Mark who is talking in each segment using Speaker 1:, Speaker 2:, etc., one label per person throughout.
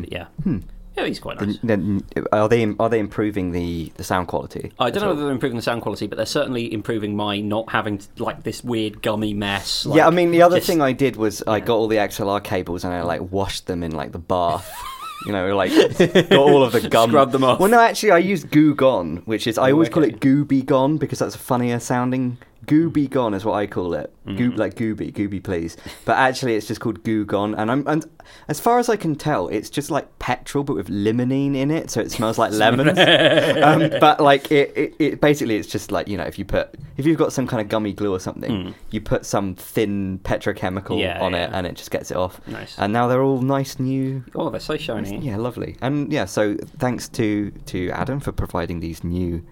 Speaker 1: But yeah, hmm. yeah, he's quite nice.
Speaker 2: Then are they are they improving the, the sound quality?
Speaker 1: I don't know
Speaker 2: all?
Speaker 1: whether they're improving the sound quality, but they're certainly improving my not having like this weird gummy mess.
Speaker 2: yeah, I mean the other
Speaker 1: just-
Speaker 2: thing I did was I got all the XLR cables and I like washed them in like the bath. You know, like got all of the gum.
Speaker 1: Scrub them off.
Speaker 2: Well, no, actually, I used Goo Gone, which is I
Speaker 1: Oh,
Speaker 2: always call
Speaker 1: okay.
Speaker 2: it Gooby Gone because that's a funnier sounding. Gooby Gone is what I call it.
Speaker 1: Mm.
Speaker 2: Goo, like Gooby, Gooby, please. But actually, it's just called Goo Gone, and I'm and as far as I can tell, it's just like petrol but with limonene in it, so it smells like lemons. um, but like it, it, it, basically, it's just like you know, if you put if you've got some kind of gummy glue or something,
Speaker 1: Mm.
Speaker 2: you put some thin petrochemical
Speaker 1: Yeah,
Speaker 2: on it, and it just gets it off.
Speaker 1: Nice.
Speaker 2: And now they're all nice new
Speaker 1: Oh, they're so shiny.
Speaker 2: yeah, lovely. And yeah, so thanks to to Adam for providing these new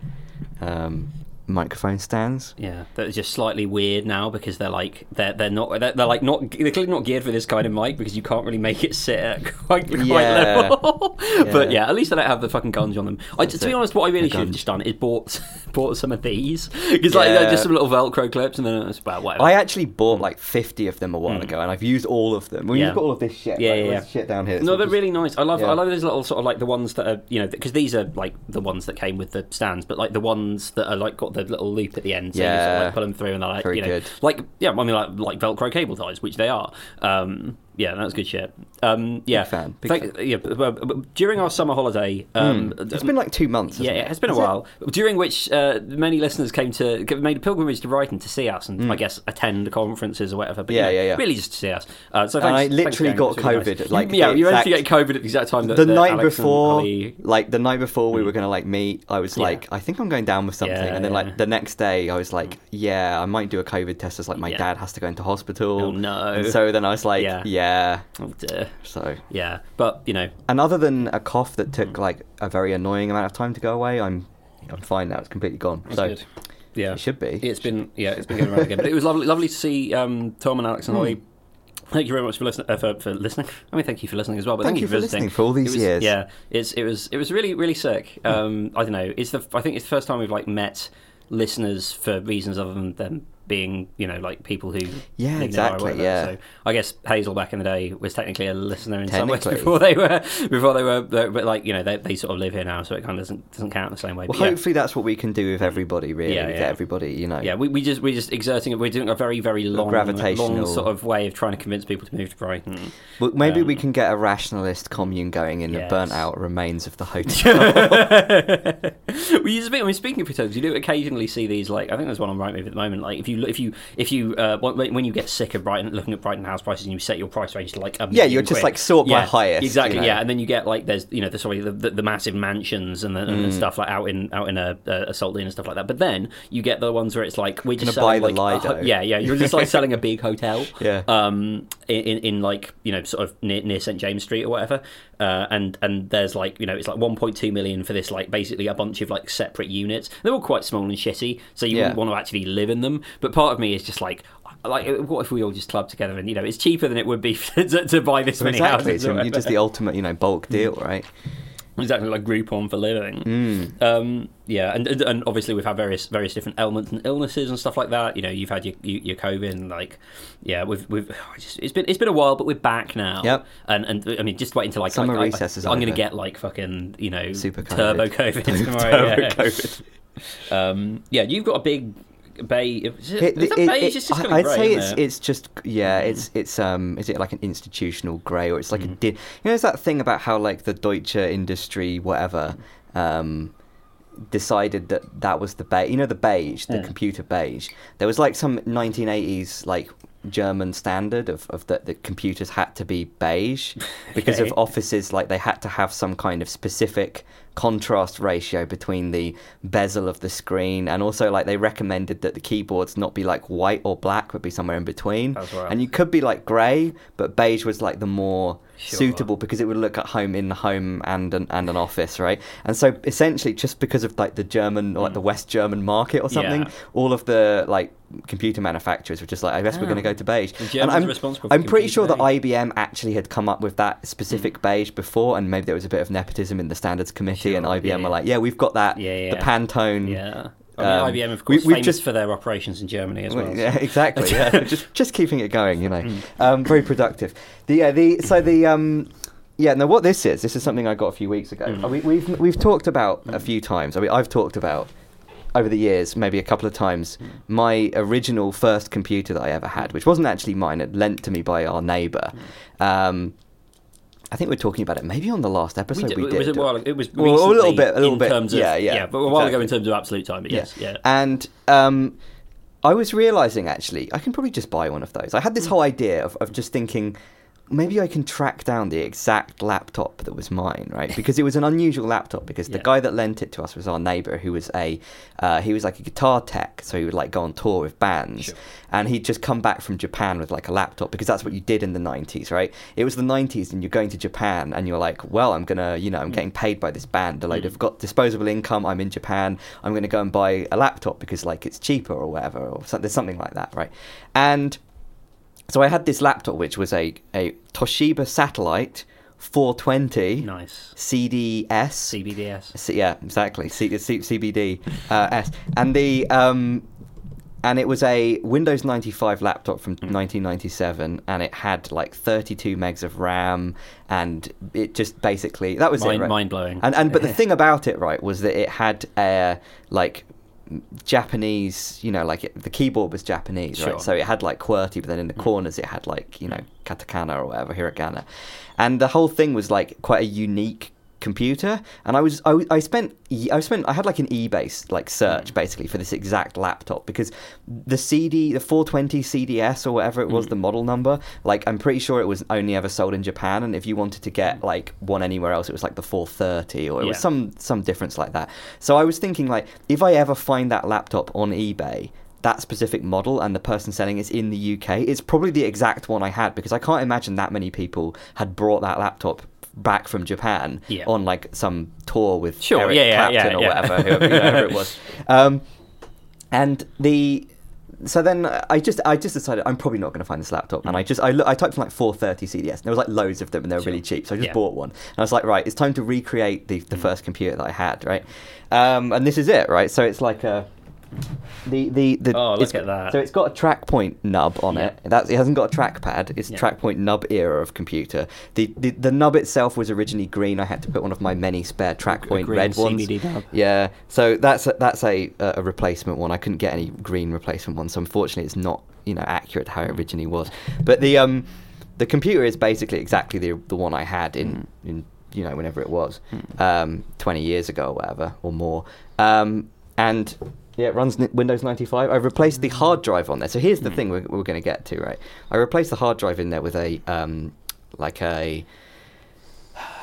Speaker 2: um, microphone stands.
Speaker 1: Yeah, that is just slightly weird now because they're like they're they're not they're, they're like not they're clearly not geared for this kind of mic because you can't really make it sit at quite quite
Speaker 2: Yeah.
Speaker 1: level. but
Speaker 2: Yeah.
Speaker 1: yeah, at least they don't have the fucking guns on them. I, to
Speaker 2: That's
Speaker 1: be honest, what I really
Speaker 2: The
Speaker 1: should have just done is bought bought some of these because like they're just some little Velcro clips and then it's about whatever.
Speaker 2: I actually bought like 50 of them a while
Speaker 1: Mm.
Speaker 2: ago, and I've used all of them. Well,
Speaker 1: Yeah.
Speaker 2: you've got all of this shit.
Speaker 1: Yeah,
Speaker 2: like,
Speaker 1: yeah, yeah.
Speaker 2: shit down here.
Speaker 1: No, they're
Speaker 2: just-
Speaker 1: really nice. I love
Speaker 2: Yeah.
Speaker 1: I love those little sort of like the ones that are you know because these are like the ones that came with the stands, but like the ones that are like got the little loop at the end, so you sort of
Speaker 2: Yeah.
Speaker 1: like pull them through and they're like
Speaker 2: Very
Speaker 1: you know
Speaker 2: good.
Speaker 1: like yeah, I mean like like Velcro cable ties, which they are. Um, yeah, that's good shit. Um, yeah,
Speaker 2: fan, big
Speaker 1: Thank- yeah. but- but During our summer holiday, um,
Speaker 2: Mm. It's been like two months.
Speaker 1: yeah, it has been a
Speaker 2: Has it?
Speaker 1: while. During which uh, many listeners came to made a pilgrimage to Brighton to see us, and I guess attend the conferences or whatever. But
Speaker 2: Mm. Yeah,
Speaker 1: you know,
Speaker 2: yeah, yeah.
Speaker 1: really just to see us. Uh, so
Speaker 2: And
Speaker 1: thanks,
Speaker 2: I literally got
Speaker 1: going.
Speaker 2: COVID
Speaker 1: nice.
Speaker 2: like,
Speaker 1: yeah, you managed to get COVID at the exact time that
Speaker 2: the
Speaker 1: that
Speaker 2: night
Speaker 1: Alex
Speaker 2: before, like the night before we were gonna like meet, I was
Speaker 1: Yeah.
Speaker 2: like, I think I'm going down with something,
Speaker 1: Yeah,
Speaker 2: and then
Speaker 1: yeah.
Speaker 2: like the next day, I was like, yeah, I might do a COVID test. As like my
Speaker 1: Yeah.
Speaker 2: dad has to go into hospital.
Speaker 1: Oh, no.
Speaker 2: And so then I was like,
Speaker 1: Yeah.
Speaker 2: Yeah.
Speaker 1: Oh dear.
Speaker 2: So
Speaker 1: Yeah, but you know,
Speaker 2: and other than a cough that
Speaker 1: Mm.
Speaker 2: took like a very annoying amount of time to go away, I'm I'm fine now. It's completely gone.
Speaker 1: that's
Speaker 2: so
Speaker 1: good. Yeah,
Speaker 2: it should be.
Speaker 1: It's been yeah, it's been going around again. But it was lovely, lovely to see um, Tom and Alex and
Speaker 2: Hmm.
Speaker 1: Ollie. Thank you very much for listening. Uh, for, for listening. I mean, thank you for listening as well. But
Speaker 2: Thank
Speaker 1: thank,
Speaker 2: you for
Speaker 1: visiting.
Speaker 2: listening for all these
Speaker 1: was-
Speaker 2: years.
Speaker 1: Yeah, it's it was it was really really sick. Um, I don't know. It's the I think it's the first time we've like met listeners for reasons other than them being you know like people who
Speaker 2: Yeah,
Speaker 1: they know or
Speaker 2: exactly,
Speaker 1: whatever.
Speaker 2: yeah.
Speaker 1: So I guess Hazel back in the day was technically a listener in some ways before they were before they were but like you know they, they sort of live here now, so it kind of doesn't doesn't count the same way.
Speaker 2: well,
Speaker 1: But yeah.
Speaker 2: hopefully that's what we can do with everybody. Really,
Speaker 1: Yeah,
Speaker 2: get everybody. You know.
Speaker 1: Yeah, we, we just we're just exerting it. We're doing a very very long,
Speaker 2: gravitational-
Speaker 1: long sort of way of trying to convince people to move to Brighton.
Speaker 2: Well, maybe we
Speaker 1: Um,
Speaker 2: can get a rationalist commune going in the burnt out remains of the hotel.
Speaker 1: well, you speak, I mean, speaking of hotels, you do occasionally see these. Like, I think there's one on Rightmove at the moment. Like, if you if you if you uh, when you get sick of Brighton, looking at Brighton house prices, and you set your price range to like a
Speaker 2: Yeah, you're just,
Speaker 1: quid.
Speaker 2: like, sort by
Speaker 1: yeah,
Speaker 2: highest,
Speaker 1: Exactly.
Speaker 2: you know.
Speaker 1: Yeah, and then you get like there's you know the sorry the, the, the massive mansions and, the, and
Speaker 2: Mm.
Speaker 1: stuff like out in out in a, a Salt Lane and stuff like that. But then you get the ones where it's like we're just
Speaker 2: Gonna buy
Speaker 1: selling
Speaker 2: the
Speaker 1: like ho- yeah yeah you're just like selling a big hotel
Speaker 2: Yeah.
Speaker 1: um in, in in like you know sort of near, near St James Street or whatever uh, and and there's like you know it's like 1.2 million for this like basically a bunch of like separate units they're all quite small and shitty so you
Speaker 2: Yeah.
Speaker 1: wouldn't want to actually live in them but part of me is just like like what if we all just club together and you know it's cheaper than it would be to, to buy this many
Speaker 2: exactly.
Speaker 1: houses
Speaker 2: So you're just the ultimate, you know, bulk deal, right?
Speaker 1: exactly like Groupon for living
Speaker 2: Mm.
Speaker 1: um, yeah, and, and obviously we've had various various different ailments and illnesses and stuff like that. You know, you've had your your, your COVID, and like, yeah, we've we've just, it's been it's been a while, but we're back now.
Speaker 2: Yep.
Speaker 1: And and I mean, just wait until like
Speaker 2: Summer
Speaker 1: like, I-
Speaker 2: recess is
Speaker 1: I'm going to get like fucking you know
Speaker 2: Super COVID.
Speaker 1: turbo COVID tomorrow.
Speaker 2: Turbo
Speaker 1: yeah.
Speaker 2: COVID.
Speaker 1: Um, yeah, you've got a big bay. Is it,
Speaker 2: It-
Speaker 1: is
Speaker 2: it-
Speaker 1: beige?
Speaker 2: it-
Speaker 1: It's just
Speaker 2: I'd
Speaker 1: grey,
Speaker 2: say it's
Speaker 1: it?
Speaker 2: it's just yeah
Speaker 1: Mm.
Speaker 2: it's it's um is it like an institutional grey or it's like a
Speaker 1: Mm.
Speaker 2: di- you know there's that thing about how like the Deutsche Industry whatever um decided that that was the beige you know the beige the
Speaker 1: Yeah.
Speaker 2: computer beige there was like some 1980s like German standard of, of that the computers had to be beige because
Speaker 1: Okay.
Speaker 2: of offices like they had to have some kind of specific contrast ratio between the bezel of the screen and also like they recommended that the keyboards not be like white or black but be somewhere in between
Speaker 1: right.
Speaker 2: and you could be like grey but beige was like the more
Speaker 1: Sure.
Speaker 2: suitable because it would look at home in the home and an, and an office right and so essentially just because of like the german or like the west german market or something
Speaker 1: Mm. Yeah.
Speaker 2: all of the like computer manufacturers were just like i guess we're going to go to beige and i'm, I'm pretty sure that ibm actually had come up with that specific beige before and maybe there was a bit of nepotism in the standards committee and ibm
Speaker 1: yeah,
Speaker 2: were
Speaker 1: yeah.
Speaker 2: like yeah we've got that
Speaker 1: Yeah,
Speaker 2: the pantone
Speaker 1: yeah. I
Speaker 2: um,
Speaker 1: mean, IBM, of course,
Speaker 2: we've
Speaker 1: famous
Speaker 2: just-
Speaker 1: for their operations in Germany as well.
Speaker 2: yeah, exactly. Yeah, just just keeping it going, you know.
Speaker 1: Mm.
Speaker 2: Um, very productive. The uh, the so the um, yeah, now What this is, this is something I got a few weeks ago.
Speaker 1: Mm.
Speaker 2: We, we've we've talked about a few times. I mean, I've talked about over the years, maybe a couple of times,
Speaker 1: Mm.
Speaker 2: my original first computer that I ever had, which wasn't actually mine, it lent to me by our neighbour.
Speaker 1: Mm.
Speaker 2: Um, I think we are talking about it maybe on the last episode we,
Speaker 1: did-
Speaker 2: did.
Speaker 1: It was a while. It was
Speaker 2: Well, a little bit, a little
Speaker 1: in
Speaker 2: bit.
Speaker 1: terms of
Speaker 2: Yeah, yeah, yeah,
Speaker 1: but a while ago in terms of absolute time. But yes, yeah.
Speaker 2: And um, I was realizing actually, I can probably just buy one of those. I had this whole idea of, of just thinking, maybe I can track down the exact laptop that was mine, right? Because it was an unusual laptop. Because the guy that lent it to us was our neighbor, who was a uh, he was like a guitar tech, so he would like go on tour with bands,
Speaker 1: Sure.
Speaker 2: and he'd just come back from Japan with like a laptop because that's what you did in the '90s, right? It was the '90s, and you're going to Japan, and you're like, well, I'm gonna, you know, I'm getting paid by this band, a load
Speaker 1: Mm.
Speaker 2: of got disposable income. I'm in Japan. I'm gonna go and buy a laptop because like it's cheaper or whatever, or so, there's something like that, right? And so I had this laptop, which was a a Toshiba Satellite 420
Speaker 1: Nice.
Speaker 2: CDS.
Speaker 1: CBDS.
Speaker 2: C- yeah, exactly. C- C- CBD uh, S, and the um, and it was a Windows 95 laptop from 1997, and it had like 32 megs of RAM, and it just basically that was it.
Speaker 1: Mind,
Speaker 2: Right?
Speaker 1: mind blowing.
Speaker 2: And and but the thing about it, right, was that it had uh, like Japanese, you know, like it, the keyboard was Japanese,
Speaker 1: Sure.
Speaker 2: right? So it had like QWERTY, but then in the mm. corners it had like you know katakana or whatever, hiragana, and the whole thing was like quite a unique computer. And I was I, I spent I spent I had like an eBay like search mm. basically for this exact laptop because the CD the 420 CDS or whatever it was the mm. model number, like I'm pretty sure it was only ever sold in Japan, and if you wanted to get mm. like one anywhere else, it was like the 430 or it was some some difference like that. So I was thinking like if I ever find that laptop on eBay that specific model and the person selling it's in the UK, it's probably the exact one I had because I can't imagine that many people had brought that laptop back from Japan
Speaker 1: Yeah.
Speaker 2: on like some tour with
Speaker 1: Sure,
Speaker 2: Eric
Speaker 1: yeah,
Speaker 2: Clapton or whatever, whoever, whoever it was. Um, and the so then I just I just decided I'm probably not going to find this laptop, and I just I, I typed in like 430 CDS, and there was like loads of them, and they were really cheap, so I just
Speaker 1: Yeah.
Speaker 2: bought one, and I was like, right, it's time to recreate the the first computer that I had, right, um, and this is it, right, so it's like a the the, the
Speaker 1: Oh, look at that.
Speaker 2: So it's got a track point nub on
Speaker 1: Yeah.
Speaker 2: it. That's it hasn't got a trackpad. It's
Speaker 1: Yeah.
Speaker 2: track point nub era of computer. The, the the nub itself was originally green. I had to put one of my many spare track point red ones.
Speaker 1: CBD nub.
Speaker 2: Yeah, so that's a, that's a a replacement one. I couldn't get any green replacement one, so unfortunately, it's not you know accurate how it originally was. But the um the computer is basically exactly the the one I had in in you know whenever it was um 20 years ago or whatever or more. Um and yeah, it runs N- Windows 95. I replaced the hard drive on there. So here's the thing we're, we're going to get to, right? I replaced the hard drive in there with a um like a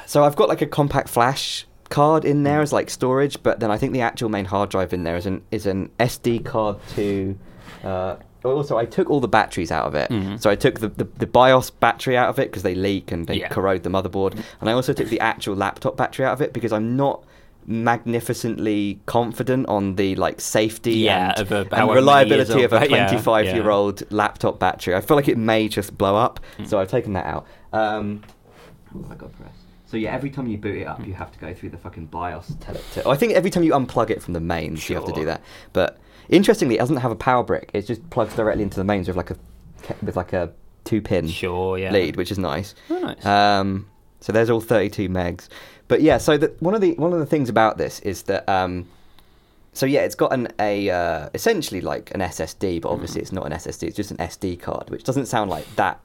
Speaker 2: so I've got like a compact flash card in there as like storage, but then I think the actual main hard drive in there is an is an SD card to. Uh, also, I took all the batteries out of it.
Speaker 1: Mhm.
Speaker 2: So I took the, the, the BIOS battery out of it because they leak and they
Speaker 1: Yeah.
Speaker 2: corrode the motherboard, and I also took the actual laptop battery out of it because I'm not magnificently confident on the like safety
Speaker 1: Yeah,
Speaker 2: and,
Speaker 1: of a-
Speaker 2: and reliability of a
Speaker 1: old- yeah,
Speaker 2: 25
Speaker 1: yeah.
Speaker 2: year old laptop battery. I feel like it may just blow up,
Speaker 1: Mm.
Speaker 2: so I've taken that out. Um, what have I got pressed? So yeah, every time you boot it up, you have to go through the fucking BIOS. To. I think every time you unplug it from the mains, you have to do that. But interestingly, it doesn't have a power brick. It just plugs directly into the mains with like a with like a two pin
Speaker 1: Sure, yeah.
Speaker 2: lead, which is nice.
Speaker 1: Oh, nice.
Speaker 2: Um, so there's all 32 megs. But yeah, so the, one of the one of the things about this is that um, so yeah, it's got an a uh, essentially like an SSD, but
Speaker 1: Mm.
Speaker 2: obviously it's not an SSD. It's just an SD card, which doesn't sound like that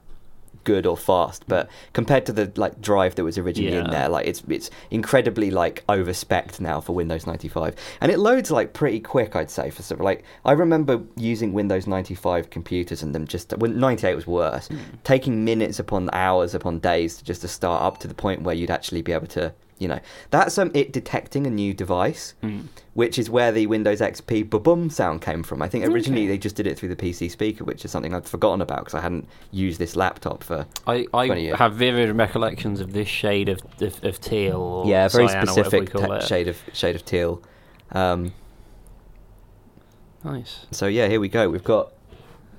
Speaker 2: good or fast. But compared to the like drive that was originally in there, like it's it's incredibly like over spec now for Windows 95, and it loads like pretty quick. I'd say for sort of like I remember using Windows 95 computers and them just when 98 was worse,
Speaker 1: Hmm.
Speaker 2: taking minutes upon hours upon days just to start up to the point where you'd actually be able to. You know, that's um, it detecting a new device,
Speaker 1: Mm.
Speaker 2: which is where the Windows XP ba-boom sound came from. I think originally
Speaker 1: Okay.
Speaker 2: they just did it through the PC speaker, which is something I'd forgotten about because I hadn't used this laptop for.
Speaker 1: I,
Speaker 2: 20
Speaker 1: I have vivid recollections of this shade of of, of teal. Or
Speaker 2: yeah, very
Speaker 1: cyan or whatever we
Speaker 2: specific te- shade of shade of teal. Um,
Speaker 1: Nice.
Speaker 2: so yeah, here we go. We've got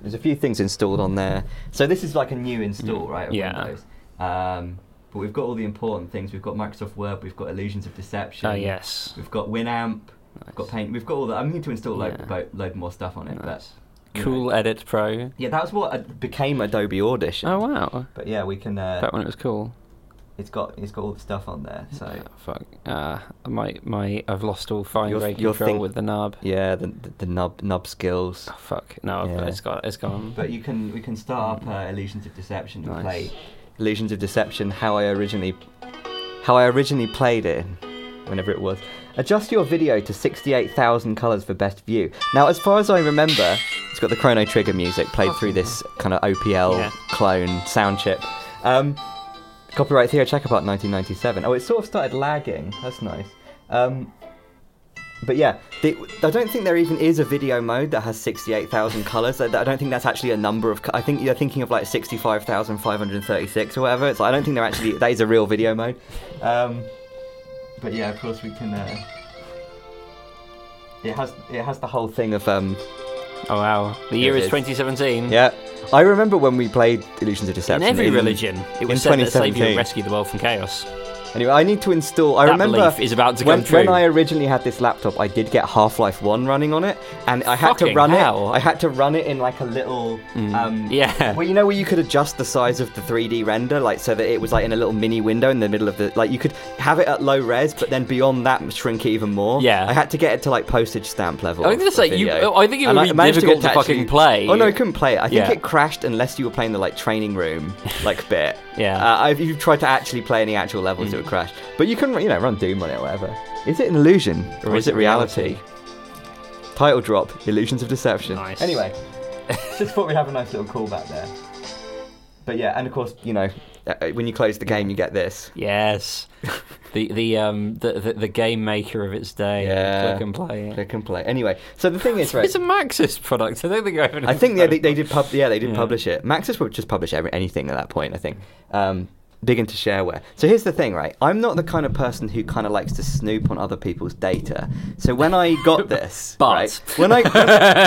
Speaker 2: there's a few things installed on there. So this is like a new install,
Speaker 1: Mm,
Speaker 2: right?
Speaker 1: Yeah.
Speaker 2: Windows. Um, but we've got all the important things. We've got Microsoft Word. We've got Illusions of Deception.
Speaker 1: Oh yes.
Speaker 2: We've got Winamp. We've got Paint. We've got all that. I'm going to install load,
Speaker 1: Yeah.
Speaker 2: load, load more stuff on it.
Speaker 1: Nice.
Speaker 2: But
Speaker 1: Cool
Speaker 2: know.
Speaker 1: Edit Pro.
Speaker 2: Yeah, that was what became Adobe Audition.
Speaker 1: Oh wow.
Speaker 2: But yeah, we can. Uh,
Speaker 1: Back when it was cool.
Speaker 2: it's got it's got all the stuff on there. So
Speaker 1: Oh, fuck. Uh, my my I've lost all fine
Speaker 2: Your-
Speaker 1: grain
Speaker 2: your
Speaker 1: control
Speaker 2: thing-
Speaker 1: with the knob.
Speaker 2: yeah, the the, the nub nub skills.
Speaker 1: Oh, fuck. No,
Speaker 2: Yeah.
Speaker 1: it's got it's gone.
Speaker 2: But you can we can start up uh, Illusions of Deception and
Speaker 1: Nice.
Speaker 2: play Illusions of Deception how I originally how I originally played it whenever it was. Adjust your video to 68,000 colors for best view. Now as far as I remember, it's got the Chrono Trigger music played through this kind of OPL
Speaker 1: Yeah.
Speaker 2: clone sound chip. Um, copyright Theo Checkerpart 1997. Oh, it sort of started lagging. That's nice. Um, but yeah, the, I don't think there even is a video mode that has 68,000 colours. I, I don't think that's actually a number of. I think you're thinking of like 65,536 or whatever. So I don't think they're actually. That is a real video mode. Um, but yeah, of course we can. Uh, it has it has the whole thing of um,
Speaker 1: Oh wow. The year is
Speaker 2: is.
Speaker 1: 2017.
Speaker 2: yeah. I remember when we played Illusions of
Speaker 1: In
Speaker 2: Deception.
Speaker 1: every religion, it
Speaker 2: in
Speaker 1: was said that save
Speaker 2: you
Speaker 1: and rescue the world from chaos.
Speaker 2: Anyway, I need to install. I
Speaker 1: that
Speaker 2: remember
Speaker 1: is about to
Speaker 2: when,
Speaker 1: come true.
Speaker 2: when I originally had this laptop, I did get Half Life One running on it, and I had to run
Speaker 1: hell.
Speaker 2: it. I had to run it in like a little. Um,
Speaker 1: yeah.
Speaker 2: Well, you know where you could adjust the size of the 3D render, like so that it was like in a little mini window in the middle of the. Like you could have it at low res, but then beyond that, shrink it even more.
Speaker 1: Yeah.
Speaker 2: I had to get it to like postage stamp level.
Speaker 1: I was gonna
Speaker 2: of
Speaker 1: say, you- I think it would
Speaker 2: And
Speaker 1: be difficult
Speaker 2: get
Speaker 1: to fucking play.
Speaker 2: Oh no, I couldn't play it. I think
Speaker 1: Yeah.
Speaker 2: it crashed unless you were playing the like training room like bit.
Speaker 1: Yeah.
Speaker 2: Uh, if you tried to actually play any actual levels, it would crash. But you can, you know, run Doom on it or whatever. Is it an illusion or, is it reality? Title drop: Illusions of Deception.
Speaker 1: Nice.
Speaker 2: Anyway, just thought we'd have a nice little callback there. But yeah, and of course, you know, uh, when you close the game, you get this.
Speaker 1: Yes. the the um the, the the game maker of its day.
Speaker 2: Yeah.
Speaker 1: Klik & Play.
Speaker 2: Klik & Play. Anyway, so the thing is, right?
Speaker 1: It's a Maxis product. I don't think I even.
Speaker 2: I think yeah, they, they did pub. Yeah, they did
Speaker 1: Yeah.
Speaker 2: publish it. Maxis would just publish every, anything at that point. I think. Um, big into shareware. So here's the thing, right? I'm not the kind of person who kind of likes to snoop on other people's data. So when I got this,
Speaker 1: But-
Speaker 2: right, when I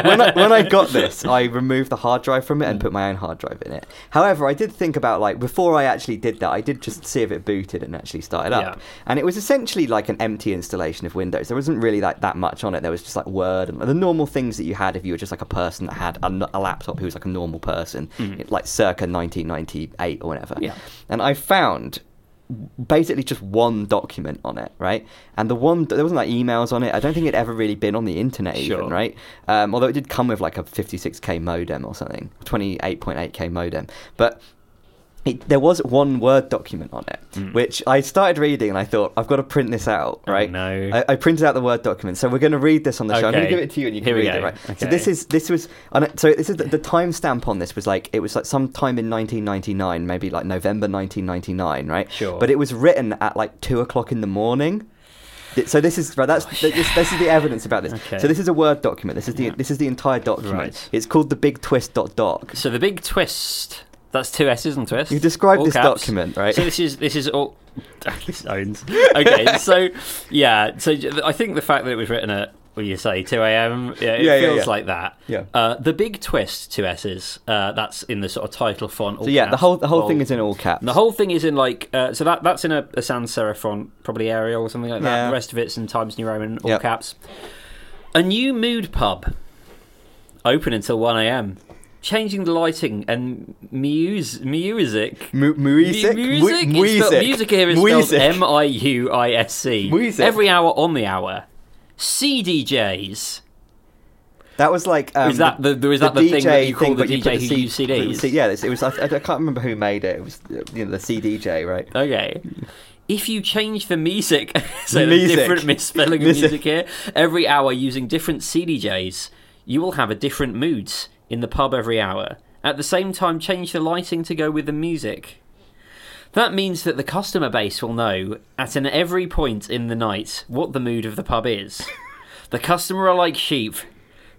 Speaker 2: when I when I got this, I removed the hard drive from it and put my own hard drive in it. However, I did think about like before I actually did that, I did just see if it booted and actually started up.
Speaker 1: Yeah.
Speaker 2: And it was essentially like an empty installation of Windows. There wasn't really like that much on it. There was just like Word and the normal things that you had if you were just like a person that had a, a laptop who was like a normal person, it- like circa 1998 or whatever.
Speaker 1: Yeah.
Speaker 2: And I found basically just one document on it, right? And the one there wasn't like emails on it. I don't think it'd ever really been on the internet even, right? Um, although it did come with like a 56k modem or something, 28.8k modem, but. It, there was one Word document on it, mm. which I started reading and I thought, I've got to print this out,
Speaker 1: Oh,
Speaker 2: right?
Speaker 1: no.
Speaker 2: I, I printed out the Word document, so we're going to read this on the show. I'm going to give it to you and you can
Speaker 1: Here we
Speaker 2: read
Speaker 1: go.
Speaker 2: it, right?
Speaker 1: Okay.
Speaker 2: So this is this was so this is the, the timestamp on this was like it was like sometime in 1999, maybe like November 1999, right?
Speaker 1: Sure.
Speaker 2: But it was written at like two o'clock in the morning. So this is right. That's oh, th- this, this is the evidence about this.
Speaker 1: Okay.
Speaker 2: So this is a Word document. This is the
Speaker 1: Yeah.
Speaker 2: this is the entire document.
Speaker 1: Right.
Speaker 2: It's called the Big Twist dot doc.
Speaker 1: So the big twist. That's two S's and twist.
Speaker 2: You described
Speaker 1: All
Speaker 2: this
Speaker 1: caps.
Speaker 2: document, right?
Speaker 1: So this is this is all. this owns. Okay, so yeah, so I think the fact that it was written at what do you say two a.m. Yeah, it
Speaker 2: Yeah, yeah,
Speaker 1: feels
Speaker 2: yeah.
Speaker 1: like that.
Speaker 2: Yeah.
Speaker 1: Uh, the big twist, two S's. Uh, that's in the sort of title font.
Speaker 2: So yeah, the whole the whole
Speaker 1: bold.
Speaker 2: thing is in all caps.
Speaker 1: And the whole thing is in like uh, so that that's in a, a sans serif font, probably Arial or something like that.
Speaker 2: Yeah.
Speaker 1: The rest of it's in Times New Roman, all
Speaker 2: Yep.
Speaker 1: caps. A new mood pub, open until one a.m. Changing the lighting and muse music.
Speaker 2: Mu- music,
Speaker 1: Mu- music.
Speaker 2: Mu-
Speaker 1: It's spelled-
Speaker 2: music,
Speaker 1: music here is
Speaker 2: Music.
Speaker 1: spelled M I U I S C.
Speaker 2: Music.
Speaker 1: Every hour on the hour. CDJs.
Speaker 2: That was like um,
Speaker 1: Is that the- the- is that the thing that you call the DJ who
Speaker 2: C-
Speaker 1: used CDs?
Speaker 2: C- yeah, it was. I, I can't remember who made it. It was you know the CDJ, right?
Speaker 1: Okay. If you change the music, so
Speaker 2: Music.
Speaker 1: different misspelling of
Speaker 2: Music.
Speaker 1: music here, every hour using different CDJs, you will have a different moods in the pub every hour. At the same time, change the lighting to go with the music. That means that the customer base will know at an every point in the night what the mood of the pub is. the customer are like sheep.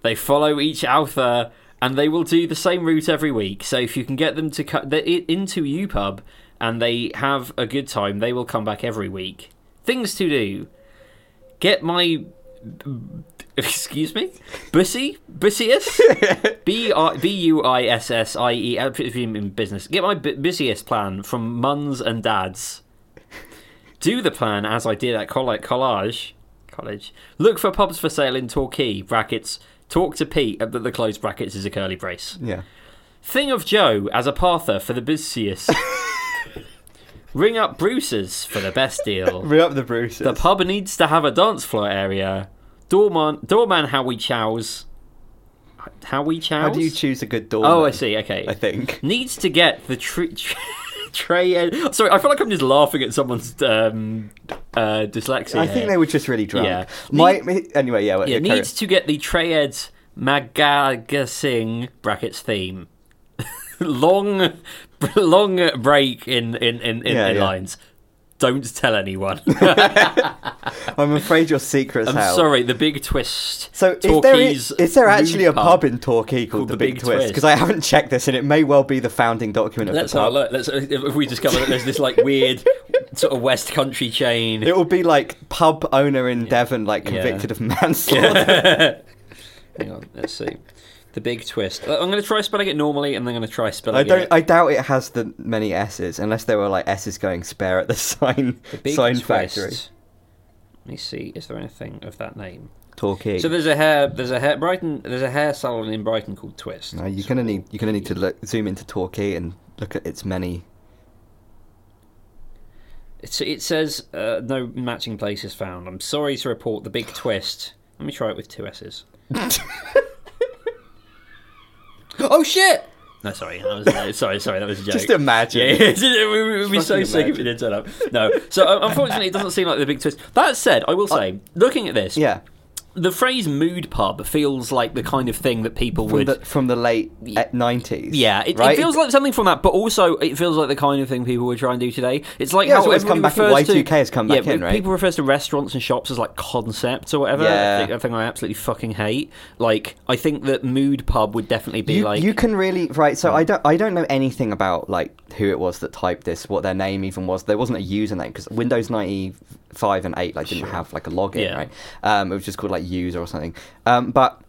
Speaker 1: They follow each author and they will do the same route every week. So if you can get them to cut into UPub and they have a good time, they will come back every week. Things to do. Get my excuse me, Bussy Bussiest B R B U I S S I E uh, in business. Get my bu- busiest plan from Muns and Dads. Do the plan as I did at coll- college. College. Look for pubs for sale in Torquay. Brackets. Talk to Pete. But the closed brackets is a curly brace.
Speaker 2: Yeah.
Speaker 1: Thing of Joe as a parther for the busiest. Ring up Bruce's for the best deal.
Speaker 2: Ring up the Bruces.
Speaker 1: The pub needs to have a dance floor area. Doorman, doorman Howie Chows. Howie Chows?
Speaker 2: How do you choose a good doorman?
Speaker 1: Oh, I see. Okay.
Speaker 2: I think.
Speaker 1: Needs to get the tr- tr- tray. Ed- Sorry, I feel like I'm just laughing at someone's um, uh, dyslexia.
Speaker 2: I think
Speaker 1: here.
Speaker 2: they were just really drunk.
Speaker 1: Yeah.
Speaker 2: My, anyway, yeah.
Speaker 1: Yeah, needs to get the Treyed Magagasing brackets theme. Long, long break in in in, in,
Speaker 2: Yeah,
Speaker 1: in
Speaker 2: yeah.
Speaker 1: lines. Don't tell anyone.
Speaker 2: I'm afraid your secret's
Speaker 1: I'm
Speaker 2: hell.
Speaker 1: sorry. The big twist.
Speaker 2: So is there, is there actually a pub in Torquay called, the, Big, Twist? Because I haven't checked this, and it may well be the founding document of
Speaker 1: Let's
Speaker 2: the
Speaker 1: have a
Speaker 2: pub.
Speaker 1: look. Let's if we discover that there's this like weird sort of West Country chain.
Speaker 2: It will be like pub owner in Devon, like
Speaker 1: Yeah.
Speaker 2: convicted of manslaughter.
Speaker 1: Hang on. Let's see. The big twist. I'm going to try spelling it normally, and then I'm going to try spelling
Speaker 2: I don't.
Speaker 1: it.
Speaker 2: I doubt it has the many S's, unless there were like S's going spare at the sign
Speaker 1: The big
Speaker 2: sign
Speaker 1: twist.
Speaker 2: factory.
Speaker 1: Let me see. Is there anything of that name?
Speaker 2: Torquay.
Speaker 1: So there's a hair. There's a hair. Brighton. There's a hair salon in Brighton called Twist.
Speaker 2: No, you're gonna need. You're gonna need to look, zoom into Torquay and look at its many.
Speaker 1: It's, it says uh, no matching places found. I'm sorry to report the big twist. Let me try it with two S's. oh shit! No, sorry. That was, no, sorry, sorry. That was a joke.
Speaker 2: Just imagine.
Speaker 1: Yeah, yeah, we would be so
Speaker 2: Fucking
Speaker 1: sick if it didn't turn up. No. So uh, unfortunately, it doesn't seem like the big twist. That said, I will say, looking at this,
Speaker 2: Yeah,
Speaker 1: the phrase "mood pub" feels like the kind of thing that people
Speaker 2: from
Speaker 1: would.
Speaker 2: the from the late eh, nineties.
Speaker 1: yeah, it,
Speaker 2: right?
Speaker 1: it feels like something from that, but also it feels like the kind of thing people would try and do today. It's like
Speaker 2: Yeah,
Speaker 1: how
Speaker 2: it's come back-
Speaker 1: to
Speaker 2: Y2K has come back
Speaker 1: yeah,
Speaker 2: in, right?
Speaker 1: People refers to restaurants and shops as like concepts or whatever.
Speaker 2: Yeah.
Speaker 1: I think, I absolutely fucking hate. Like, I think that mood pub would definitely be
Speaker 2: you,
Speaker 1: like.
Speaker 2: you can really right. So hmm. I don't. I don't know anything about like who it was that typed this, what their name even was. There wasn't a username because Windows ninety five and eight like didn't
Speaker 1: Sure.
Speaker 2: have like a login,
Speaker 1: Yeah.
Speaker 2: right? Um, it was just called like user or something. Um, but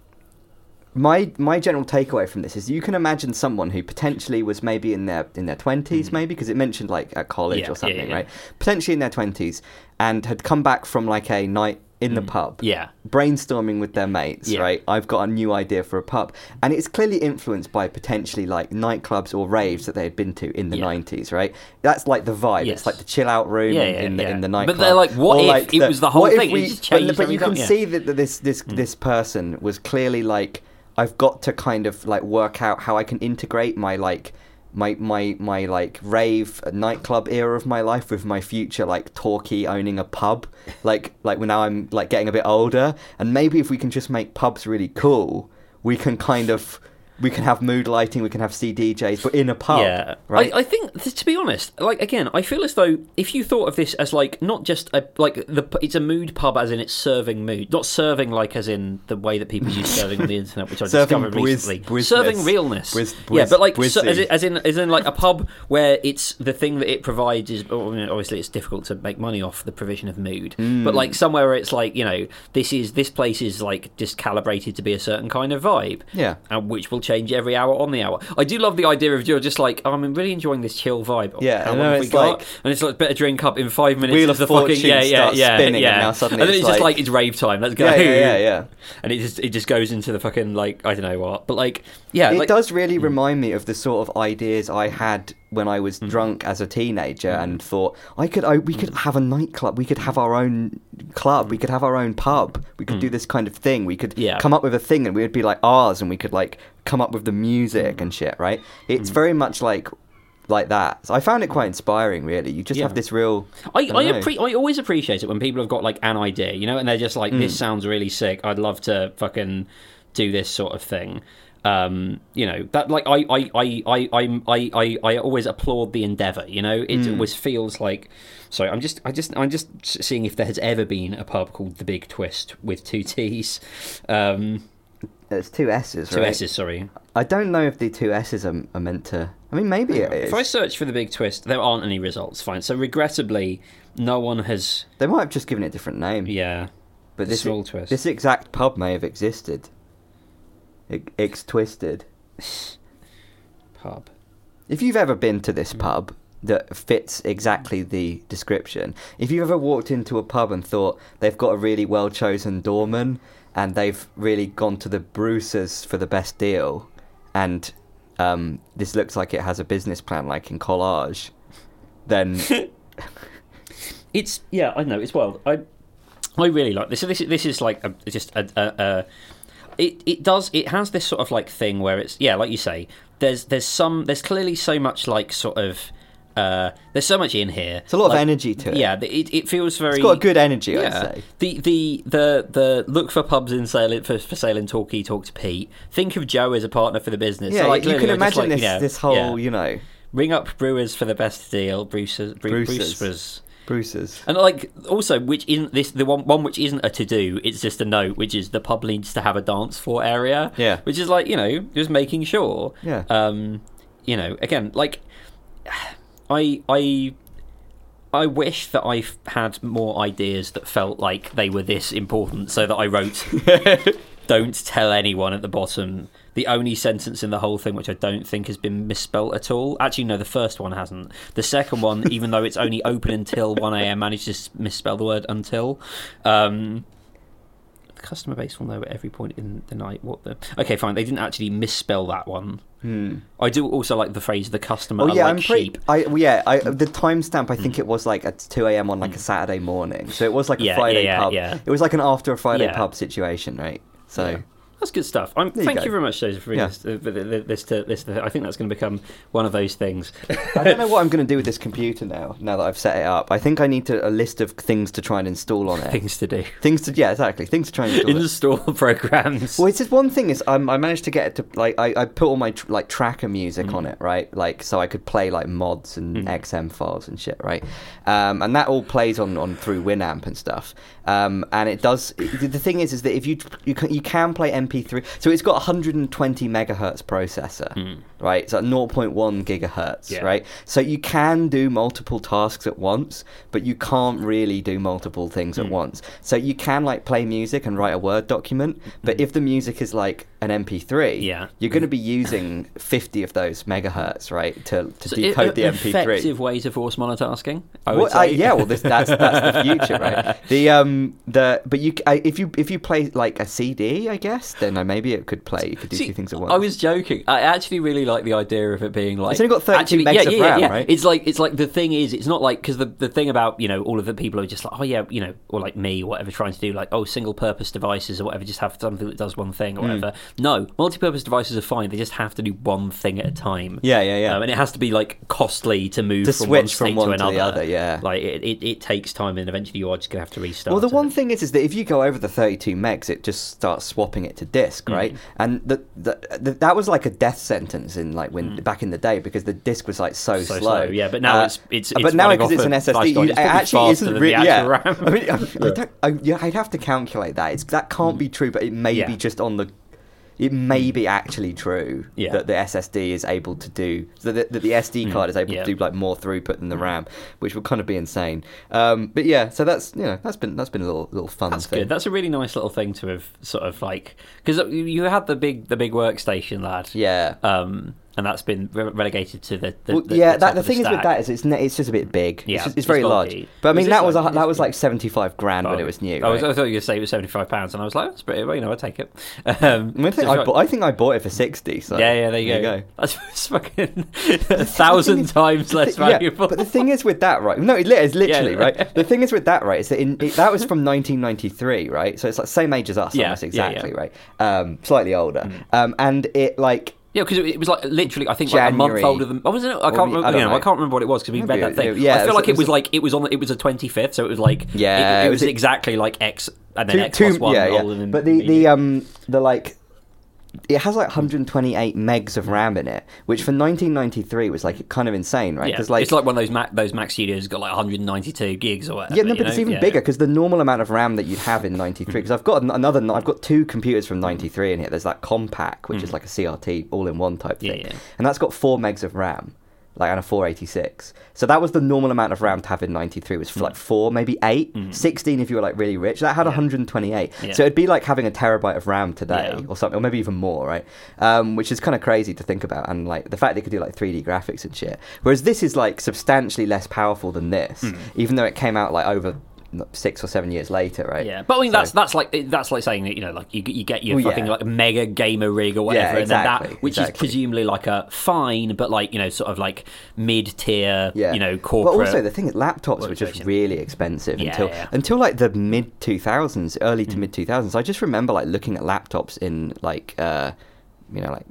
Speaker 2: my my general takeaway from this is you can imagine someone who potentially was maybe in their in their 20s maybe because it mentioned like at college.
Speaker 1: Yeah, yeah,
Speaker 2: or something
Speaker 1: yeah.
Speaker 2: right potentially in their 20s and had come back from like a night in the pub
Speaker 1: Mm. yeah.
Speaker 2: brainstorming with their mates
Speaker 1: Yeah.
Speaker 2: right i've got a new idea for a pub and it's clearly influenced by potentially like nightclubs or raves that they had been to in the
Speaker 1: Yeah.
Speaker 2: 90s right that's like the vibe
Speaker 1: Yes.
Speaker 2: it's like the chill out room
Speaker 1: Yeah,
Speaker 2: in, the,
Speaker 1: yeah.
Speaker 2: in the
Speaker 1: But they're like, what
Speaker 2: Or
Speaker 1: if
Speaker 2: like
Speaker 1: it was the whole thing?
Speaker 2: We-
Speaker 1: just
Speaker 2: but,
Speaker 1: changed
Speaker 2: but you can.
Speaker 1: Mm.
Speaker 2: see that that this this this person was clearly like i've got to kind of like work out how i can integrate my like my my my like rave nightclub era of my life with my future like Torquay owning a pub. Like like now I'm like getting a bit older. And maybe if we can just make pubs really cool we can kind of we can have mood lighting we can have CDJs but in a pub
Speaker 1: Yeah,
Speaker 2: right?
Speaker 1: I, I think th- to be honest, like again, I feel as though if you thought of this as like not just a like the it's a mood pub as in it's serving mood, not serving like as in the way that people use serving on the internet, which I discovered recently. Serving realness, yeah, but like so, as, in, as in as in like a pub where it's the thing that it provides is oh, obviously it's difficult to make money off the provision of mood,
Speaker 2: Hmm.
Speaker 1: but like somewhere where it's like you know this is this place is like just calibrated to be a certain kind of vibe
Speaker 2: yeah.
Speaker 1: and which will change every hour on the hour. I do love the idea of you're just like, oh, I'm really enjoying this chill vibe.
Speaker 2: Yeah,
Speaker 1: how long
Speaker 2: know, it's like-
Speaker 1: and it's like better drink up in five minutes.
Speaker 2: Wheel of
Speaker 1: the fucking yeah, yeah, yeah,
Speaker 2: spinning
Speaker 1: yeah.
Speaker 2: and now suddenly
Speaker 1: and then
Speaker 2: it's
Speaker 1: it's just
Speaker 2: like-
Speaker 1: like it's rave time. Let's go.
Speaker 2: yeah yeah yeah yeah
Speaker 1: And it just it just goes into the fucking like I don't know what, but like yeah,
Speaker 2: it
Speaker 1: like,
Speaker 2: does really mm. remind me of the sort of ideas I had when I was mm. drunk as a teenager mm. and thought I could I, we could have a nightclub we could have our own club we could have our own pub we could do this kind of thing we could
Speaker 1: Yeah.
Speaker 2: come up with a thing and we would be like ours and we could like come up with the music and shit right it's very much like like that so I found it quite inspiring really you just
Speaker 1: Yeah.
Speaker 2: have this real
Speaker 1: I, I,
Speaker 2: know.
Speaker 1: appre- I always appreciate it when people have got like an idea, you know, and they're just like,
Speaker 2: Mm.
Speaker 1: "This sounds really sick. I'd love to fucking do this sort of thing." Um, you know that like I I I I I I, I, I always applaud the endeavor. You know, it
Speaker 2: Mm.
Speaker 1: always feels like. Sorry, I'm just I just I'm just seeing if there has ever been a pub called the Big Twist with two T's, um,
Speaker 2: it's two S's right?
Speaker 1: two S's. Sorry.
Speaker 2: I don't know if the two S's are, are meant to I mean maybe it is
Speaker 1: If I search for the Big Twist, there aren't any results. Fine. So regrettably, no one has.
Speaker 2: they might have just given it a different name
Speaker 1: Yeah.
Speaker 2: But this
Speaker 1: small twist.
Speaker 2: this exact pub may have existed. X twisted.
Speaker 1: Pub.
Speaker 2: If you've ever been to this pub that fits exactly the description, if you've ever walked into a pub and thought they've got a really well chosen doorman and they've really gone to the Bruces for the best deal, and um, this looks like it has a business plan like in collage, then
Speaker 1: It's yeah, I know it's wild. I I really like this. So this is this is like a, just a, a, a it it does it has this sort of like thing where it's yeah, like you say. There's there's some there's clearly so much like sort of uh there's so much in here.
Speaker 2: it's a lot of energy to it.
Speaker 1: Yeah, it it feels very.
Speaker 2: it's got a good energy. I'd
Speaker 1: Yeah.
Speaker 2: say.
Speaker 1: The the the the look for pubs in sale for, for sale in Torquay. Talk to Pete. Think of Joe as a partner for the business.
Speaker 2: Yeah,
Speaker 1: So, like,
Speaker 2: you can imagine
Speaker 1: like,
Speaker 2: this
Speaker 1: you know,
Speaker 2: this whole
Speaker 1: yeah.
Speaker 2: you know
Speaker 1: ring up brewers for the best deal. Bruce's Bru-
Speaker 2: Bruce's.
Speaker 1: Bruce's.
Speaker 2: Bruce's.
Speaker 1: And like also, which isn't this the one one which isn't a to do? It's just a note, which is the pub needs to have a dance floor area.
Speaker 2: Yeah.
Speaker 1: which is like you know just making sure.
Speaker 2: Yeah.
Speaker 1: Um, you know, again, like I I I wish that I had more ideas that felt like they were this important, so that I wrote "Don't tell anyone" at the bottom. The only sentence in the whole thing which I don't think has been misspelt at all. Actually, no, the first one hasn't. The second one, even though it's only open until one a.m., managed to misspell the word "until." Um, the customer base will know at every point in the night what the. Okay, fine. They didn't actually misspell that one.
Speaker 2: Hmm.
Speaker 1: I do also like the phrase "the customer
Speaker 2: Oh yeah,
Speaker 1: like
Speaker 2: I'm pretty. I well, yeah, I, the timestamp. I think it was like at two a.m. on like a Saturday morning, so it was like a
Speaker 1: Mm. Yeah,
Speaker 2: Friday
Speaker 1: yeah,
Speaker 2: pub.
Speaker 1: yeah.
Speaker 2: It was like an after a Friday pub situation, right? So.
Speaker 1: That's good stuff. I'm,
Speaker 2: you
Speaker 1: thank
Speaker 2: go.
Speaker 1: you very much, Josef, for
Speaker 2: Yeah.
Speaker 1: this, uh, this, to, this to, I think that's going to become one of those things.
Speaker 2: I don't know what I'm going to do with this computer now. Now that I've set it up, I think I need to, a list of things to try and install on it.
Speaker 1: things to do.
Speaker 2: things to yeah, exactly. Things to try and install. it.
Speaker 1: Install programs.
Speaker 2: Well, it's just one thing is um, I managed to get it to like I, I put all my tr- like tracker music
Speaker 1: Mm.
Speaker 2: on it, right? Like so I could play like mods and
Speaker 1: Mm.
Speaker 2: XM files and shit, right? Um, and that all plays on, on through Winamp and stuff. Um, and it does. The the thing is, is that if you you can, you can play MP3, so it's got 120 megahertz processor, hmm. Right? It's at 0.1 gigahertz,
Speaker 1: Mm. Yeah.
Speaker 2: right? So you can do multiple tasks at once, but you can't really do multiple things
Speaker 1: Mm.
Speaker 2: at once. So you can like play music and write a Word document, but if the music is like an MP3,
Speaker 1: Mm. Yeah.
Speaker 2: you're going to be using 50 of those megahertz, right, to, to
Speaker 1: So
Speaker 2: decode
Speaker 1: e-
Speaker 2: the MP3.
Speaker 1: Effective way to force monotasking. I would
Speaker 2: Well, uh,
Speaker 1: say.
Speaker 2: yeah, well, this, that's that's the future, right? The um the but you c- I, if you if you play like a CD, I guess, then uh, maybe it could play. You could do
Speaker 1: See,
Speaker 2: two things at once.
Speaker 1: I was joking. I actually really like the idea of it being like.
Speaker 2: It's only got 32
Speaker 1: actually,
Speaker 2: megs
Speaker 1: yeah,
Speaker 2: of
Speaker 1: yeah,
Speaker 2: RAM,
Speaker 1: yeah.
Speaker 2: right?
Speaker 1: It's like it's like the thing is, it's not like because the the thing about you know all of the people are just like oh yeah you know or like me whatever trying to do like oh single purpose devices or whatever just have something that does one thing or
Speaker 2: Hmm.
Speaker 1: whatever. No, multi purpose devices are fine. They just have to do one thing at a time.
Speaker 2: Yeah, yeah, yeah.
Speaker 1: Um, and it has to be like costly to move
Speaker 2: To
Speaker 1: from one
Speaker 2: switch from one
Speaker 1: to
Speaker 2: to the
Speaker 1: another.
Speaker 2: other, yeah.
Speaker 1: like it, it, it takes time, and eventually you are just gonna have to restart.
Speaker 2: Well, the
Speaker 1: it.
Speaker 2: one thing is, is that if you go over the 32 megs, it just starts swapping it to disk,
Speaker 1: Mm.
Speaker 2: right? And the, the, the, that was like a death sentence in like when back in the day because the disk was like so,
Speaker 1: Mm. So
Speaker 2: slow.
Speaker 1: slow, yeah, but now
Speaker 2: Uh,
Speaker 1: it's- it's-
Speaker 2: but now because it's an SSD, you, it actually isn't really. Yeah,
Speaker 1: RAM.
Speaker 2: I mean, I, I don't, I, yeah, I'd have to calculate that. It's that can't be true, but it may
Speaker 1: Yeah.
Speaker 2: be just on the. It may be actually true
Speaker 1: Yeah.
Speaker 2: that the SSD is able to do that. The, that the SD card is able
Speaker 1: Mm. yeah.
Speaker 2: to do like more throughput than the RAM, which would kind of be insane. Um, but yeah, so that's you know that's been that's been a little little fun
Speaker 1: That's
Speaker 2: thing.
Speaker 1: good. That's a really nice little thing to have sort of like because you had the big the big workstation lad.
Speaker 2: Yeah.
Speaker 1: Um, and that's been re- relegated to the, the,
Speaker 2: Well,
Speaker 1: the
Speaker 2: yeah,
Speaker 1: the
Speaker 2: that the thing is with that is it's ne- it's just a bit big.
Speaker 1: Yeah,
Speaker 2: it's, just,
Speaker 1: it's
Speaker 2: very large. But I mean, that was a,
Speaker 1: like-
Speaker 2: that was like seventy five grand when
Speaker 1: Oh,
Speaker 2: it was new.
Speaker 1: I, was,
Speaker 2: right?
Speaker 1: I thought you were say it was seventy five pounds, and I was like, that's pretty. Well, you know, I take it. Um,
Speaker 2: I, think I, bought, I think I bought it for sixty. So
Speaker 1: yeah, yeah, there you, go. That's fucking a thousand times less
Speaker 2: Yeah,
Speaker 1: valuable.
Speaker 2: but the thing is with that, right? No, it it's literally
Speaker 1: Yeah.
Speaker 2: right. The thing is with that, right? Is that in, it, that was from 1993, right? So it's like same age as us,
Speaker 1: Yeah,
Speaker 2: almost
Speaker 1: yeah, yeah.
Speaker 2: exactly, right? Um, slightly older. Um, and it like
Speaker 1: Yeah, because it, was like literally, I think like a
Speaker 2: January.
Speaker 1: month older than. Oh, wasn't it? I can't remember.
Speaker 2: I don't
Speaker 1: know. I can't remember what it was because we
Speaker 2: Maybe
Speaker 1: read that
Speaker 2: it-
Speaker 1: thing.
Speaker 2: yeah,
Speaker 1: I
Speaker 2: it
Speaker 1: feel
Speaker 2: was-
Speaker 1: like
Speaker 2: it
Speaker 1: it was
Speaker 2: was-
Speaker 1: like it was on. It was a twenty fifth, so it was like
Speaker 2: Yeah,
Speaker 1: it, it
Speaker 2: it
Speaker 1: was
Speaker 2: was-
Speaker 1: exactly like X and then X plus one
Speaker 2: yeah,
Speaker 1: older
Speaker 2: yeah.
Speaker 1: than
Speaker 2: But the the um the like. It has like 128 megs of RAM in it, which for 1993 was like kind of insane, right?
Speaker 1: yeah,
Speaker 2: like
Speaker 1: it's like one of those Mac those Mac Studios got like 192 gigs or whatever.
Speaker 2: Yeah, no, but it's even
Speaker 1: Yeah.
Speaker 2: bigger because the normal amount of RAM that you'd have in '93. Because I've got another, I've got two computers from '93 in here. There's that Compaq, which is like a CRT all-in-one type
Speaker 1: Mm.
Speaker 2: Thing,
Speaker 1: yeah.
Speaker 2: and that's got four megs of RAM, like and a 486. So that was the normal amount of RAM to have in '93 was
Speaker 1: Mm.
Speaker 2: like four, maybe eight, 16 if you were like really rich. That had 128.
Speaker 1: Yeah.
Speaker 2: So it'd be like having a terabyte of RAM today
Speaker 1: Yeah.
Speaker 2: or something, or maybe even more, right? Um, which is kind of crazy to think about, and like the fact they could do like 3D graphics and shit. Whereas this is like substantially less powerful than this,
Speaker 1: Hmm.
Speaker 2: even though it came out like over six or seven years later, right?
Speaker 1: Yeah, but I mean
Speaker 2: So-
Speaker 1: that's that's like that's like saying that you know like you you get your
Speaker 2: Well,
Speaker 1: fucking
Speaker 2: yeah.
Speaker 1: like mega gamer rig or whatever,
Speaker 2: Yeah,
Speaker 1: and then
Speaker 2: exactly,
Speaker 1: that which
Speaker 2: exactly.
Speaker 1: is presumably like a fine, but like you know sort of like mid tier,
Speaker 2: yeah.
Speaker 1: you know corporate.
Speaker 2: But also the thing is, laptops were just really expensive until until like the mid two thousands, early
Speaker 1: Mm.
Speaker 2: to mid two thousands. I just remember like looking at laptops in like uh, you know like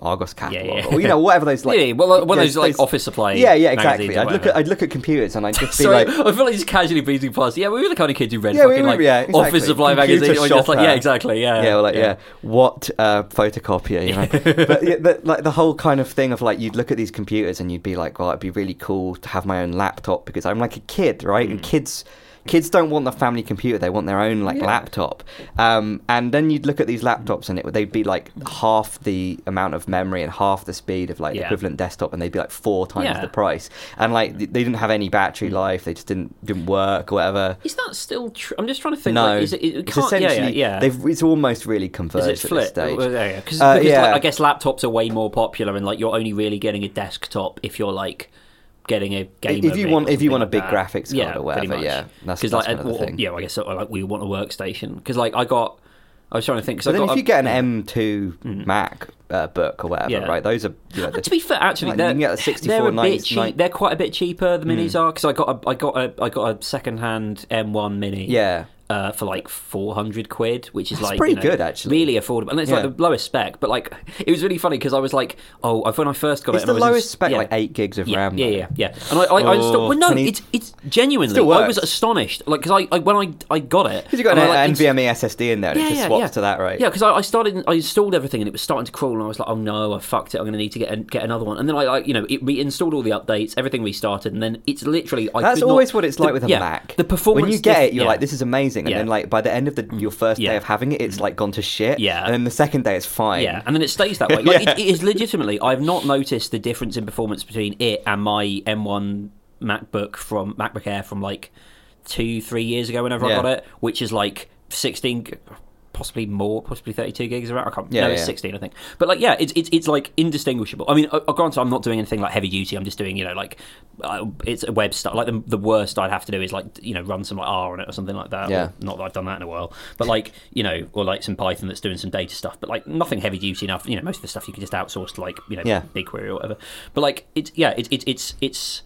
Speaker 2: Argos catalog
Speaker 1: yeah.
Speaker 2: or you know whatever those like
Speaker 1: yeah, well, one of
Speaker 2: yeah,
Speaker 1: those like office supply.
Speaker 2: Yeah, yeah, exactly. I'd look at I'd look at computers and I'd just be
Speaker 1: Sorry,
Speaker 2: like.
Speaker 1: I feel like just casually breezing past. Yeah, we were the kind of kids who read
Speaker 2: Yeah, we
Speaker 1: fucking
Speaker 2: were-
Speaker 1: like
Speaker 2: yeah, exactly.
Speaker 1: office supply
Speaker 2: Computer
Speaker 1: magazine. Or just like, yeah, exactly. Yeah,
Speaker 2: yeah, like yeah, what uh, photocopier, you know? but yeah, the, like the whole kind of thing of like you'd look at these computers and you'd be like, well, it'd be really cool to have my own laptop because I'm like a kid, right?
Speaker 1: Hmm.
Speaker 2: And kids. Kids don't want the family computer; they want their own like
Speaker 1: Yeah.
Speaker 2: laptop. Um, and then you'd look at these laptops, and it, they'd be like half the amount of memory and half the speed of like the equivalent desktop, and they'd be like four times
Speaker 1: Yeah.
Speaker 2: the price. And like they didn't have any battery life; they just didn't didn't work or whatever.
Speaker 1: Is that still true? I'm just trying to think.
Speaker 2: No,
Speaker 1: like, is it, it
Speaker 2: it's
Speaker 1: can't, yeah, yeah,
Speaker 2: essentially
Speaker 1: yeah.
Speaker 2: they've it's almost really converged
Speaker 1: Is it
Speaker 2: at this stage.
Speaker 1: Well, yeah, Cause,
Speaker 2: Uh,
Speaker 1: because,
Speaker 2: yeah.
Speaker 1: like, I guess laptops are way more popular, and like you're only really getting a desktop if you're like getting a gamer.
Speaker 2: if you want if you want a big
Speaker 1: that.
Speaker 2: graphics card
Speaker 1: yeah,
Speaker 2: or whatever, yeah, that's, that's
Speaker 1: like,
Speaker 2: kind of the
Speaker 1: or-
Speaker 2: thing.
Speaker 1: yeah, I guess sort of like we want a workstation because like I got. I was trying to think. Cause
Speaker 2: But
Speaker 1: I
Speaker 2: then
Speaker 1: got
Speaker 2: if you get an M2 Mac uh, book or whatever,
Speaker 1: Yeah.
Speaker 2: right? Those are you know,
Speaker 1: to be fair, actually,
Speaker 2: Like,
Speaker 1: they're,
Speaker 2: you can get a 64,
Speaker 1: they're a bit cheap.
Speaker 2: 90.
Speaker 1: They're quite a bit cheaper. The minis
Speaker 2: Hmm.
Speaker 1: are because I got a, I got a, I got a second-hand M1 Mini.
Speaker 2: yeah.
Speaker 1: Uh, for like four hundred quid, which is
Speaker 2: That's
Speaker 1: like
Speaker 2: pretty
Speaker 1: you know,
Speaker 2: good, actually.
Speaker 1: really affordable, and it's
Speaker 2: Yeah.
Speaker 1: like the lowest spec. But like, it was really funny because I was like, oh, when I first got
Speaker 2: It's
Speaker 1: it,
Speaker 2: the
Speaker 1: and I was in-
Speaker 2: lowest spec,
Speaker 1: yeah.
Speaker 2: like eight gigs of
Speaker 1: Yeah,
Speaker 2: RAM.
Speaker 1: yeah, yeah, yeah. And I, I, I installed.
Speaker 2: Oh,
Speaker 1: Well, no,
Speaker 2: 20
Speaker 1: it's it's genuinely. I was astonished, like because I, I when I I got it,
Speaker 2: Because you got an
Speaker 1: like,
Speaker 2: NVMe SSD in there, and
Speaker 1: yeah,
Speaker 2: it just
Speaker 1: yeah,
Speaker 2: swaps
Speaker 1: yeah.
Speaker 2: to that, right?
Speaker 1: Yeah, because I, I started, I installed everything, and it was starting to crawl, and I was like, "Oh no, I fucked it! I'm going to need to get a, get another one." And then I, like, you know, it reinstalled all the updates, everything restarted, and then it's literally. I
Speaker 2: That's
Speaker 1: could not-
Speaker 2: always what it's like
Speaker 1: the-
Speaker 2: with a Mac.
Speaker 1: The performance
Speaker 2: when you get it, you're like, "This is amazing," and
Speaker 1: Yeah.
Speaker 2: then like by the end of the mm. your first
Speaker 1: Yeah.
Speaker 2: day of having it, it's like gone to shit.
Speaker 1: Yeah.
Speaker 2: and then the second day it's fine.
Speaker 1: Yeah, and then it stays that way. Like,
Speaker 2: Yeah.
Speaker 1: it, it is legitimately. I've not noticed the difference in performance between it and my M1 MacBook from MacBook Air from like two, three years ago. Whenever. I got it, which is like sixteen, possibly more, possibly thirty-two gigs around. I can't.
Speaker 2: Yeah,
Speaker 1: no, it's
Speaker 2: yeah.
Speaker 1: sixteen, I think. But like, yeah, it's it's it's like indistinguishable. I mean, uh, granted, I'm not doing anything like heavy duty. I'm just doing you know like uh, it's a web stuff. Like the, the worst I'd have to do is like you know run some like R on it or something like that.
Speaker 2: Yeah.
Speaker 1: Or, not that I've done that in a while, but like you know, or like some Python that's doing some data stuff, but like nothing heavy duty enough. You know, most of the stuff you can just outsource to like you know
Speaker 2: Yeah.
Speaker 1: BigQuery or whatever. But like it's yeah, it's it's it's it's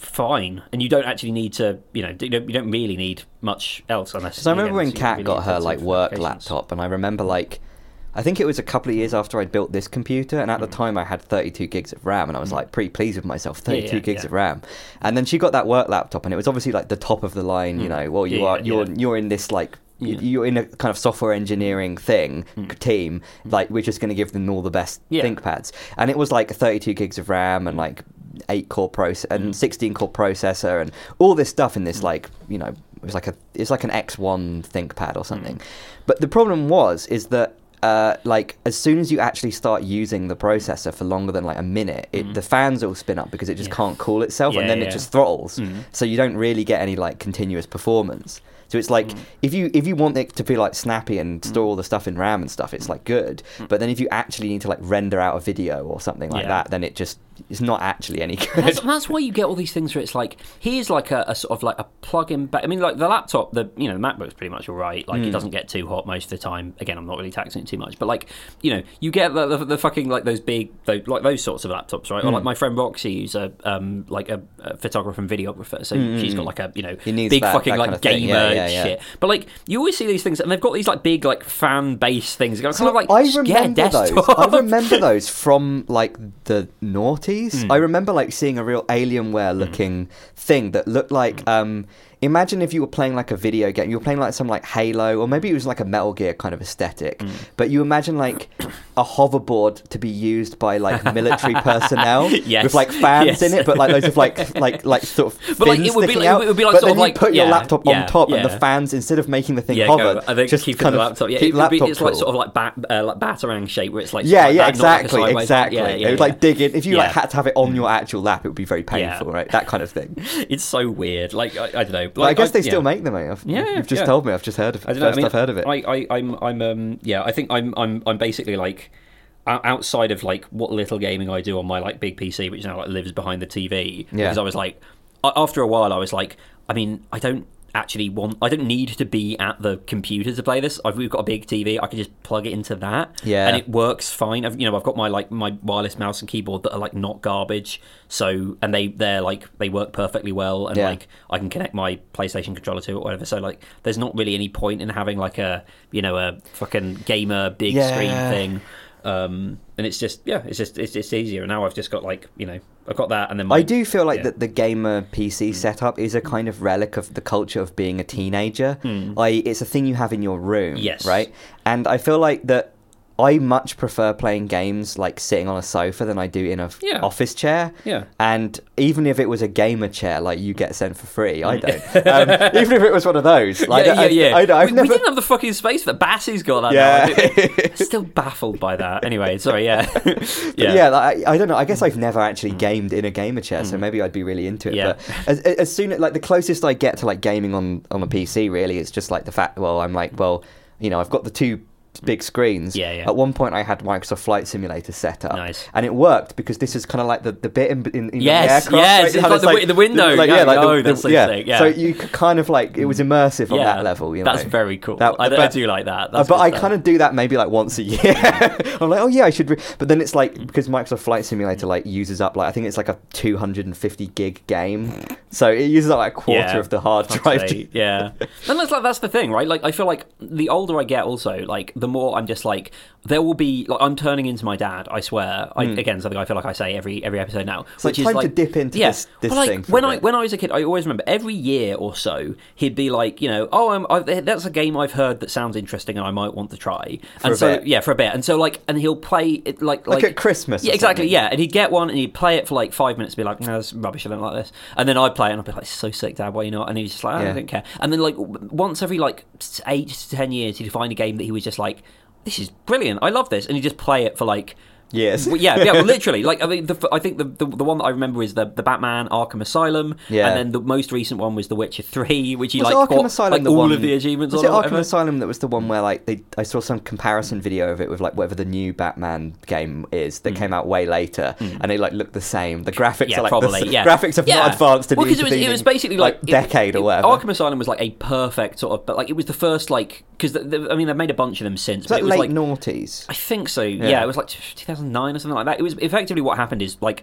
Speaker 1: fine, and you don't actually need to you know you don't, you don't really need much else unless.
Speaker 2: So I remember when Kat
Speaker 1: really
Speaker 2: got her like work laptop, and I remember like, I think it was a couple of years after I'd built this computer, and at the
Speaker 1: Mm.
Speaker 2: time I had 32 gigs of RAM, and I was like pretty pleased with myself, 32
Speaker 1: yeah,
Speaker 2: gigs
Speaker 1: yeah.
Speaker 2: of RAM. And then she got that work laptop, and it was obviously like the top of the line, you know. Well, you
Speaker 1: Mm. Yeah,
Speaker 2: are you're
Speaker 1: yeah.
Speaker 2: you're in this like.
Speaker 1: Yeah.
Speaker 2: You're in a kind of software engineering thing team, like we're just going to give them all the best
Speaker 1: Mm. Yeah.
Speaker 2: ThinkPads, and it was like 32 gigs of RAM and like eight core process
Speaker 1: Mm.
Speaker 2: and 16 core processor and all this stuff in this like you know it was like a it's like an X1 ThinkPad or something.
Speaker 1: Mm.
Speaker 2: But the problem was is that uh, like as soon as you actually start using the processor for longer than like a minute, it, the fans all spin up because it just
Speaker 1: Mm. Yeah.
Speaker 2: can't cool itself,
Speaker 1: Yeah,
Speaker 2: and then
Speaker 1: yeah.
Speaker 2: it just throttles.
Speaker 1: Mm.
Speaker 2: So you don't really get any like continuous performance. So it's like
Speaker 1: Mm.
Speaker 2: if you if you want it to be like snappy and store all the stuff in RAM and stuff, it's like good. But then if you actually need to like render out a video or something like
Speaker 1: Mm.
Speaker 2: That, then it just it's not actually any good.
Speaker 1: That's, that's why you get all these things where it's like here's like a, a sort of like a plug-in. Ba- I mean, like the laptop, the you know the MacBook's pretty much all right. Like
Speaker 2: Hmm.
Speaker 1: it doesn't get too hot most of the time. Again, I'm not really taxing it too much, but like you know you get the, the, the fucking like those big those, like those sorts of laptops, right?
Speaker 2: Hmm.
Speaker 1: Or like my friend Roxy, who's a um like a, a photographer and videographer, so she's got like a you know
Speaker 2: Hmm,
Speaker 1: big
Speaker 2: that-
Speaker 1: fucking
Speaker 2: that
Speaker 1: like
Speaker 2: kind of thing.
Speaker 1: gamer
Speaker 2: Yeah, yeah, yeah.
Speaker 1: shit. But like you always see these things, and they've got these like big like fan base things. Kind
Speaker 2: So
Speaker 1: of like
Speaker 2: I
Speaker 1: just get a
Speaker 2: remember those. I remember those from like the
Speaker 1: Hmm.
Speaker 2: I remember like seeing a real Alienware looking thing that looked like.
Speaker 1: Hmm.
Speaker 2: um Imagine if you were playing like a video game. You were playing like some like Halo, or maybe it was like a Metal Gear kind of aesthetic.
Speaker 1: Hmm.
Speaker 2: But you imagine like a hoverboard to be used by like military personnel
Speaker 1: Yes.
Speaker 2: with like fans
Speaker 1: Yes.
Speaker 2: in it, but like those of like like like sort of
Speaker 1: But, like, it would be like-
Speaker 2: out.
Speaker 1: it would be like
Speaker 2: but
Speaker 1: sort
Speaker 2: then
Speaker 1: of
Speaker 2: you
Speaker 1: like-
Speaker 2: put your
Speaker 1: yeah,
Speaker 2: laptop
Speaker 1: yeah,
Speaker 2: on top, and the fans instead of making the thing
Speaker 1: yeah,
Speaker 2: hover,
Speaker 1: go,
Speaker 2: just
Speaker 1: keep
Speaker 2: kind
Speaker 1: the
Speaker 2: of
Speaker 1: laptop. Yeah,
Speaker 2: keep
Speaker 1: it would be,
Speaker 2: laptop
Speaker 1: it's like sort of like bat, uh, like batarang shape, where it's like
Speaker 2: Yeah,
Speaker 1: like
Speaker 2: yeah,
Speaker 1: that, not like
Speaker 2: exactly, exactly.
Speaker 1: Yeah, yeah,
Speaker 2: it would like dig in. If you like
Speaker 1: Mm.
Speaker 2: had to have it on your actual lap, it would be very painful, right? That kind of thing.
Speaker 1: It's so weird. Like I, I don't know.
Speaker 2: But I
Speaker 1: Like,
Speaker 2: guess they still
Speaker 1: yeah.
Speaker 2: make them. eh? I've,
Speaker 1: Yeah,
Speaker 2: you've just
Speaker 1: yeah.
Speaker 2: told me. I've just heard of it.
Speaker 1: I don't know.
Speaker 2: First
Speaker 1: I mean,
Speaker 2: I've heard of it.
Speaker 1: I, I, I'm, I'm, um, yeah. I think I'm, I'm, I'm basically like outside of like what little gaming I do on my like big PC, which now like lives behind the TV.
Speaker 2: Yeah.
Speaker 1: Because I was like, after a while, I was like, I mean, I don't. Actually want. I don't need to be at the computer to play this. I've we've got a big TV. I can just plug it into that,
Speaker 2: Yeah.
Speaker 1: and it works fine. I've, you know, I've got my like my wireless mouse and keyboard that are like not garbage. So and they they're like they work perfectly well, and
Speaker 2: Yeah.
Speaker 1: like I can connect my PlayStation controller to it or whatever. So like, there's not really any point in having like a you know a fucking gamer big screen thing. Um, and it's just yeah, it's just it's, it's easier. And now I've just got like you know I've got that, and then my,
Speaker 2: I do feel like
Speaker 1: yeah.
Speaker 2: that the gamer PC hmm. setup is a kind of relic of the culture of being a teenager. Hmm. I, it's a thing you have in your room.
Speaker 1: Yes.
Speaker 2: right? And I feel like that I much prefer playing games like sitting on a sofa than I do in a f-
Speaker 1: Yeah.
Speaker 2: office chair.
Speaker 1: Yeah.
Speaker 2: And even if it was a gamer chair, like you get sent for free, I don't. um, even if it was one of those, like
Speaker 1: yeah, yeah,
Speaker 2: I,
Speaker 1: yeah.
Speaker 2: I, I, have
Speaker 1: we,
Speaker 2: never.
Speaker 1: we didn't have the fucking space for that. Bassie's got that.
Speaker 2: Yeah.
Speaker 1: now. Still baffled by that. Anyway, sorry. Yeah.
Speaker 2: But
Speaker 1: yeah.
Speaker 2: yeah, like, I, I don't know. I guess I've never actually gamed in a gamer chair, so maybe I'd be really into it.
Speaker 1: Mm. Yeah.
Speaker 2: But as, as soon as like the closest I get to like gaming on on a PC, really, it's just like the fact. Well, I'm like, well, you know, I've got the two big screens.
Speaker 1: Yeah, yeah.
Speaker 2: At one point, I had Microsoft Flight Simulator set up,
Speaker 1: Nice.
Speaker 2: and it worked because this is kind of like the, the bit in, in, in
Speaker 1: Yes,
Speaker 2: the aircraft.
Speaker 1: yes,
Speaker 2: right?
Speaker 1: it's
Speaker 2: How
Speaker 1: like the wi- the window.
Speaker 2: Like,
Speaker 1: Yeah,
Speaker 2: yeah, like
Speaker 1: oh,
Speaker 2: the,
Speaker 1: that's
Speaker 2: the,
Speaker 1: so
Speaker 2: yeah.
Speaker 1: sick, yeah.
Speaker 2: So you could kind of like it was mm. immersive on
Speaker 1: Yeah.
Speaker 2: that level. You know,
Speaker 1: That's very cool.
Speaker 2: That-
Speaker 1: I, I do like that. That's
Speaker 2: but I kind of do that maybe like once a year. I'm like, oh yeah, I should. Re-. But then it's like because Microsoft Flight Simulator like uses up like I think it's like a 250 gig game, so it uses up like a quarter
Speaker 1: Yeah.
Speaker 2: of the hard drive.
Speaker 1: yeah, and that's like that's the thing, right? Like I feel like the older I get, also like the more I'm just like there will be like I'm turning into my dad. I swear. I, hmm. Again, something I feel like I say every every episode now,
Speaker 2: like
Speaker 1: which
Speaker 2: time
Speaker 1: is
Speaker 2: to dip into
Speaker 1: yeah,
Speaker 2: this- this
Speaker 1: but, like,
Speaker 2: thing
Speaker 1: when I when I was a kid, I always remember every year or so he'd be like, you know, oh, I, that's a game I've heard that sounds interesting and I might want to try. and
Speaker 2: a
Speaker 1: so
Speaker 2: bit.
Speaker 1: yeah, for a bit, and so like, and he'll play it like
Speaker 2: Like at Christmas
Speaker 1: Yeah, exactly.
Speaker 2: something.
Speaker 1: Yeah, and he'd get one and he'd play it for like five minutes, and be like, no, that's rubbish. I don't like this. And then I'd play it and I'd be like, so sick, Dad. Why you not? And he's just like, oh, I don't care. And then like once every like eight to ten years, he'd find a game that he was just like, this is brilliant. I love this, and he'd just play it for like.
Speaker 2: Yes.
Speaker 1: Well, yeah, yeah, well, literally. Like, I mean, the, I think the, the the one that I remember is the the Batman Arkham Asylum,
Speaker 2: Yeah.
Speaker 1: and then the most recent one was The Witcher Three, which he
Speaker 2: Was
Speaker 1: like
Speaker 2: Arkham
Speaker 1: got
Speaker 2: Asylum
Speaker 1: like
Speaker 2: the
Speaker 1: all
Speaker 2: one,
Speaker 1: of the achievements
Speaker 2: Was
Speaker 1: on.
Speaker 2: it Arkham. Asylum that was the one where like they? I saw some comparison video of it with like whatever the new Batman game is that hmm. came out way later, hmm. and they like look the same. The graphics.
Speaker 1: Yeah,
Speaker 2: are like
Speaker 1: probably.
Speaker 2: the,
Speaker 1: yeah,
Speaker 2: graphics have
Speaker 1: yeah.
Speaker 2: not advanced
Speaker 1: well, because it was, it was basically like, it-
Speaker 2: decade
Speaker 1: it-
Speaker 2: or whatever.
Speaker 1: Arkham Asylum was like a perfect sort of, but like it was the first like because I mean they've made a bunch of them since,
Speaker 2: Is
Speaker 1: but it was
Speaker 2: late
Speaker 1: like
Speaker 2: noughties?
Speaker 1: I think so. Yeah. it was like 2009 or something like that. It was effectively what happened is like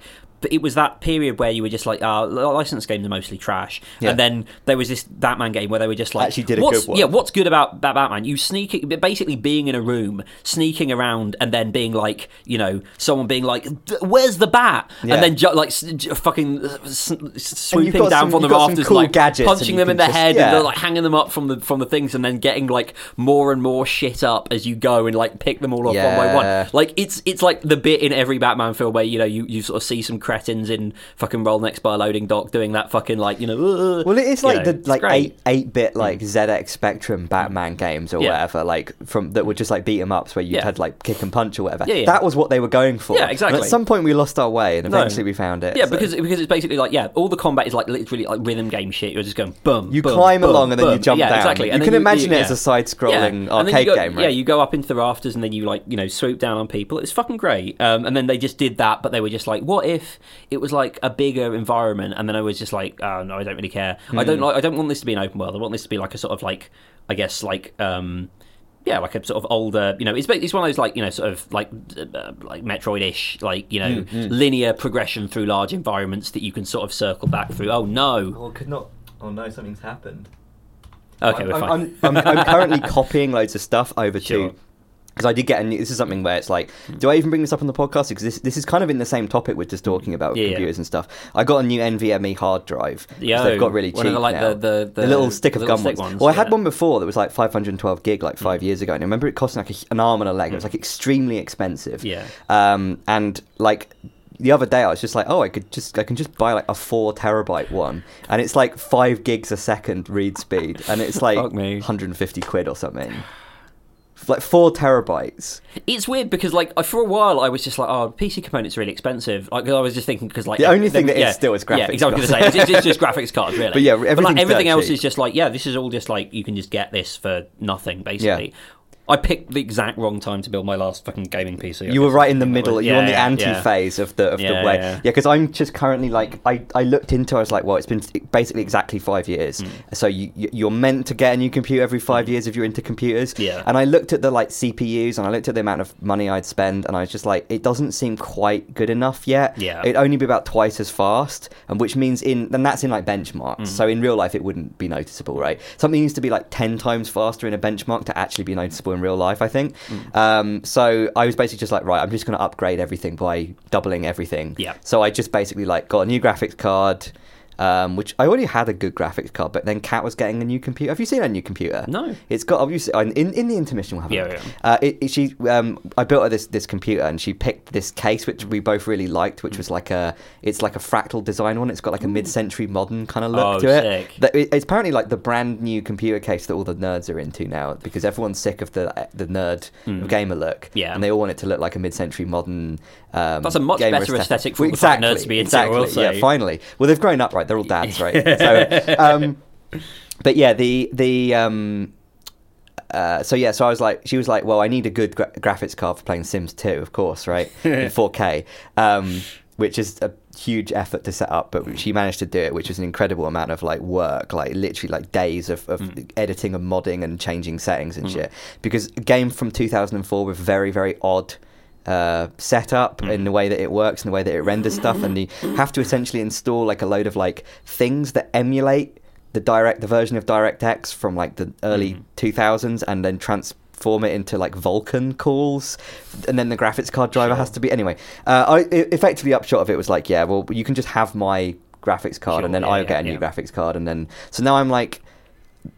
Speaker 1: it was that period where you were just like, uh, licensed games are mostly trash,
Speaker 2: Yeah.
Speaker 1: and then there was this Batman game where they were just like,
Speaker 2: Actually did a good one.
Speaker 1: Yeah, what's good about that Batman? You sneaking, basically being in a room, sneaking around, and then being like, you know, someone being like, "Where's the bat?"
Speaker 2: Yeah.
Speaker 1: and then ju- like s- j- fucking uh, s- swooping down
Speaker 2: some-
Speaker 1: from the
Speaker 2: you've got some
Speaker 1: rafters,
Speaker 2: cool
Speaker 1: like punching them in the
Speaker 2: just-
Speaker 1: head,
Speaker 2: yeah.
Speaker 1: and like hanging them up from the from the things, and then getting like more and more shit up as you go and like pick them all off one by one. Like it's it's like the bit in every Batman film where you know you, you sort of see some cretins in fucking roll next by loading dock doing that fucking like you know. "Uh,"
Speaker 2: Well, it is like
Speaker 1: know,
Speaker 2: the like.
Speaker 1: Mm.
Speaker 2: eight eight bit like ZX Spectrum Batman games or
Speaker 1: Yeah.
Speaker 2: whatever, like from that were just like beat 'em ups where you
Speaker 1: Yeah.
Speaker 2: had like kick and punch or whatever.
Speaker 1: Yeah, yeah.
Speaker 2: That was what they were going for.
Speaker 1: Yeah,
Speaker 2: And
Speaker 1: exactly.
Speaker 2: at some point, we lost our way, and
Speaker 1: No.
Speaker 2: eventually we found it.
Speaker 1: Yeah,
Speaker 2: so.
Speaker 1: because because it's basically like yeah, all the combat is like literally like rhythm game shit. You're just going boom.
Speaker 2: you
Speaker 1: boom,
Speaker 2: climb
Speaker 1: boom,
Speaker 2: along and then you jump
Speaker 1: yeah,
Speaker 2: down.
Speaker 1: Exactly.
Speaker 2: You can
Speaker 1: then
Speaker 2: imagine it as a.
Speaker 1: And then you
Speaker 2: arcade
Speaker 1: go-
Speaker 2: game, right?
Speaker 1: Yeah, you go up into the rafters and then you like you know swoop down on people. It's fucking great. Um, and then they just did that, but they were just like, what if it was like a bigger environment? And then I was just like, oh no, I don't really care. I
Speaker 2: Hmm.
Speaker 1: don't like. I don't want this to be an open world. I want this to be like a sort of like I guess like. um yeah, like a sort of older, you know, it's it's one of those like you know, sort of like uh, like Metroid-ish, like you know,
Speaker 2: Hmm,
Speaker 1: linear progression through large environments that you can sort of circle back through. Oh no,
Speaker 2: Oh, could not. Oh no, something's happened.
Speaker 1: okay,
Speaker 2: I'm,
Speaker 1: we're fine.
Speaker 2: I'm, I'm, I'm currently copying loads of stuff over
Speaker 1: Sure.
Speaker 2: to because I did get a new, this is something where it's like, do I even bring this up on the podcast? Because this this is kind of in the same topic we're just talking about with
Speaker 1: Yeah, yeah.
Speaker 2: computers and stuff. I got a new NVMe hard drive.
Speaker 1: Yeah,
Speaker 2: they've got really cheap
Speaker 1: the, like,
Speaker 2: now.
Speaker 1: the- the- the
Speaker 2: little stick of
Speaker 1: little
Speaker 2: gum ones.
Speaker 1: ones,
Speaker 2: Well, I had
Speaker 1: yeah. Mm.
Speaker 2: one before that was like 512 gig like five years ago, and I remember it costing like a, an arm and a leg. It was like extremely expensive.
Speaker 1: Yeah.
Speaker 2: Um, and like the other day, I was just like, oh, I could just I can just buy like a four terabyte one, and it's like five gigs a second read speed, and it's like 150 quid or something. Like four terabytes.
Speaker 1: It's weird because like for a while I was just like, oh, PC components are really expensive. Like I was just thinking because like
Speaker 2: The only thing that is
Speaker 1: yeah,
Speaker 2: still is
Speaker 1: Yeah,
Speaker 2: graphics
Speaker 1: exactly. I was going say it's, it's just graphics cards, really.
Speaker 2: But yeah,
Speaker 1: like, everything else is just like, yeah, this is all just like you can just get this for nothing, basically. I picked the exact wrong time to build my last fucking gaming PC. I
Speaker 2: You were right in the middle.
Speaker 1: Yeah,
Speaker 2: You're on the
Speaker 1: yeah,
Speaker 2: anti
Speaker 1: yeah.
Speaker 2: phase of the of the way.
Speaker 1: yeah.
Speaker 2: Because I'm just currently like I, I looked into. I was like, well, it's been basically exactly five years.
Speaker 1: Hmm.
Speaker 2: So you you- you're meant to get a new computer every five years if you're into computers.
Speaker 1: Yeah.
Speaker 2: And I looked at the like CPUs and I looked at the amount of money I'd spend and I was just like, it doesn't seem quite good enough yet.
Speaker 1: Yeah.
Speaker 2: It'd only be about twice as fast, and which means in and that's in like benchmarks.
Speaker 1: Hmm.
Speaker 2: So in real life, it wouldn't be noticeable, right? Something needs to be like ten times faster in a benchmark to actually be noticeable in real life. I think.
Speaker 1: Hmm.
Speaker 2: Um, so I was basically just like, right, I'm just going to upgrade everything by doubling everything.
Speaker 1: Yeah.
Speaker 2: So I just basically like got a new graphics card. Um, which I already had a good graphics card, but then Kat was getting a new computer. Have you seen her new computer?
Speaker 1: No.
Speaker 2: It's got obviously in in the intermission. We'll have a
Speaker 1: Yeah, yeah.
Speaker 2: Uh, it, it- she, um, I built her this this computer, and she picked this case, which we both really liked, which was like a, it's like a fractal design one. It's got like a mid-century modern kind of look
Speaker 1: Oh,
Speaker 2: to it. That- it- It's apparently like the brand new computer case that all the nerds are into now, because everyone's sick of the the nerd gamer look.
Speaker 1: Yeah.
Speaker 2: and they all want it to look like a mid-century modern. Um,
Speaker 1: That's a much better aesthetic for
Speaker 2: Well,
Speaker 1: all the
Speaker 2: exactly,
Speaker 1: nerds to be into,
Speaker 2: Exactly. Yeah, finally. Well, they've grown up, right? They're all dads, right? so, um, but yeah, the the um, uh, so yeah, so I was like, she was like, well, I need a good gra- graphics card for playing Sims 2, of course, right, in 4K, um, which is a huge effort to set up, but she managed to do it, which was an incredible amount of like work, like literally like days of, of editing and modding and changing settings and shit. Because a game from 2004 with very very odd. Uh, setup in the way that it works and the way that it renders stuff, and you have to essentially install like a load of like things that emulate the direct the version of DirectX from like the early 2000s and then transform it into like Vulkan calls and then the graphics card driver has to be anyway uh, I effectively upshot of it was like yeah well you can just have my graphics card
Speaker 1: Sure,
Speaker 2: and then
Speaker 1: yeah,
Speaker 2: I'll
Speaker 1: yeah,
Speaker 2: get a new graphics card and then so now I'm like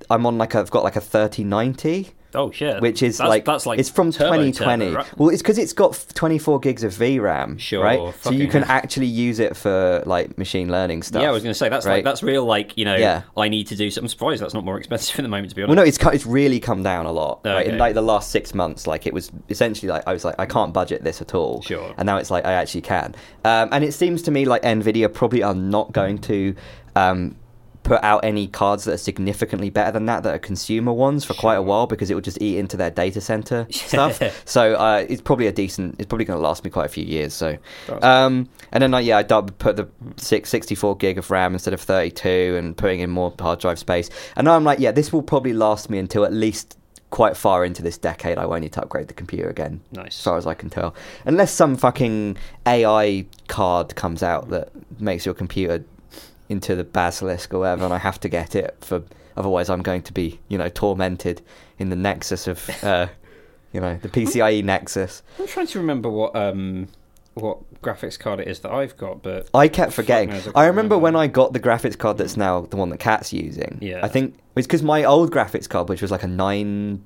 Speaker 2: I'm on like a, I've got like a 3090
Speaker 1: Oh shit!
Speaker 2: which is
Speaker 1: that's,
Speaker 2: like,
Speaker 1: that's like
Speaker 2: it's from 2020.
Speaker 1: turbo, right?
Speaker 2: Well, it's because it's got 24 gigs of VRAM,
Speaker 1: Sure,
Speaker 2: right? So you can
Speaker 1: hell.
Speaker 2: actually use it for like machine learning stuff.
Speaker 1: Yeah, I was going to say that's
Speaker 2: right?
Speaker 1: like that's real. Like you know,
Speaker 2: Yeah.
Speaker 1: I need to do. something. I'm surprised that's not more expensive at the moment. To be honest.
Speaker 2: Well, no, it's it's really come down a lot. Right? In like the last six months, like it was essentially like I was like I can't budget this at all.
Speaker 1: Sure.
Speaker 2: And now it's like I actually can. Um, and it seems to me like Nvidia probably are not going to. Um, Put out any cards that are significantly better than that, that are consumer ones, for quite a while because it will just eat into their data center stuff. So uh, it's probably a decent. It's probably going to last me quite a few years. So, um, and then like yeah, I put the six, 64 gig of RAM instead of 32, and putting in more hard drive space. And now I'm like, yeah, this will probably last me until at least quite far into this decade. I won't need to upgrade the computer again,
Speaker 1: Nice.
Speaker 2: as far as I can tell, unless some fucking AI card comes out that makes your computer into the basilisk or whatever, and I have to get it for. Otherwise, I'm going to be, you know, tormented in the nexus of, uh, you know, the PCIe nexus.
Speaker 1: I'm trying to remember what um what graphics card it is that I've got, but
Speaker 2: I kept forgetting.
Speaker 1: I
Speaker 2: I remember when I got the graphics card that's now the one that Kat's using.
Speaker 1: Yeah.
Speaker 2: I think it's because my old graphics card, which was like a nine,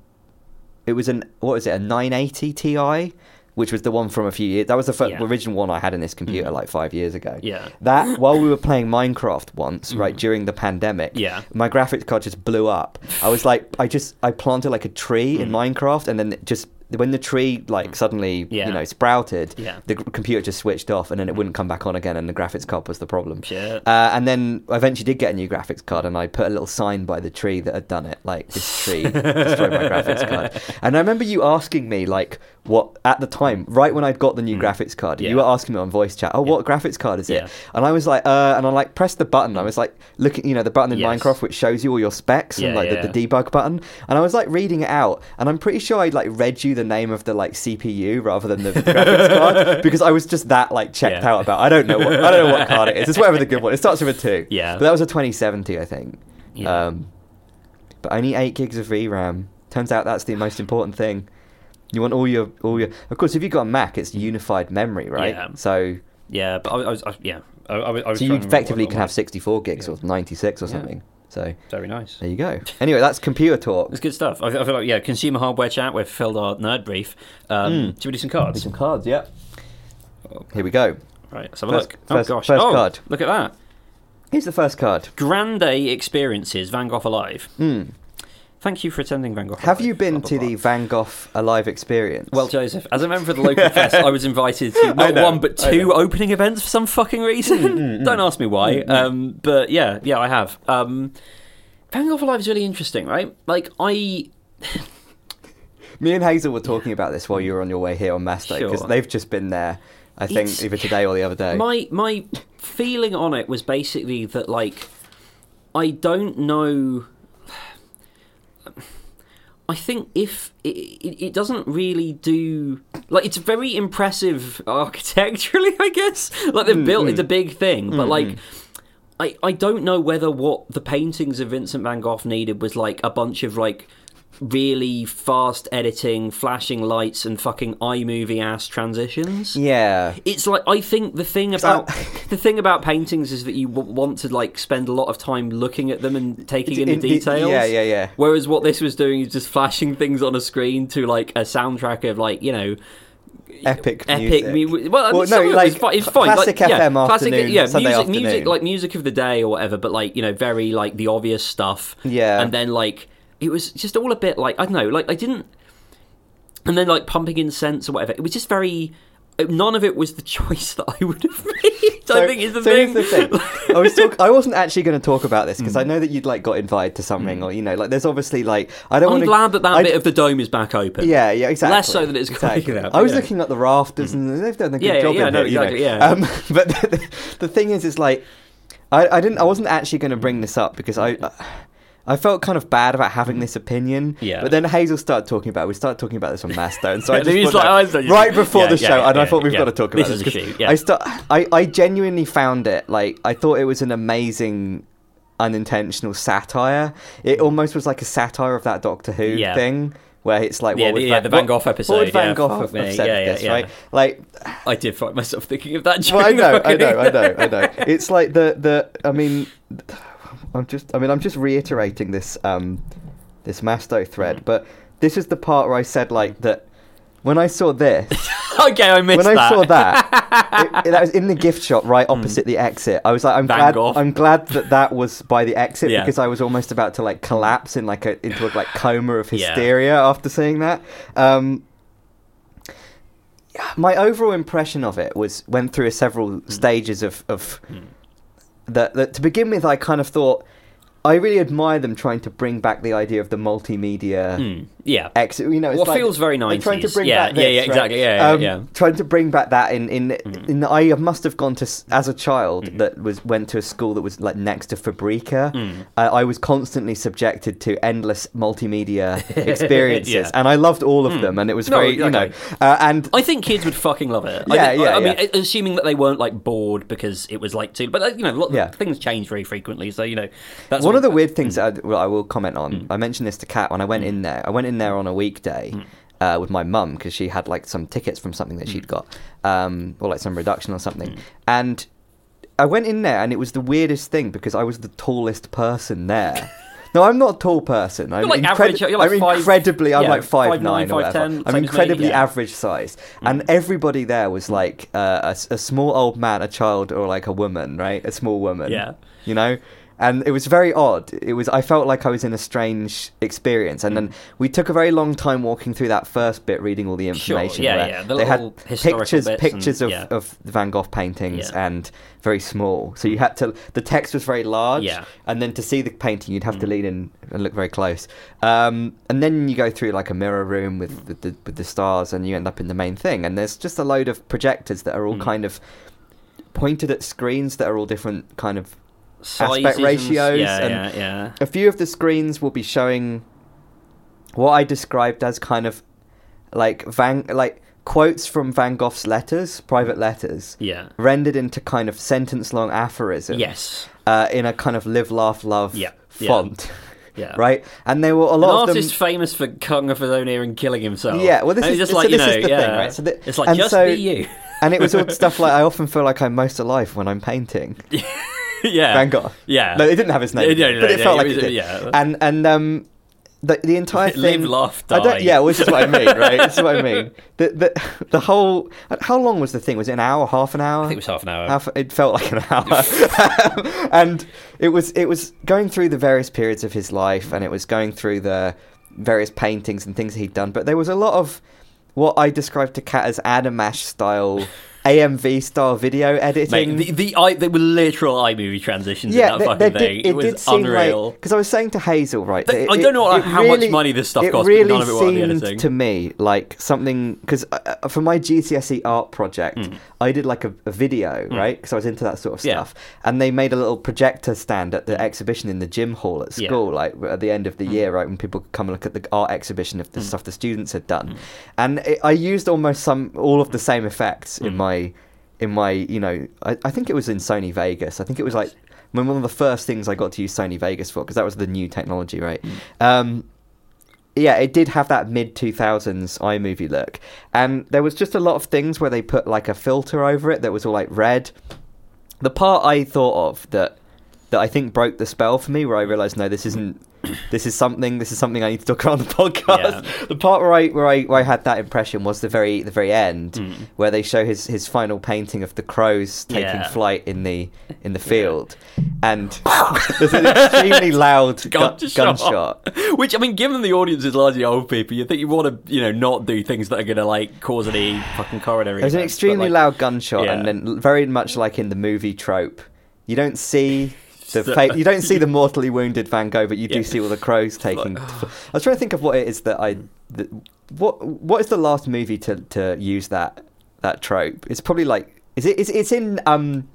Speaker 2: it was an what was it a 980 Ti, which was the one from a few years. That was the fir-
Speaker 1: Yeah.
Speaker 2: original one I had in this computer
Speaker 1: Mhm.
Speaker 2: like five years ago.
Speaker 1: yeah,
Speaker 2: That while we were playing Minecraft once, right
Speaker 1: Mhm.
Speaker 2: during the pandemic,
Speaker 1: yeah,
Speaker 2: my graphics card just blew up. I was like, I just I planted like a tree in
Speaker 1: Mm.
Speaker 2: Minecraft, and then it just when the tree like suddenly
Speaker 1: Yeah.
Speaker 2: you know sprouted,
Speaker 1: yeah.
Speaker 2: the computer just switched off, and then it wouldn't come back on again, and the graphics card was the problem. Uh, and then I eventually did get a new graphics card, and I put a little sign by the tree that had done it, like this tree destroyed my graphics card. And I remember you asking me, like, what at the time, right when I'd got the new
Speaker 1: Mm.
Speaker 2: graphics card,
Speaker 1: Yeah.
Speaker 2: you were asking me on voice chat, "Oh,
Speaker 1: Yeah.
Speaker 2: what graphics card is
Speaker 1: Yeah.
Speaker 2: it?" And I was like, "Uh," and I like pressed the button. I was like looking, you know, the button in
Speaker 1: Yes.
Speaker 2: Minecraft which shows you all your specs and like the, the debug button. And I was like reading it out, and I'm pretty sure I like read you the name of the like CPU rather than the, the graphics card because I was just that like checked
Speaker 1: Yeah.
Speaker 2: out about. I don't know what I don't know what card it is. It's whatever the good one. It starts with a two.
Speaker 1: Yeah.
Speaker 2: But that was a 2070, I think.
Speaker 1: Yeah.
Speaker 2: Um, but only eight gigs of VRAM. Turns out that's the most important thing. You want all your all your. Of course, if you've got a Mac, it's unified memory, right?
Speaker 1: Yeah.
Speaker 2: So,
Speaker 1: yeah, but I, was- I was, I, yeah, I, I, was-
Speaker 2: so you
Speaker 1: trying to remember
Speaker 2: effectively can have 64 gigs
Speaker 1: Yeah.
Speaker 2: or 96 or something. So
Speaker 1: Very nice.
Speaker 2: there you go. Anyway, that's computer talk.
Speaker 1: It's good stuff. I feel, I feel like yeah, consumer hardware chat. We've filled our nerd brief. Um,
Speaker 2: Mm.
Speaker 1: Should we do some cards?
Speaker 2: Some cards, yeah. Here we go.
Speaker 1: Right, let's have a
Speaker 2: First-
Speaker 1: look.
Speaker 2: first-
Speaker 1: oh gosh,
Speaker 2: first
Speaker 1: oh,
Speaker 2: card.
Speaker 1: Look at that.
Speaker 2: Here's the first card.
Speaker 1: Grande experiences. Van Gogh alive.
Speaker 2: Mm.
Speaker 1: Thank you for attending Van Gogh.
Speaker 2: Have
Speaker 1: Alive.
Speaker 2: you been
Speaker 1: Blah, blah,
Speaker 2: to the Van Gogh Alive experience?
Speaker 1: Well, Josef, as a member of the local fest, I was invited to not one but two opening events for some fucking reason.
Speaker 2: Mm, mm, mm.
Speaker 1: Don't ask me why. Um, but yeah, yeah, I have. Um, Van Gogh Alive is really interesting, right? Like I,
Speaker 2: Me and Hazel were talking about this while you were on your way here on Masto because
Speaker 1: Sure.
Speaker 2: they've just been there. I think
Speaker 1: It's-
Speaker 2: either today or the other day.
Speaker 1: my my feeling on it was basically that like I don't know. I think if it, it, it doesn't really do like it's very impressive architecturally, I guess. Like they've mm, built mm. it's a big thing, but mm, like I I don't know whether what the paintings of Vincent van Gogh needed was like a bunch of like really fast editing, flashing lights, and fucking iMovie ass transitions
Speaker 2: yeah.
Speaker 1: it's like I think the thing about the thing about paintings is that you w- want to like spend a lot of time looking at them and taking in,
Speaker 2: In-
Speaker 1: the details.
Speaker 2: yeah, yeah, yeah.
Speaker 1: Whereas what this was doing is just flashing things on a screen to like a soundtrack of like you know
Speaker 2: Epic,
Speaker 1: epic.
Speaker 2: music.
Speaker 1: mu- well, I mean,
Speaker 2: Well, no, like
Speaker 1: it's fine.
Speaker 2: classic
Speaker 1: like, yeah,
Speaker 2: FM
Speaker 1: classic,
Speaker 2: afternoon,
Speaker 1: yeah,
Speaker 2: Sunday
Speaker 1: music, music, like music of the day or whatever. But like you know, very like the obvious stuff.
Speaker 2: Yeah.
Speaker 1: and then like it was just all a bit like I don't know, like I didn't, and then like pumping incense or whatever. It was just very. None of it was the choice that I would have made. I think is the
Speaker 2: so
Speaker 1: thing.
Speaker 2: the thing. I was talk- I wasn't actually going to talk about this because I mm. know that you'd like got invited to something, mm. or you know, like there's obviously like I don't
Speaker 1: I'm
Speaker 2: want
Speaker 1: glad that that
Speaker 2: I-
Speaker 1: bit of the dome is back open.
Speaker 2: Yeah, yeah, exactly.
Speaker 1: Less so that it's
Speaker 2: exactly.
Speaker 1: out,
Speaker 2: I was
Speaker 1: yeah.
Speaker 2: looking at the rafters, mm. and they've done a good
Speaker 1: Yeah, yeah,
Speaker 2: job.
Speaker 1: yeah,
Speaker 2: in
Speaker 1: no,
Speaker 2: it, you know.
Speaker 1: exactly, yeah.
Speaker 2: Um, but the, the thing is, is like, I, I didn't, I wasn't actually going to bring this up because I. I felt kind of bad about having this opinion,
Speaker 1: Yeah.
Speaker 2: but then Hazel started talking about. it. We started talking about this on Mastodon, so I just
Speaker 1: like, "Oh, I
Speaker 2: right before
Speaker 1: yeah,
Speaker 2: the
Speaker 1: yeah,
Speaker 2: show,
Speaker 1: yeah,
Speaker 2: and I thought we've got to talk about
Speaker 1: This
Speaker 2: this.
Speaker 1: is a
Speaker 2: 'cause
Speaker 1: shoot, yeah.
Speaker 2: I start, I, I genuinely found it like I thought it was an amazing unintentional satire. It mm. almost was like a satire of that Doctor Who thing. Where it's like,
Speaker 1: Yeah,
Speaker 2: what
Speaker 1: yeah,
Speaker 2: Van,
Speaker 1: the Van Gogh
Speaker 2: What would
Speaker 1: episode,
Speaker 2: Van
Speaker 1: yeah,
Speaker 2: Gogh have
Speaker 1: me.
Speaker 2: said
Speaker 1: Yeah, yeah,
Speaker 2: this,
Speaker 1: yeah.
Speaker 2: right? Like,
Speaker 1: I did find myself thinking of that.
Speaker 2: Well, I know, I know, I know, I know. It's like the the. I mean, I'm just. I mean, I'm just reiterating this um, this Masto thread,
Speaker 1: Mm.
Speaker 2: but this is the part where I said like that. When I saw this,
Speaker 1: okay, I missed
Speaker 2: when
Speaker 1: that.
Speaker 2: I saw that, it, it- that was in the gift shop right opposite the exit. I was like, I'm
Speaker 1: Mm. Van
Speaker 2: glad,
Speaker 1: Gogh.
Speaker 2: I'm glad that that was by the exit
Speaker 1: Yeah.
Speaker 2: because I was almost about to like collapse in like a into a like coma of
Speaker 1: Yeah.
Speaker 2: hysteria after seeing that. Um, my overall impression of it was went through several
Speaker 1: Mm.
Speaker 2: stages of of that, that to begin with I kind of thought I really admire them trying to bring back the idea of the multimedia
Speaker 1: Hmm, yeah.
Speaker 2: Ex, you know, it's
Speaker 1: Well,
Speaker 2: like
Speaker 1: feels very
Speaker 2: they're trying to bring
Speaker 1: Yeah,
Speaker 2: back
Speaker 1: yeah,
Speaker 2: this,
Speaker 1: yeah,
Speaker 2: right?
Speaker 1: exactly, yeah, yeah,
Speaker 2: Um,
Speaker 1: yeah.
Speaker 2: Trying to bring back that in in in the, I must have gone to as a child
Speaker 1: Mm-hmm.
Speaker 2: that was went to a school that was like next to Fabrica.
Speaker 1: Mm.
Speaker 2: Uh, I was constantly subjected to endless multimedia experiences,
Speaker 1: Yeah.
Speaker 2: and I loved all of
Speaker 1: Mm.
Speaker 2: them, and it was
Speaker 1: No,
Speaker 2: very you know, uh, and
Speaker 1: I think kids would fucking love it. I
Speaker 2: Yeah,
Speaker 1: think-
Speaker 2: yeah,
Speaker 1: I mean,
Speaker 2: yeah.
Speaker 1: assuming that they weren't like bored because it was like too. But uh, you know, lot,
Speaker 2: Yeah.
Speaker 1: things change very frequently, so you know, that's
Speaker 2: one
Speaker 1: what-
Speaker 2: of the weird things that I, well, I will comment on.
Speaker 1: Mm.
Speaker 2: I mentioned this to Kat when I went in there. I went in there on a weekday.
Speaker 1: Mm.
Speaker 2: Uh, with my mum because she had like some tickets from something that
Speaker 1: Mm.
Speaker 2: she'd got, um, or like some reduction or something, and I went in there and it was the weirdest thing because I was the tallest person there. no, I'm not a tall person. I'm,
Speaker 1: like
Speaker 2: incredi-
Speaker 1: average- you're like
Speaker 2: I'm
Speaker 1: five-
Speaker 2: incredibly. I'm
Speaker 1: yeah,
Speaker 2: like five,
Speaker 1: five
Speaker 2: nine
Speaker 1: nine,
Speaker 2: or whatever.
Speaker 1: ten,
Speaker 2: I'm
Speaker 1: same as
Speaker 2: incredibly
Speaker 1: yeah.
Speaker 2: average size, and everybody there was like uh, a, a small old man, a child, or like a woman, right? A small woman.
Speaker 1: Yeah.
Speaker 2: You know. And it was very odd. It was. I felt like I was in a strange experience, and then we took a very long time walking through that first bit, reading all the information.
Speaker 1: Sure,
Speaker 2: yeah,
Speaker 1: yeah, the
Speaker 2: they had pictures, pictures
Speaker 1: and-
Speaker 2: of,
Speaker 1: yeah.
Speaker 2: of the Van Gogh paintings,
Speaker 1: Yeah.
Speaker 2: and very small. So you had to. The text was very large,
Speaker 1: Yeah. Mm.
Speaker 2: and then to see the painting, you'd have to lean in and look very close. Um, and then you go through like a mirror room with, with the with the stars, and you end up in the main thing. And there's just a load of projectors that are all
Speaker 1: Mm.
Speaker 2: kind of pointed at screens that are all different kind of. Aspect ratios
Speaker 1: Yeah,
Speaker 2: and-
Speaker 1: yeah, yeah.
Speaker 2: A few of the screens will be showing what I described as kind of like Van like quotes from Van Gogh's letters, private letters,
Speaker 1: Yeah.
Speaker 2: rendered into kind of sentence long aphorisms.
Speaker 1: Yes.
Speaker 2: Uh, in a kind of live, laugh, love
Speaker 1: Yeah, yeah.
Speaker 2: font.
Speaker 1: Yeah.
Speaker 2: Right? And they were a
Speaker 1: An
Speaker 2: lot of them.
Speaker 1: famous for cutting off his own ear and killing himself.
Speaker 2: Yeah, well, this
Speaker 1: And
Speaker 2: is-
Speaker 1: just
Speaker 2: so
Speaker 1: like you
Speaker 2: this
Speaker 1: know,
Speaker 2: is the thing, right? So the-
Speaker 1: it's like
Speaker 2: and
Speaker 1: just
Speaker 2: so-
Speaker 1: be you.
Speaker 2: and it was all stuff like I often feel like I'm most alive when I'm painting.
Speaker 1: yeah.
Speaker 2: Van Gogh.
Speaker 1: Yeah.
Speaker 2: No, it didn't have his name,
Speaker 1: Yeah, no, no,
Speaker 2: but it
Speaker 1: no,
Speaker 2: felt
Speaker 1: it
Speaker 2: like
Speaker 1: was-
Speaker 2: it did.
Speaker 1: yeah.
Speaker 2: And and um, the the entire thing.
Speaker 1: Live, laugh,
Speaker 2: I don't, yeah, which is what I mean, right? this is what I mean. The, the the whole. How long was the thing? Was it an hour? Half an hour?
Speaker 1: I think it was half an hour.
Speaker 2: Half, it felt like an hour, and it was it was going through the various periods of his life, and it was going through the various paintings and things he'd done. But there was a lot of what I described to Kat as Adamash style AMV style video editing.
Speaker 1: Mate, the, the I, they were literal iMovie transitions
Speaker 2: yeah,
Speaker 1: in that
Speaker 2: they-
Speaker 1: fucking
Speaker 2: they
Speaker 1: thing.
Speaker 2: did,
Speaker 1: it,
Speaker 2: it
Speaker 1: was
Speaker 2: did seem
Speaker 1: unreal.
Speaker 2: like because I was saying to Hazel, right?
Speaker 1: They-
Speaker 2: that
Speaker 1: I don't know
Speaker 2: it
Speaker 1: how much money this stuff
Speaker 2: it
Speaker 1: cost, but
Speaker 2: really
Speaker 1: none of it the editing.
Speaker 2: to me like something because uh, for my GCSE art project, I did like a, a video, right? Because I was into that sort of
Speaker 1: Hmm. Yeah.
Speaker 2: stuff, and they made a little projector stand at the exhibition in the gym hall at
Speaker 1: Yeah.
Speaker 2: school, like at the end of
Speaker 1: Hmm.
Speaker 2: the year, right, when people could come and look at the art exhibition of the stuff the students had done, and it, I used almost some all of the same effects
Speaker 1: Hmm.
Speaker 2: in my in my you know I, I think it was in Sony Vegas. I think it was like when one of the first things I got to use Sony Vegas for because that was the new technology, right? Um, yeah, it did have that mid 2000s iMovie look. And there was just a lot of things where they put like a filter over it that was all like red. The part I thought of that that I think broke the spell for me where I realized no this isn't this is something this is something I need to talk about on the podcast. The part where I where I where I had that impression was the very the very end mm. where they show his his final painting of the crows taking
Speaker 1: Yeah.
Speaker 2: flight in the in the field and there's an extremely loud gu- gunshot.
Speaker 1: Which I mean, given the audience is largely old people, you think you want to, you know, not do things that are going to like cause any fucking coronary.
Speaker 2: There's an
Speaker 1: events, but,
Speaker 2: extremely
Speaker 1: like,
Speaker 2: loud gunshot,
Speaker 1: yeah.
Speaker 2: and then very much like in the movie trope, you don't see the fa- you don't see the mortally wounded Van Gogh, but you do
Speaker 1: Yeah.
Speaker 2: see all the crows taking. I was trying to think of what it is that I, that, what what is the last movie to to use that that trope? It's probably like is it it's, it's in um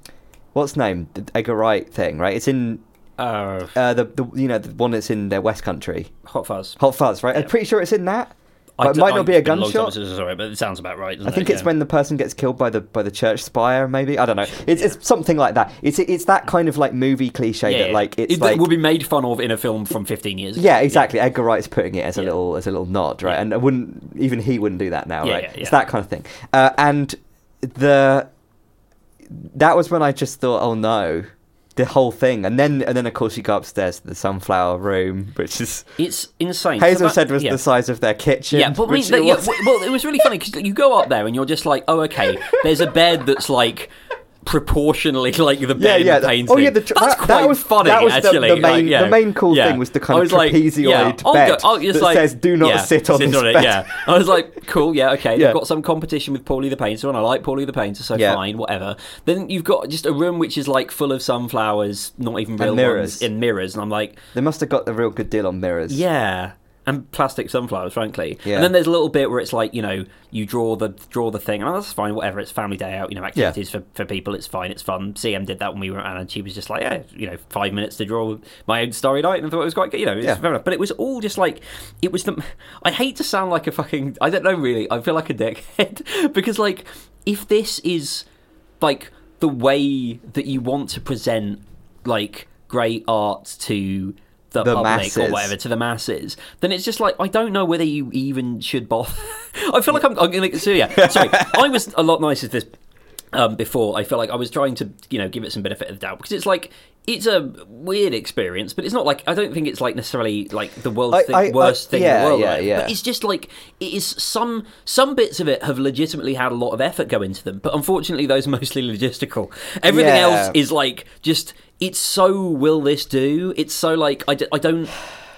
Speaker 2: what's name the Edgar Wright thing right? It's in
Speaker 1: Uh,
Speaker 2: uh the, the you know the one that's in their West Country
Speaker 1: Hot Fuzz.
Speaker 2: Hot Fuzz right?
Speaker 1: Yeah.
Speaker 2: I'm pretty sure it's in that.
Speaker 1: I
Speaker 2: it
Speaker 1: d-
Speaker 2: might
Speaker 1: I-
Speaker 2: not be a
Speaker 1: it's been long time
Speaker 2: gunshot.
Speaker 1: since I saw it, but it sounds about right.
Speaker 2: I think
Speaker 1: it?
Speaker 2: it's
Speaker 1: Yeah.
Speaker 2: when the person gets killed by the by the church spire. Maybe I don't know. It's it's something like that. It's it's that kind of like movie cliche that like it's
Speaker 1: it,
Speaker 2: like
Speaker 1: will be made fun of in a film from 15 years ago.
Speaker 2: yeah exactly. Edgar Wright's putting it as a
Speaker 1: Yeah.
Speaker 2: little as a little nod, right?
Speaker 1: Yeah.
Speaker 2: And I wouldn't even he wouldn't do that now,
Speaker 1: Yeah,
Speaker 2: right?
Speaker 1: yeah,
Speaker 2: It's that kind of thing. Uh, and the that was when I just thought, oh no. The whole thing, and then and then of course you go upstairs to the sunflower room, which is
Speaker 1: It's insane.
Speaker 2: Hazel
Speaker 1: About-
Speaker 2: said was
Speaker 1: yeah.
Speaker 2: the size of their kitchen.
Speaker 1: Yeah, but I mean, yeah, well, it was really funny because you go up there and you're just like, oh, okay, there's a bed that's like proportionally like the bed
Speaker 2: Yeah, yeah.
Speaker 1: the
Speaker 2: the- oh, yeah. The, tr-
Speaker 1: that's
Speaker 2: that,
Speaker 1: quite
Speaker 2: that was
Speaker 1: funny.
Speaker 2: That was the-
Speaker 1: actually.
Speaker 2: the, main,
Speaker 1: like, yeah.
Speaker 2: the main cool
Speaker 1: Yeah.
Speaker 2: thing was the kind of
Speaker 1: like,
Speaker 2: trapezoid
Speaker 1: yeah, I'll
Speaker 2: bed
Speaker 1: go- oh,
Speaker 2: that
Speaker 1: like,
Speaker 2: says "Do not sit on this
Speaker 1: it.
Speaker 2: bed."
Speaker 1: Yeah, I was like, cool, yeah, okay. They've got some competition with Paulie the Painter, and I like Paulie the Painter, so fine, whatever. Then you've got just a room which is like full of sunflowers, not even real
Speaker 2: mirrors.
Speaker 1: ones, in mirrors, and I'm like,
Speaker 2: They must have got a real good deal on mirrors.
Speaker 1: yeah. And plastic sunflowers, frankly.
Speaker 2: Yeah.
Speaker 1: And then there's a little bit where it's like, you know, you draw the draw the thing, and oh, that's fine, whatever. It's family day out, you know, activities for, for people. It's fine, it's fun. CM did that when we were at, and she was just like, yeah, you know, five minutes to draw my own story night, and I thought it was quite good, you know, it's
Speaker 2: Yeah.
Speaker 1: fair enough. But it was all just like, it was the. I hate to sound like a fucking. I don't know, really. I feel like a dickhead because, like, if this is like the way that you want to present like great art to the,
Speaker 2: The
Speaker 1: public
Speaker 2: masses.
Speaker 1: or whatever to the masses, then it's just like I don't know whether you even should bother. I feel like I'm, I'm gonna. So yeah, sorry. I was a lot nicer to this um, before. I feel like I was trying to you know give it some benefit of the doubt because it's like. It's a weird experience, but it's not like I don't think it's like necessarily like the world's
Speaker 2: I- I- I-
Speaker 1: worst thing in the world.
Speaker 2: yeah, yeah.
Speaker 1: But it's just like it is some some bits of it have legitimately had a lot of effort go into them, but unfortunately those are mostly logistical. Everything
Speaker 2: Yeah.
Speaker 1: else is like just it's so will this do? It's so like I, d- I don't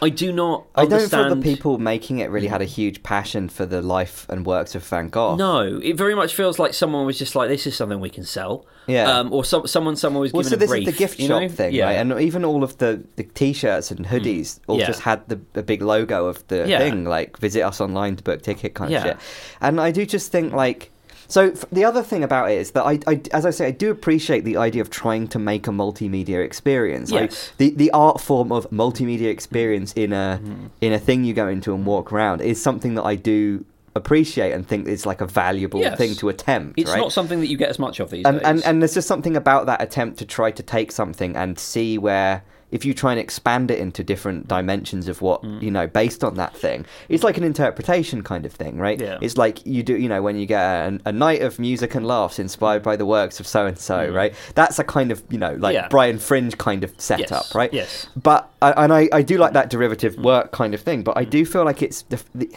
Speaker 1: I do not
Speaker 2: I don't
Speaker 1: understand.
Speaker 2: feel the people making it really had a huge passion for the life and works of Van Gogh.
Speaker 1: No, it very much feels like someone was just like, "This is something we can sell."
Speaker 2: Yeah.
Speaker 1: Um, or some, someone, someone was
Speaker 2: Well,
Speaker 1: given
Speaker 2: so
Speaker 1: a
Speaker 2: this
Speaker 1: brief.
Speaker 2: is the gift
Speaker 1: you
Speaker 2: shop
Speaker 1: know?
Speaker 2: thing,
Speaker 1: yeah.
Speaker 2: right? And even all of the, the t-shirts and hoodies all
Speaker 1: Yeah.
Speaker 2: just had the, the big logo of the
Speaker 1: Yeah.
Speaker 2: thing, like visit us online to book ticket kind of shit. And I do just think like. So f- the other thing about it is that I, I, as I say, I do appreciate the idea of trying to make a multimedia experience. Like the the art form of multimedia experience in a
Speaker 1: Mm-hmm.
Speaker 2: in a thing you go into and walk around is something that I do appreciate and think is like a valuable
Speaker 1: Yes.
Speaker 2: thing to attempt.
Speaker 1: it's
Speaker 2: right?
Speaker 1: not something that you get as much of these
Speaker 2: and,
Speaker 1: days.
Speaker 2: and and there's just something about that attempt to try to take something and see where if you try and expand it into different dimensions of what
Speaker 1: Mm.
Speaker 2: you know based on that thing it's like an interpretation kind of thing right
Speaker 1: Yeah.
Speaker 2: it's like you do you know when you get a, a night of music and laughs inspired by the works of so and so right that's a kind of you know like
Speaker 1: Mm. Yeah.
Speaker 2: Brighton Fringe kind of setup
Speaker 1: Yes,
Speaker 2: right
Speaker 1: yes.
Speaker 2: but and I, I do like that derivative
Speaker 1: Mm.
Speaker 2: work kind of thing but i do feel like it's the, the,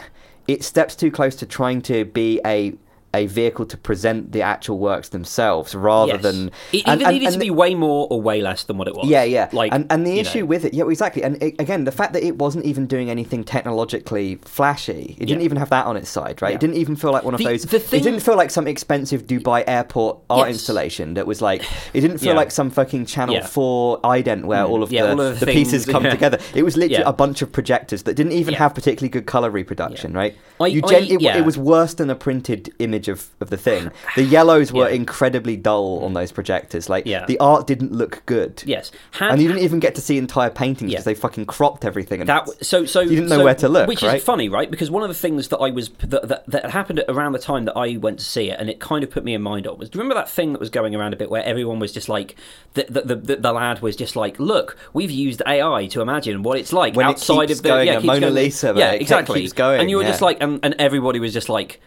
Speaker 2: it steps too close to trying to be a a vehicle to present the actual works themselves rather
Speaker 1: Yes.
Speaker 2: than
Speaker 1: it
Speaker 2: and-
Speaker 1: either
Speaker 2: and-
Speaker 1: needed
Speaker 2: and
Speaker 1: to
Speaker 2: the-
Speaker 1: be way more or way less than what it was.
Speaker 2: yeah, yeah.
Speaker 1: Like,
Speaker 2: and and the issue
Speaker 1: know.
Speaker 2: with it, yeah, exactly. And it, again, the fact that it wasn't even doing anything technologically flashy, it didn't
Speaker 1: Yeah.
Speaker 2: even have that on its side, right?
Speaker 1: Yeah.
Speaker 2: It didn't even feel like one of
Speaker 1: The-
Speaker 2: those.
Speaker 1: the thing-
Speaker 2: It didn't feel like some expensive Dubai airport art
Speaker 1: Yes.
Speaker 2: installation that was like. It didn't feel
Speaker 1: Yeah.
Speaker 2: like some fucking Channel. Four ident where
Speaker 1: Mm.
Speaker 2: all of the,
Speaker 1: all of the
Speaker 2: the pieces come together. It was literally a bunch of projectors that didn't even have particularly good color reproduction, right?
Speaker 1: I-
Speaker 2: you
Speaker 1: I-
Speaker 2: gen- it, it was worse than a printed image of, of the thing. The yellows were
Speaker 1: Yeah.
Speaker 2: incredibly dull on those projectors. Like
Speaker 1: Yeah.
Speaker 2: the art didn't look good.
Speaker 1: Yes. Had,
Speaker 2: And you didn't even get to see entire paintings
Speaker 1: Yeah.
Speaker 2: because they fucking cropped everything. And
Speaker 1: That so so
Speaker 2: You didn't know
Speaker 1: so-
Speaker 2: where to look,
Speaker 1: which
Speaker 2: right?
Speaker 1: is funny, right? Because one of the things that I was that, that that happened around the time that I went to see it, and it kind of put me in mind of was. Do you remember that thing that was going around a bit where everyone was just like the the, the, the, lad was just like, look, we've used AI to imagine what it's like
Speaker 2: When it
Speaker 1: outside
Speaker 2: keeps
Speaker 1: of the
Speaker 2: going,
Speaker 1: yeah,
Speaker 2: Mona
Speaker 1: going-
Speaker 2: Lisa,
Speaker 1: yeah, exactly.
Speaker 2: keeps going,
Speaker 1: and you were just like, and, and everybody was just like.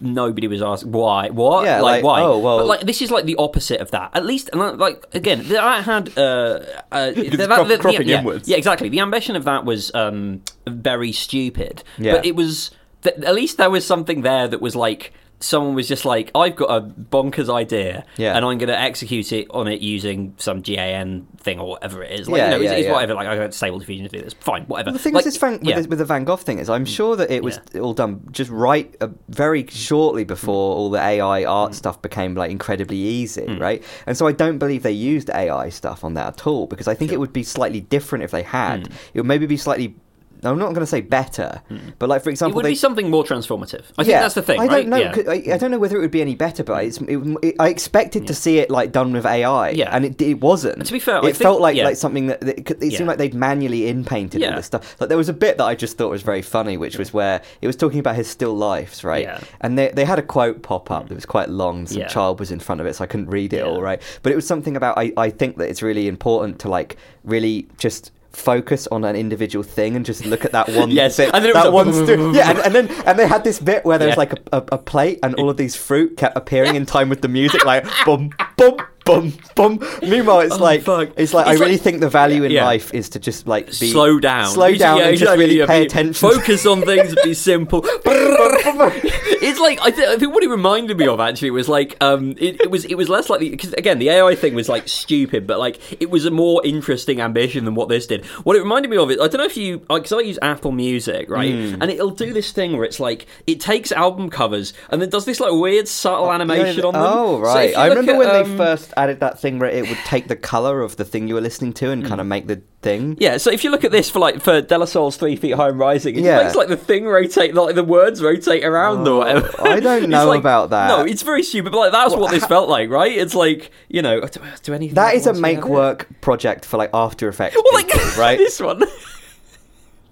Speaker 1: Nobody was asked why, what,
Speaker 2: Yeah,
Speaker 1: like,
Speaker 2: like,
Speaker 1: why.
Speaker 2: oh, well-
Speaker 1: but like this is like the opposite of that. At least, and like again, that had uh, uh, that-
Speaker 2: crop-
Speaker 1: that-
Speaker 2: cropping
Speaker 1: yeah,
Speaker 2: inwards.
Speaker 1: Yeah, exactly. The ambition of that was um, very stupid.
Speaker 2: Yeah.
Speaker 1: But it was th- at least there was something there that was like someone was just like, I've got a bonkers idea,
Speaker 2: Yeah.
Speaker 1: and I'm going to execute it on it using some GAN thing or whatever it is. Like,
Speaker 2: Yeah,
Speaker 1: you know, it's,
Speaker 2: yeah,
Speaker 1: it's
Speaker 2: yeah.
Speaker 1: whatever. Like I got Stable Diffusion to do this. Fine, whatever.
Speaker 2: the thing
Speaker 1: like,
Speaker 2: is, this Van, with, the, with the Van Gogh thing is, I'm sure that it was all done just right, uh, very shortly before
Speaker 1: Mm.
Speaker 2: all the AI art stuff became like incredibly easy, right? And so I don't believe they used AI stuff on that at all because I think it would be slightly different if they had.
Speaker 1: Mm.
Speaker 2: It would maybe be slightly. I'm not going to say better, but like for example, it
Speaker 1: would
Speaker 2: they
Speaker 1: be something more transformative. I think that's the thing.
Speaker 2: I
Speaker 1: right?
Speaker 2: don't know.
Speaker 1: Yeah.
Speaker 2: I, I don't know whether it would be any better, but it's, it, it, I expected to see it like done with AI,
Speaker 1: Yeah.
Speaker 2: and it, it wasn't.
Speaker 1: To be fair,
Speaker 2: it
Speaker 1: I think-
Speaker 2: felt like
Speaker 1: yeah.
Speaker 2: like something that, that it,
Speaker 1: Yeah.
Speaker 2: seemed like they'd manually in painted all
Speaker 1: Yeah.
Speaker 2: this stuff. Like there was a bit that I just thought was very funny, which was where it was talking about his still lifes, right?
Speaker 1: Yeah.
Speaker 2: And they they had a quote pop up that was quite long. Some
Speaker 1: Yeah.
Speaker 2: child was in front of it, so I couldn't read it
Speaker 1: Yeah.
Speaker 2: all right. But it was something about I I think that it's really important to like really just. Focus on an individual thing and just look at that one.
Speaker 1: Yes,
Speaker 2: bit,
Speaker 1: and then it
Speaker 2: that
Speaker 1: was
Speaker 2: one.
Speaker 1: like-
Speaker 2: stu- yeah, and, and then and they had this bit where there was
Speaker 1: Yeah.
Speaker 2: like a, a, a plate and all of these fruit kept appearing in time with the music, like bum bum bum bum. Meanwhile, it's
Speaker 1: Oh,
Speaker 2: like
Speaker 1: fuck.
Speaker 2: it's like
Speaker 1: It's
Speaker 2: I really
Speaker 1: like-
Speaker 2: think the value in
Speaker 1: Yeah.
Speaker 2: life is to just like be
Speaker 1: slow down,
Speaker 2: slow down,
Speaker 1: yeah,
Speaker 2: and just really
Speaker 1: yeah,
Speaker 2: pay
Speaker 1: be-
Speaker 2: attention.
Speaker 1: Focus on things, be simple. it's like I, th- I think what it reminded me of actually was like um, it, it was it was less like because again the AI thing was like stupid, but like it was a more interesting ambition than what this did. What it reminded me of is I don't know if you because I use Apple Music right,
Speaker 2: Hmm.
Speaker 1: and it'll do this thing where it's like it takes album covers and then does this like weird subtle animation on them.
Speaker 2: Oh right,
Speaker 1: you
Speaker 2: I remember
Speaker 1: at,
Speaker 2: when
Speaker 1: um,
Speaker 2: they first added that thing where it would take the color of the thing you were listening to and kind of hmm. make the thing.
Speaker 1: Yeah, so if you look at this for like for De La Soul's Three Feet High and Rising, it
Speaker 2: Yeah.
Speaker 1: makes like the thing rotate, like the words rotate around
Speaker 2: Oh,
Speaker 1: or whatever.
Speaker 2: I don't know
Speaker 1: like-
Speaker 2: about that.
Speaker 1: No, it's very stupid. But like that's what this felt like, right? It's like you know, do, do anything.
Speaker 2: That is a
Speaker 1: else we have
Speaker 2: make
Speaker 1: it?
Speaker 2: work project for like After Effects,
Speaker 1: Well, like
Speaker 2: right?
Speaker 1: this one.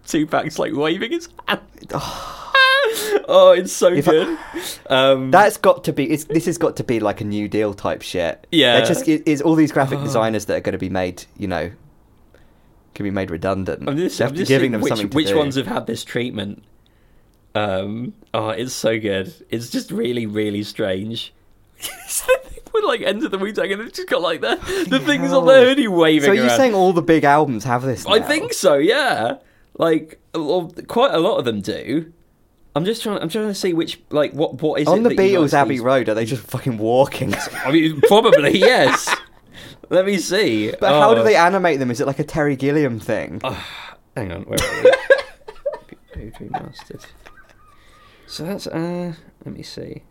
Speaker 1: two Tupac's like waving his hand. Oh, oh, it's so
Speaker 2: If I-
Speaker 1: good. um,
Speaker 2: That's got to be. It's, this has got to be like a New Deal type shit.
Speaker 1: Yeah.
Speaker 2: They're just it, it's all these graphic designers that are going to be made. You know, can be made redundant.
Speaker 1: I'm just, I'm just
Speaker 2: giving them
Speaker 1: which,
Speaker 2: something to
Speaker 1: which
Speaker 2: do.
Speaker 1: ones have had this treatment. Um, oh, it's so good. It's just really, really strange. Would like enter the Wu Tang and it's just got like the the things on the hoodie waving
Speaker 2: So are you
Speaker 1: around.
Speaker 2: saying all the big albums have this?
Speaker 1: I think so. Yeah, like quite a lot of them do. I'm just trying. I'm trying to see which like what what is
Speaker 2: on the Beatles Abbey Road, are they just fucking walking?
Speaker 1: I mean, probably yes. Let me see.
Speaker 2: But how do
Speaker 1: Oh.
Speaker 2: they animate them? Is it like a Terry Gilliam thing?
Speaker 1: Hang on, where are we? So that's uh. Let me see.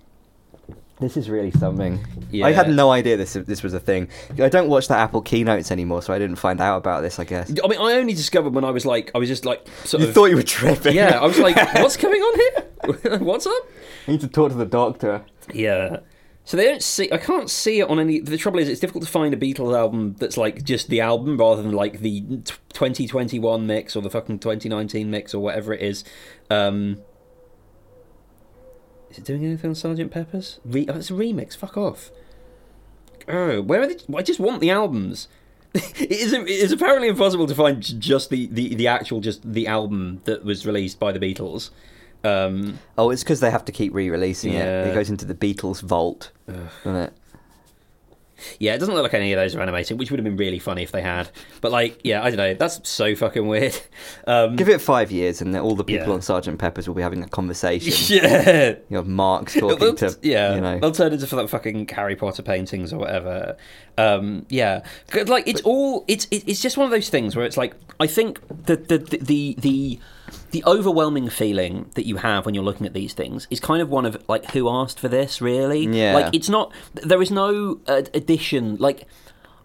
Speaker 2: This is really something.
Speaker 1: Yeah.
Speaker 2: I had no idea this this was a thing. I don't watch the Apple keynotes anymore, so I didn't find out about this. I guess
Speaker 1: I mean, I only discovered when I was like, I was just like, sort
Speaker 2: you
Speaker 1: of.
Speaker 2: thought you were tripping.
Speaker 1: yeah, I was like, what's going on here? what's up?
Speaker 2: I need to talk to the doctor.
Speaker 1: Yeah. So they don't see. I can't see it on any. The trouble is, it's difficult to find a Beatles album that's like just the album rather than like the t- 2021 mix or the fucking 2019 mix or whatever it is. Um, is it doing anything on Sergeant Pepper's? Re- oh, it's a remix. Fuck off. Oh, where are they? I just want the albums. it is. It is apparently impossible to find just the, the, the actual just the album that was released by the Beatles. Um,
Speaker 2: Oh, it's because they have to keep re-releasing it.
Speaker 1: Yeah.
Speaker 2: It goes into the Beatles vault, doesn't it?
Speaker 1: Yeah, it doesn't look like any of those are animated, which would have been really funny if they had. But like, yeah, I don't know. That's so fucking weird. Um,
Speaker 2: Give it five years, and then all the people
Speaker 1: Yeah.
Speaker 2: on Sergeant Pepper's will be having a conversation.
Speaker 1: yeah,
Speaker 2: You know, Mark's talking to
Speaker 1: yeah,
Speaker 2: you know.
Speaker 1: they'll turn into like fucking Harry Potter paintings or whatever. Um, yeah, like it's all it's it's just one of those things where it's like I think the the the the. the the overwhelming feeling that you have when you're looking at these things is kind of one of like who asked for this really
Speaker 2: Yeah.
Speaker 1: like it's not there is no uh, addition like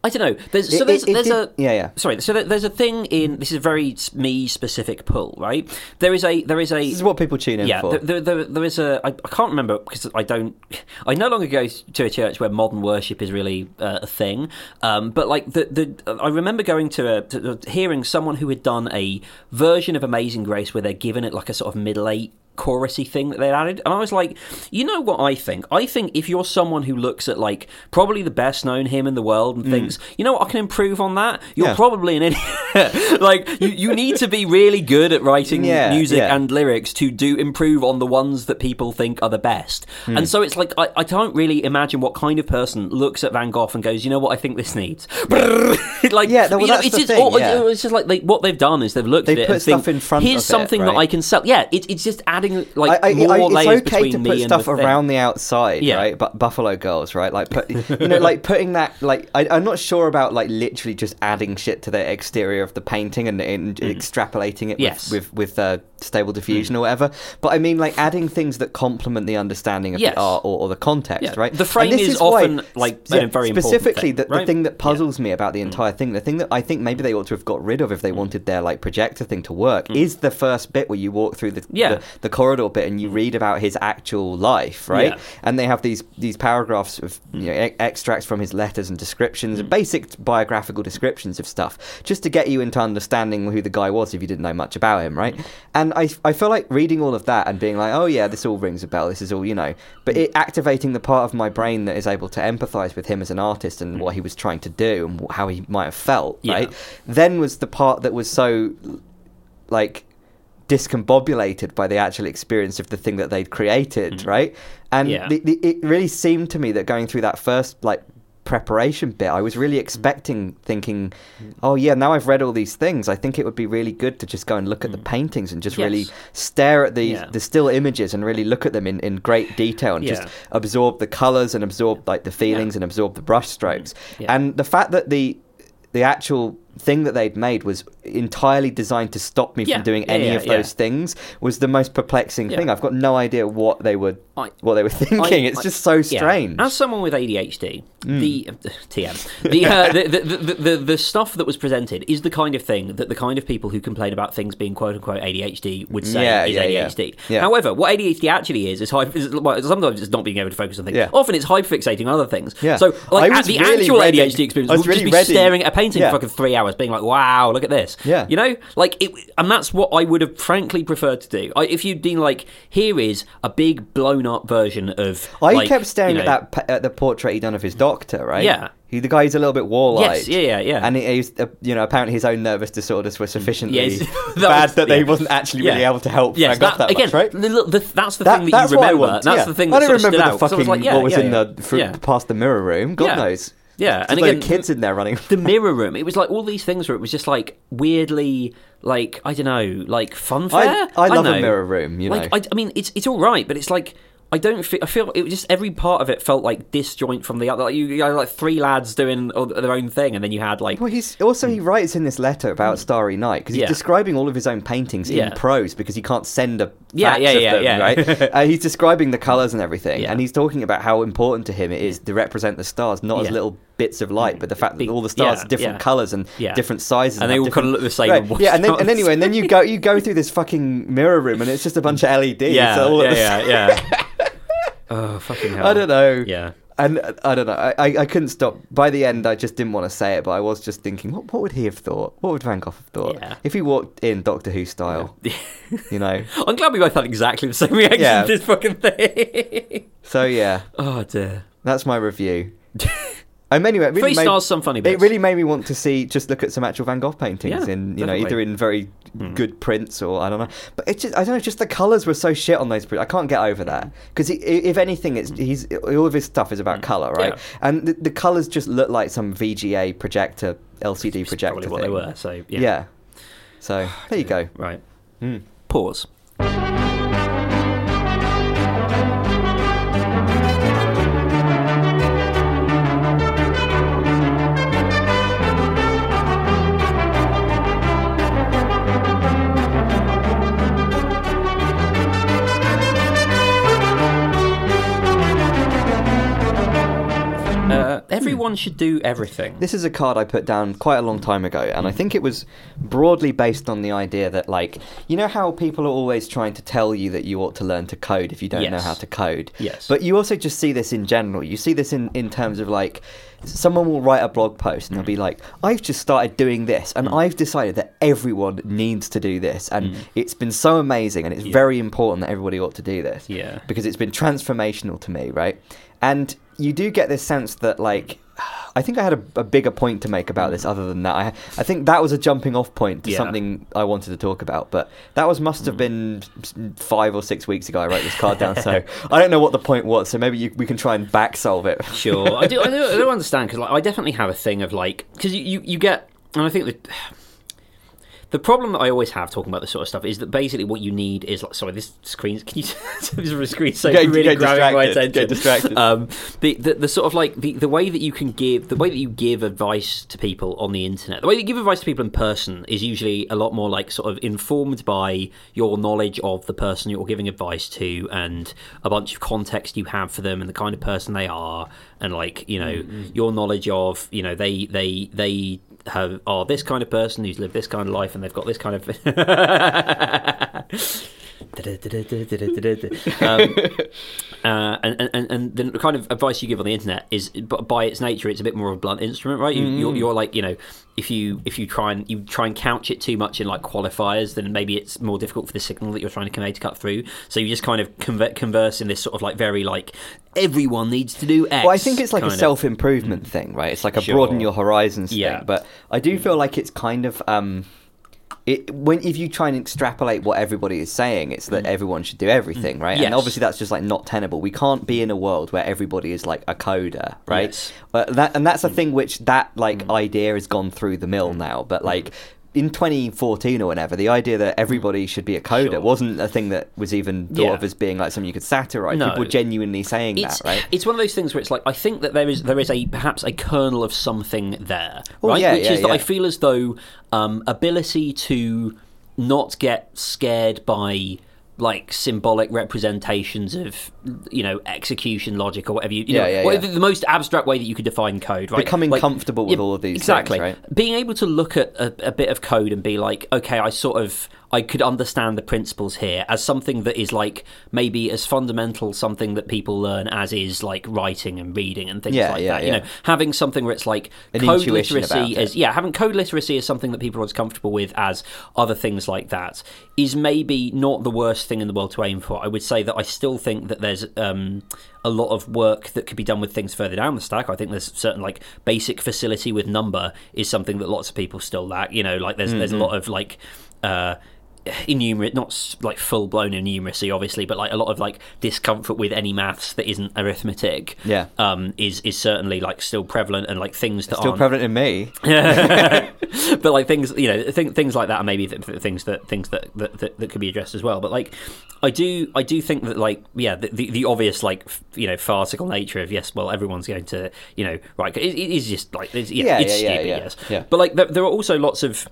Speaker 1: i don't know there's so
Speaker 2: It-
Speaker 1: there's
Speaker 2: it-
Speaker 1: there's a
Speaker 2: yeah, yeah.
Speaker 1: sorry so there's a thing in this is a very me specific pull right there is a there is a
Speaker 2: This is what people tune in
Speaker 1: yeah,
Speaker 2: for.
Speaker 1: there, there, there, there is a. I, I can't remember because I don't. I no longer go to a church where modern worship is really uh, a thing. Um, but like the the, I remember going to a to, hearing someone who had done a version of Amazing Grace where they're given it like a sort of middle eight chorusy thing that they'd added, and I was like, you know what I think? I think if you're someone who looks at like probably the best known hymn in the world and thinks, you know what, I can improve on that. You're
Speaker 2: Mm. Yeah.
Speaker 1: probably an idiot. like you, you need to be really good at writing
Speaker 2: Yeah,
Speaker 1: music
Speaker 2: yeah.
Speaker 1: and lyrics to do improve on the ones that people think are the best.
Speaker 2: Hmm.
Speaker 1: And so it's like I, I don't really imagine what kind of person looks at Van Gogh and goes, you know what, I think this needs. like
Speaker 2: Yeah, no, well,
Speaker 1: you know,
Speaker 2: that's
Speaker 1: it's
Speaker 2: the
Speaker 1: just
Speaker 2: thing,
Speaker 1: it's just like they, what they've done is they've looked
Speaker 2: They
Speaker 1: at it
Speaker 2: put
Speaker 1: and think,
Speaker 2: stuff in front
Speaker 1: here's
Speaker 2: of it,
Speaker 1: something that? I can sell. Yeah, it, it's just adding like
Speaker 2: I, I,
Speaker 1: more
Speaker 2: I,
Speaker 1: layers
Speaker 2: it's okay
Speaker 1: between
Speaker 2: to put stuff
Speaker 1: the
Speaker 2: around the outside,
Speaker 1: Yeah.
Speaker 2: right? But Buffalo Girls, right? Like, put, you know, like putting that, like, I, I'm not sure about like literally just adding shit to the exterior of the painting and, and extrapolating it
Speaker 1: Mm. Yes. Mm.
Speaker 2: with with, with uh, stable diffusion or whatever. But I mean, like adding things that complement the understanding of
Speaker 1: Yes.
Speaker 2: the art or, or the context,
Speaker 1: Yeah.
Speaker 2: right?
Speaker 1: The frame
Speaker 2: And this
Speaker 1: is
Speaker 2: why-
Speaker 1: often, like, a very important
Speaker 2: specifically
Speaker 1: thing,
Speaker 2: the, the thing that
Speaker 1: Yeah. Mm.
Speaker 2: puzzles me about the entire thing, the thing that I think maybe they ought to have got rid of if they wanted their like projector thing to work, is the first bit where you walk through the
Speaker 1: Mm. Yeah.
Speaker 2: the, the corridor bit and you read about his actual life, right?
Speaker 1: Yeah.
Speaker 2: And they have these these paragraphs of you know, e- extracts from his letters and descriptions,
Speaker 1: Mm.
Speaker 2: basic biographical descriptions of stuff, just to get you into understanding who the guy was if you didn't know much about him, right?
Speaker 1: Mm.
Speaker 2: And I I feel like reading all of that and being like, oh yeah, this all rings a bell. This is all you know, but
Speaker 1: Mm.
Speaker 2: it activating the part of my brain that is able to empathize with him as an artist and what he was trying to do and how he might have felt,
Speaker 1: Yeah.
Speaker 2: right? Then was the part that was so like discombobulated by the actual experience of the thing that they'd created, right? And
Speaker 1: Mm. Yeah.
Speaker 2: the, the, it really seemed to me that going through that first like preparation bit, I was
Speaker 1: Mm.
Speaker 2: really expecting, thinking, oh yeah, now I've read all these things. I think it would be really good to just go and look at the paintings and just really
Speaker 1: Mm.
Speaker 2: Stare at the
Speaker 1: Yeah.
Speaker 2: the still images and really look at them in, in great detail and just absorb the colors and absorb like the feelings and absorb the brush strokes.
Speaker 1: Yeah.
Speaker 2: And the fact that the the actual thing that they'd made was entirely designed to stop me
Speaker 1: Yeah.
Speaker 2: from doing
Speaker 1: Yeah,
Speaker 2: any
Speaker 1: yeah,
Speaker 2: of those things was the most perplexing thing. I've got no idea what they were
Speaker 1: I-
Speaker 2: what they were thinking. it's
Speaker 1: I-
Speaker 2: just so strange.
Speaker 1: As someone with ADHD,
Speaker 2: Mm.
Speaker 1: the TM, the, uh, the, the, the, the the stuff that was presented is the kind of thing that the kind of people who complain about things being quote unquote ADHD would say is. ADHD. However, what ADHD actually is is, hyper, is well, sometimes it's not being able to focus on things.
Speaker 2: Yeah.
Speaker 1: Often it's hyperfixating on other things.
Speaker 2: Yeah.
Speaker 1: So like at the
Speaker 2: really
Speaker 1: actual
Speaker 2: ready-
Speaker 1: ADHD experience
Speaker 2: I
Speaker 1: would just be
Speaker 2: ready-
Speaker 1: staring at a painting for fucking three hours, being like, "Wow, look at this."
Speaker 2: Yeah.
Speaker 1: You know, like it, and that's what I would have frankly preferred to do. I, if you'd been like, "Here is a big blown up version of,"
Speaker 2: I
Speaker 1: like,
Speaker 2: kept staring
Speaker 1: you
Speaker 2: at that at the portrait he'd done of his doctor, right?
Speaker 1: Yeah.
Speaker 2: He, the guy who's a little bit wall-eyed.
Speaker 1: Yes, yeah, yeah, yeah.
Speaker 2: And he, he's, uh, you know, apparently his own nervous disorders were sufficiently
Speaker 1: Yes. That
Speaker 2: bad
Speaker 1: was-
Speaker 2: that he
Speaker 1: yeah.
Speaker 2: wasn't actually
Speaker 1: Yeah.
Speaker 2: really able to help
Speaker 1: Yes,
Speaker 2: Van Gogh that,
Speaker 1: again,
Speaker 2: much, right?
Speaker 1: the, the, that's the
Speaker 2: That-
Speaker 1: thing that you
Speaker 2: I
Speaker 1: remember.
Speaker 2: want,
Speaker 1: That's
Speaker 2: yeah.
Speaker 1: the thing
Speaker 2: I
Speaker 1: that
Speaker 2: don't
Speaker 1: sort of
Speaker 2: remember
Speaker 1: stood
Speaker 2: the
Speaker 1: out. So
Speaker 2: fucking
Speaker 1: like, yeah,
Speaker 2: what was
Speaker 1: yeah,
Speaker 2: in
Speaker 1: yeah.
Speaker 2: the
Speaker 1: yeah.
Speaker 2: past the mirror room. God
Speaker 1: Yeah.
Speaker 2: knows.
Speaker 1: Yeah, and
Speaker 2: a
Speaker 1: again,
Speaker 2: kids in there running.
Speaker 1: the mirror room. It was like all these things where it was just like weirdly, like I don't know, like funfair.
Speaker 2: I, I love
Speaker 1: don't know.
Speaker 2: mirror room. You know,
Speaker 1: Like I, I mean, it's it's all right, but it's like I don't feel. I feel it was just every part of it felt like disjoint from the other. Like you, you had like three lads doing all- their own thing, and then you had like
Speaker 2: Well, he's also he writes in this letter about Starry Night because he's.
Speaker 1: Yeah.
Speaker 2: describing all of his own paintings
Speaker 1: Yeah.
Speaker 2: in prose because he can't send a
Speaker 1: Yeah, yeah,
Speaker 2: of
Speaker 1: yeah,
Speaker 2: them,
Speaker 1: yeah.
Speaker 2: right? uh, he's describing the colors and everything, and he's talking about how important to him it is to represent the stars not as little bits of light, but the fact that
Speaker 1: Big-
Speaker 2: all the stars
Speaker 1: yeah,
Speaker 2: are different
Speaker 1: yeah.
Speaker 2: colors and
Speaker 1: Yeah.
Speaker 2: different sizes,
Speaker 1: And they all
Speaker 2: different-
Speaker 1: kinda look the same
Speaker 2: Right. Yeah, and then and anyway, and then you go you go through this fucking mirror room, and it's just a bunch of LEDs.
Speaker 1: yeah,
Speaker 2: all at
Speaker 1: yeah, yeah, oh fucking hell!
Speaker 2: I don't know.
Speaker 1: Yeah.
Speaker 2: And I don't know. I, I, I couldn't stop. By the end, I just didn't want to say it, but I was just thinking, what, what would he have thought? What would Van Gogh have thought if he walked in Doctor Who style? You know.
Speaker 1: I'm glad we both had exactly the same reaction to this fucking thing.
Speaker 2: So yeah,
Speaker 1: oh dear.
Speaker 2: that's my review. Um, anyway, it really
Speaker 1: Three
Speaker 2: made,
Speaker 1: stars, some funny bits.
Speaker 2: It really made me want to see, just look at some actual Van Gogh paintings
Speaker 1: Yeah,
Speaker 2: in, you know, either in very
Speaker 1: Hmm.
Speaker 2: good prints or I don't know. But it's just, I don't know, just the colours were so shit on those prints. I can't get over that because if anything, it's he's all of his stuff is about colour, right?
Speaker 1: Yeah.
Speaker 2: And the, the colours just look like some VGA projector, LCD
Speaker 1: It's
Speaker 2: projector.
Speaker 1: probably what they were. So yeah.
Speaker 2: Yeah. So there you go.
Speaker 1: Right.
Speaker 2: Mm.
Speaker 1: Pause. Everyone hmm. should do everything.
Speaker 2: This is a card I put down quite a long time ago, and I think it was broadly based on the idea that, like, you know how people are always trying to tell you that you ought to learn to code if you don't know how to code.
Speaker 1: Yes.
Speaker 2: But you also just see this in general. You see this in, in terms of, like, someone will write a blog post and they'll be
Speaker 1: Mm.
Speaker 2: like, I've just started doing this, and hmm. I've decided that everyone needs to do this, and hmm. it's been so amazing, and it's very important that everybody ought to do this
Speaker 1: Yeah.
Speaker 2: because it's been transformational to me, right? And you do get this sense that, like, I think I had a, a bigger point to make about this. Other than that, I, I think that was a jumping off point to
Speaker 1: Yeah.
Speaker 2: something I wanted to talk about. But that was must have mm. been five or six weeks ago. I wrote this card down, so I don't know what the point was. So maybe you, we can try and back solve it.
Speaker 1: Sure, I do. I do, I do understand because like, I definitely have a thing of like because you, you you get and I think that the problem that I always have talking about this sort of stuff is that basically what you need is like sorry this screen can you this screen so
Speaker 2: Get-
Speaker 1: really
Speaker 2: get
Speaker 1: grabbing my attention
Speaker 2: get distracted.
Speaker 1: um the, the the sort of like the, the way that you can give the way that you give advice to people on the internet the way that you give advice to people in person is usually a lot more like sort of informed by your knowledge of the person you're giving advice to and a bunch of context you have for them and the kind of person they are and like you know your knowledge of you know they they they have are this kind of person who's lived this kind of life and they've got this kind of um, uh, and, and and the kind of advice you give on the internet is by its nature it's a bit more of a blunt instrument right you, you're, you're like you know if you if you try and you try and couch it too much in like qualifiers then maybe it's more difficult for the signal that you're trying to convey to cut through so you just kind of convert, converse in this sort of like very like everyone needs to do X
Speaker 2: Well, I think it's like a self improvement thing, right? It's like a
Speaker 1: Sure.
Speaker 2: broaden your horizons
Speaker 1: Yeah.
Speaker 2: thing. But I do feel like it's kind of um, it when if you try and extrapolate what everybody is saying, it's that everyone should do everything, right?
Speaker 1: Mm. Yes.
Speaker 2: And obviously that's just like not tenable. We can't be in a world where everybody is like a coder, right?
Speaker 1: Yes.
Speaker 2: Uh, that and that's a
Speaker 1: Mm.
Speaker 2: thing which that like idea has gone through the mill now. But like. In 2014 or whenever, the idea that everybody should be a coder
Speaker 1: Sure.
Speaker 2: wasn't a thing that was even thought
Speaker 1: Yeah.
Speaker 2: of as being like something you could satirize.
Speaker 1: No.
Speaker 2: People were genuinely saying
Speaker 1: it's,
Speaker 2: that, right?
Speaker 1: It's one of those things where it's like I think that there is there is a perhaps a kernel of something there,
Speaker 2: Oh,
Speaker 1: right?
Speaker 2: yeah,
Speaker 1: Which
Speaker 2: yeah,
Speaker 1: is that. I feel as though um, ability to not get scared by like symbolic representations of you know execution logic or whatever you, you
Speaker 2: Yeah,
Speaker 1: know,
Speaker 2: yeah,
Speaker 1: whatever
Speaker 2: yeah.
Speaker 1: the most abstract way that you could define code right
Speaker 2: Becoming
Speaker 1: Like,
Speaker 2: comfortable with all of these things,
Speaker 1: exactly
Speaker 2: right?
Speaker 1: being able to look at a, a bit of code and be like okay I sort of I could understand the principles here as something that is like maybe as fundamental something that people learn as is like writing and reading and things
Speaker 2: Yeah,
Speaker 1: like
Speaker 2: yeah,
Speaker 1: that. You
Speaker 2: yeah.
Speaker 1: know, having something where it's like
Speaker 2: An
Speaker 1: code literacy is yeah, having code literacy is something that people are as comfortable with as other things like that is maybe not the worst thing in the world to aim for. I would say that I still think that there's um, a lot of work that could be done with things further down the stack. I think there's certain like basic facility with number is something that lots of people still lack. You know, like there's there's a
Speaker 2: Mm-hmm.
Speaker 1: lot of like. Uh, enumerate not like full blown innumeracy obviously but like a lot of like discomfort with any maths that isn't arithmetic
Speaker 2: Yeah.
Speaker 1: um is is certainly like still prevalent and like things that
Speaker 2: Still
Speaker 1: aren't
Speaker 2: prevalent in me.
Speaker 1: but like things you know th- things like that are maybe th- th- things that things that, that that that could be addressed as well but like i do i do think that like yeah the the, the obvious like f- you know farcical nature of yes well everyone's going to you know right it, it is just like it's, yeah,
Speaker 2: Yeah,
Speaker 1: it's
Speaker 2: yeah, yeah,
Speaker 1: stupid
Speaker 2: yeah,
Speaker 1: yes
Speaker 2: yeah.
Speaker 1: but like there, there are also lots of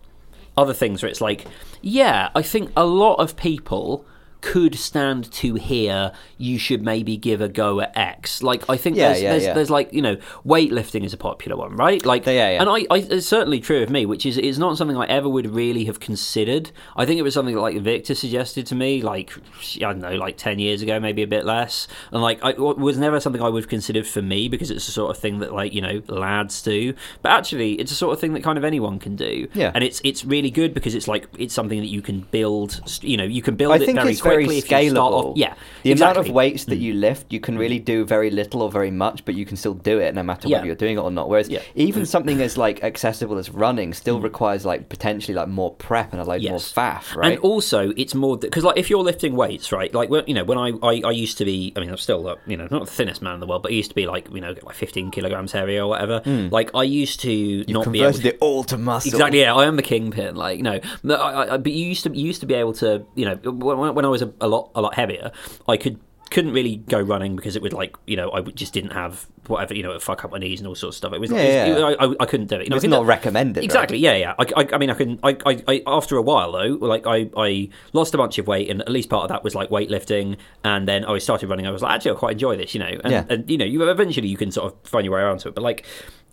Speaker 1: other things where it's like yeah i think a lot of people could stand to hear you should maybe give a go at X. Like I think
Speaker 2: Yeah,
Speaker 1: there's
Speaker 2: yeah,
Speaker 1: there's,
Speaker 2: yeah.
Speaker 1: there's like you know weightlifting is a popular one, right? Like
Speaker 2: Yeah, yeah.
Speaker 1: and I, I it's certainly true of me, which is it's not something I ever would really have considered. I think it was something that, like Victor suggested to me, like I don't know, like ten years ago, maybe a bit less, and like I, it was never something I would have considered for me because it's the sort of thing that like you know lads do. But actually, it's a sort of thing that kind of anyone can do.
Speaker 2: Yeah.
Speaker 1: and it's it's really good because it's like it's something that you can build. You know, you can build
Speaker 2: I
Speaker 1: it very
Speaker 2: it's very
Speaker 1: quickly if you start
Speaker 2: scalable.
Speaker 1: off. Yeah,
Speaker 2: The
Speaker 1: exactly. Mm.
Speaker 2: amount of weights that you lift, you can really do very little or very much, but you can still do it no matter
Speaker 1: Yeah.
Speaker 2: whether you're doing it or not. Whereas
Speaker 1: Yeah.
Speaker 2: even something as like accessible as running still requires like potentially like more prep and a load more
Speaker 1: Mm.
Speaker 2: Faff, right?
Speaker 1: And also, it's more because like if you're lifting weights, right? Like when, you know, when I, I I used to be, I mean, I'm still you know not the thinnest man in the world, but I used to be like you know like 15 kilograms heavier or whatever. Like I used to
Speaker 2: You've
Speaker 1: not be able.
Speaker 2: converted it all to muscle.
Speaker 1: Exactly. Yeah, I am the kingpin. Like, no, no I, I, but you used to you used to be able to, you know, when, when I was a, a lot a lot heavier, I could couldn't really go running because it would like you know I just didn't have whatever you know it fuck up my knees and all sorts of stuff. It was,
Speaker 2: Yeah,
Speaker 1: it was-
Speaker 2: yeah.
Speaker 1: I, I, I couldn't do it. You know,
Speaker 2: It's not
Speaker 1: that-
Speaker 2: recommended. right?
Speaker 1: Exactly. Yeah, yeah. I, I, I mean, I can. I, I, I, after a while though, like I, I lost a bunch of weight, and at least part of that was like weightlifting. And then I started running. I was like, actually, I quite enjoy this, you know. And,
Speaker 2: Yeah.
Speaker 1: and you know, you eventually you can sort of find your way around to it. But like,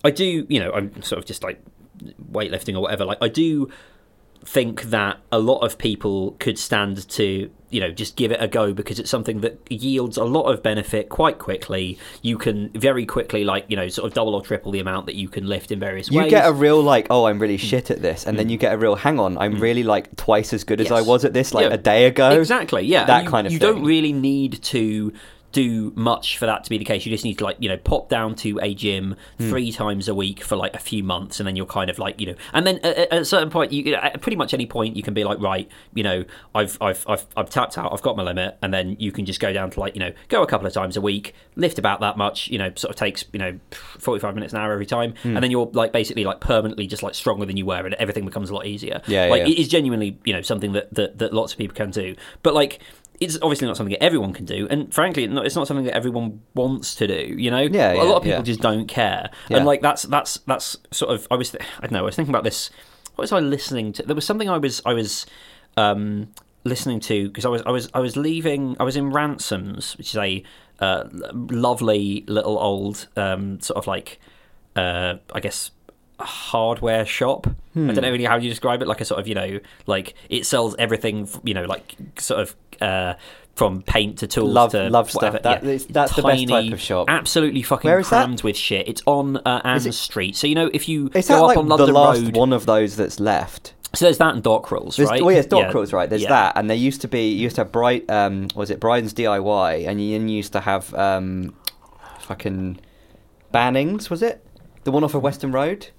Speaker 1: I do, you know, I'm sort of just like weightlifting or whatever. Like, I do think that a lot of people could stand to you know just give it a go because it's something that yields a lot of benefit quite quickly you can very quickly like you know sort of double or triple the amount that you can lift in various
Speaker 2: You
Speaker 1: ways
Speaker 2: get a real like, oh, I'm really shit at this, and then you get a real, hang on, I'm really like twice as good as I
Speaker 1: Mm.
Speaker 2: Was at this like
Speaker 1: Yeah.
Speaker 2: a day ago.
Speaker 1: Exactly. Yeah.
Speaker 2: That
Speaker 1: you,
Speaker 2: kind of
Speaker 1: You
Speaker 2: thing.
Speaker 1: don't really need to do much for that to be the case. You just need to like you know pop down to a gym
Speaker 2: Hmm.
Speaker 1: three times a week for like a few months, and then you're kind of like you know, and then at, at a certain point, you at pretty much any point you can be like right, you know, I've I've I've I've tapped out, I've got my limit, and then you can just go down to like you know go a couple of times a week, lift about that much, you know, sort of takes you know forty five minutes an hour every time,
Speaker 2: Hmm.
Speaker 1: and then you're like basically like permanently just like stronger than you were, and everything becomes a lot easier.
Speaker 2: Yeah,
Speaker 1: like
Speaker 2: yeah.
Speaker 1: it is genuinely you know something that, that that lots of people can do but like it's obviously not something that everyone can do and frankly it's not something that everyone wants to do you know
Speaker 2: Yeah,
Speaker 1: a
Speaker 2: yeah,
Speaker 1: lot of people
Speaker 2: yeah.
Speaker 1: just don't care
Speaker 2: Yeah.
Speaker 1: and like that's that's that's sort of i was th- i don't know i was thinking about this what was i listening to there was something i was i was um listening to because i was i was i was leaving i was in ransoms which is a uh, lovely little old um sort of like uh i guess hardware shop. I don't know really how you describe it. Like a sort of you know, like it sells everything. You know, like sort of uh, from paint to tools
Speaker 2: Love-
Speaker 1: to
Speaker 2: love stuff. That-
Speaker 1: Yeah.
Speaker 2: that's the best type of shop.
Speaker 1: Absolutely fucking
Speaker 2: Where is that?
Speaker 1: crammed with shit. It's on uh, Ann
Speaker 2: it-
Speaker 1: Street. So you know, if you
Speaker 2: Is
Speaker 1: go
Speaker 2: that
Speaker 1: up
Speaker 2: like
Speaker 1: on
Speaker 2: the
Speaker 1: London
Speaker 2: last
Speaker 1: Road,
Speaker 2: one of those that's left?
Speaker 1: so there's that and Dockerill's,
Speaker 2: There's,
Speaker 1: right?
Speaker 2: Oh yes,
Speaker 1: Yeah.
Speaker 2: Dockerill's right. There's
Speaker 1: Yeah.
Speaker 2: that, and there used to be you used to have Bright. Um, was it Brighton's DIY? And you used to have um, fucking Bannings. Was it the one off of Western Road?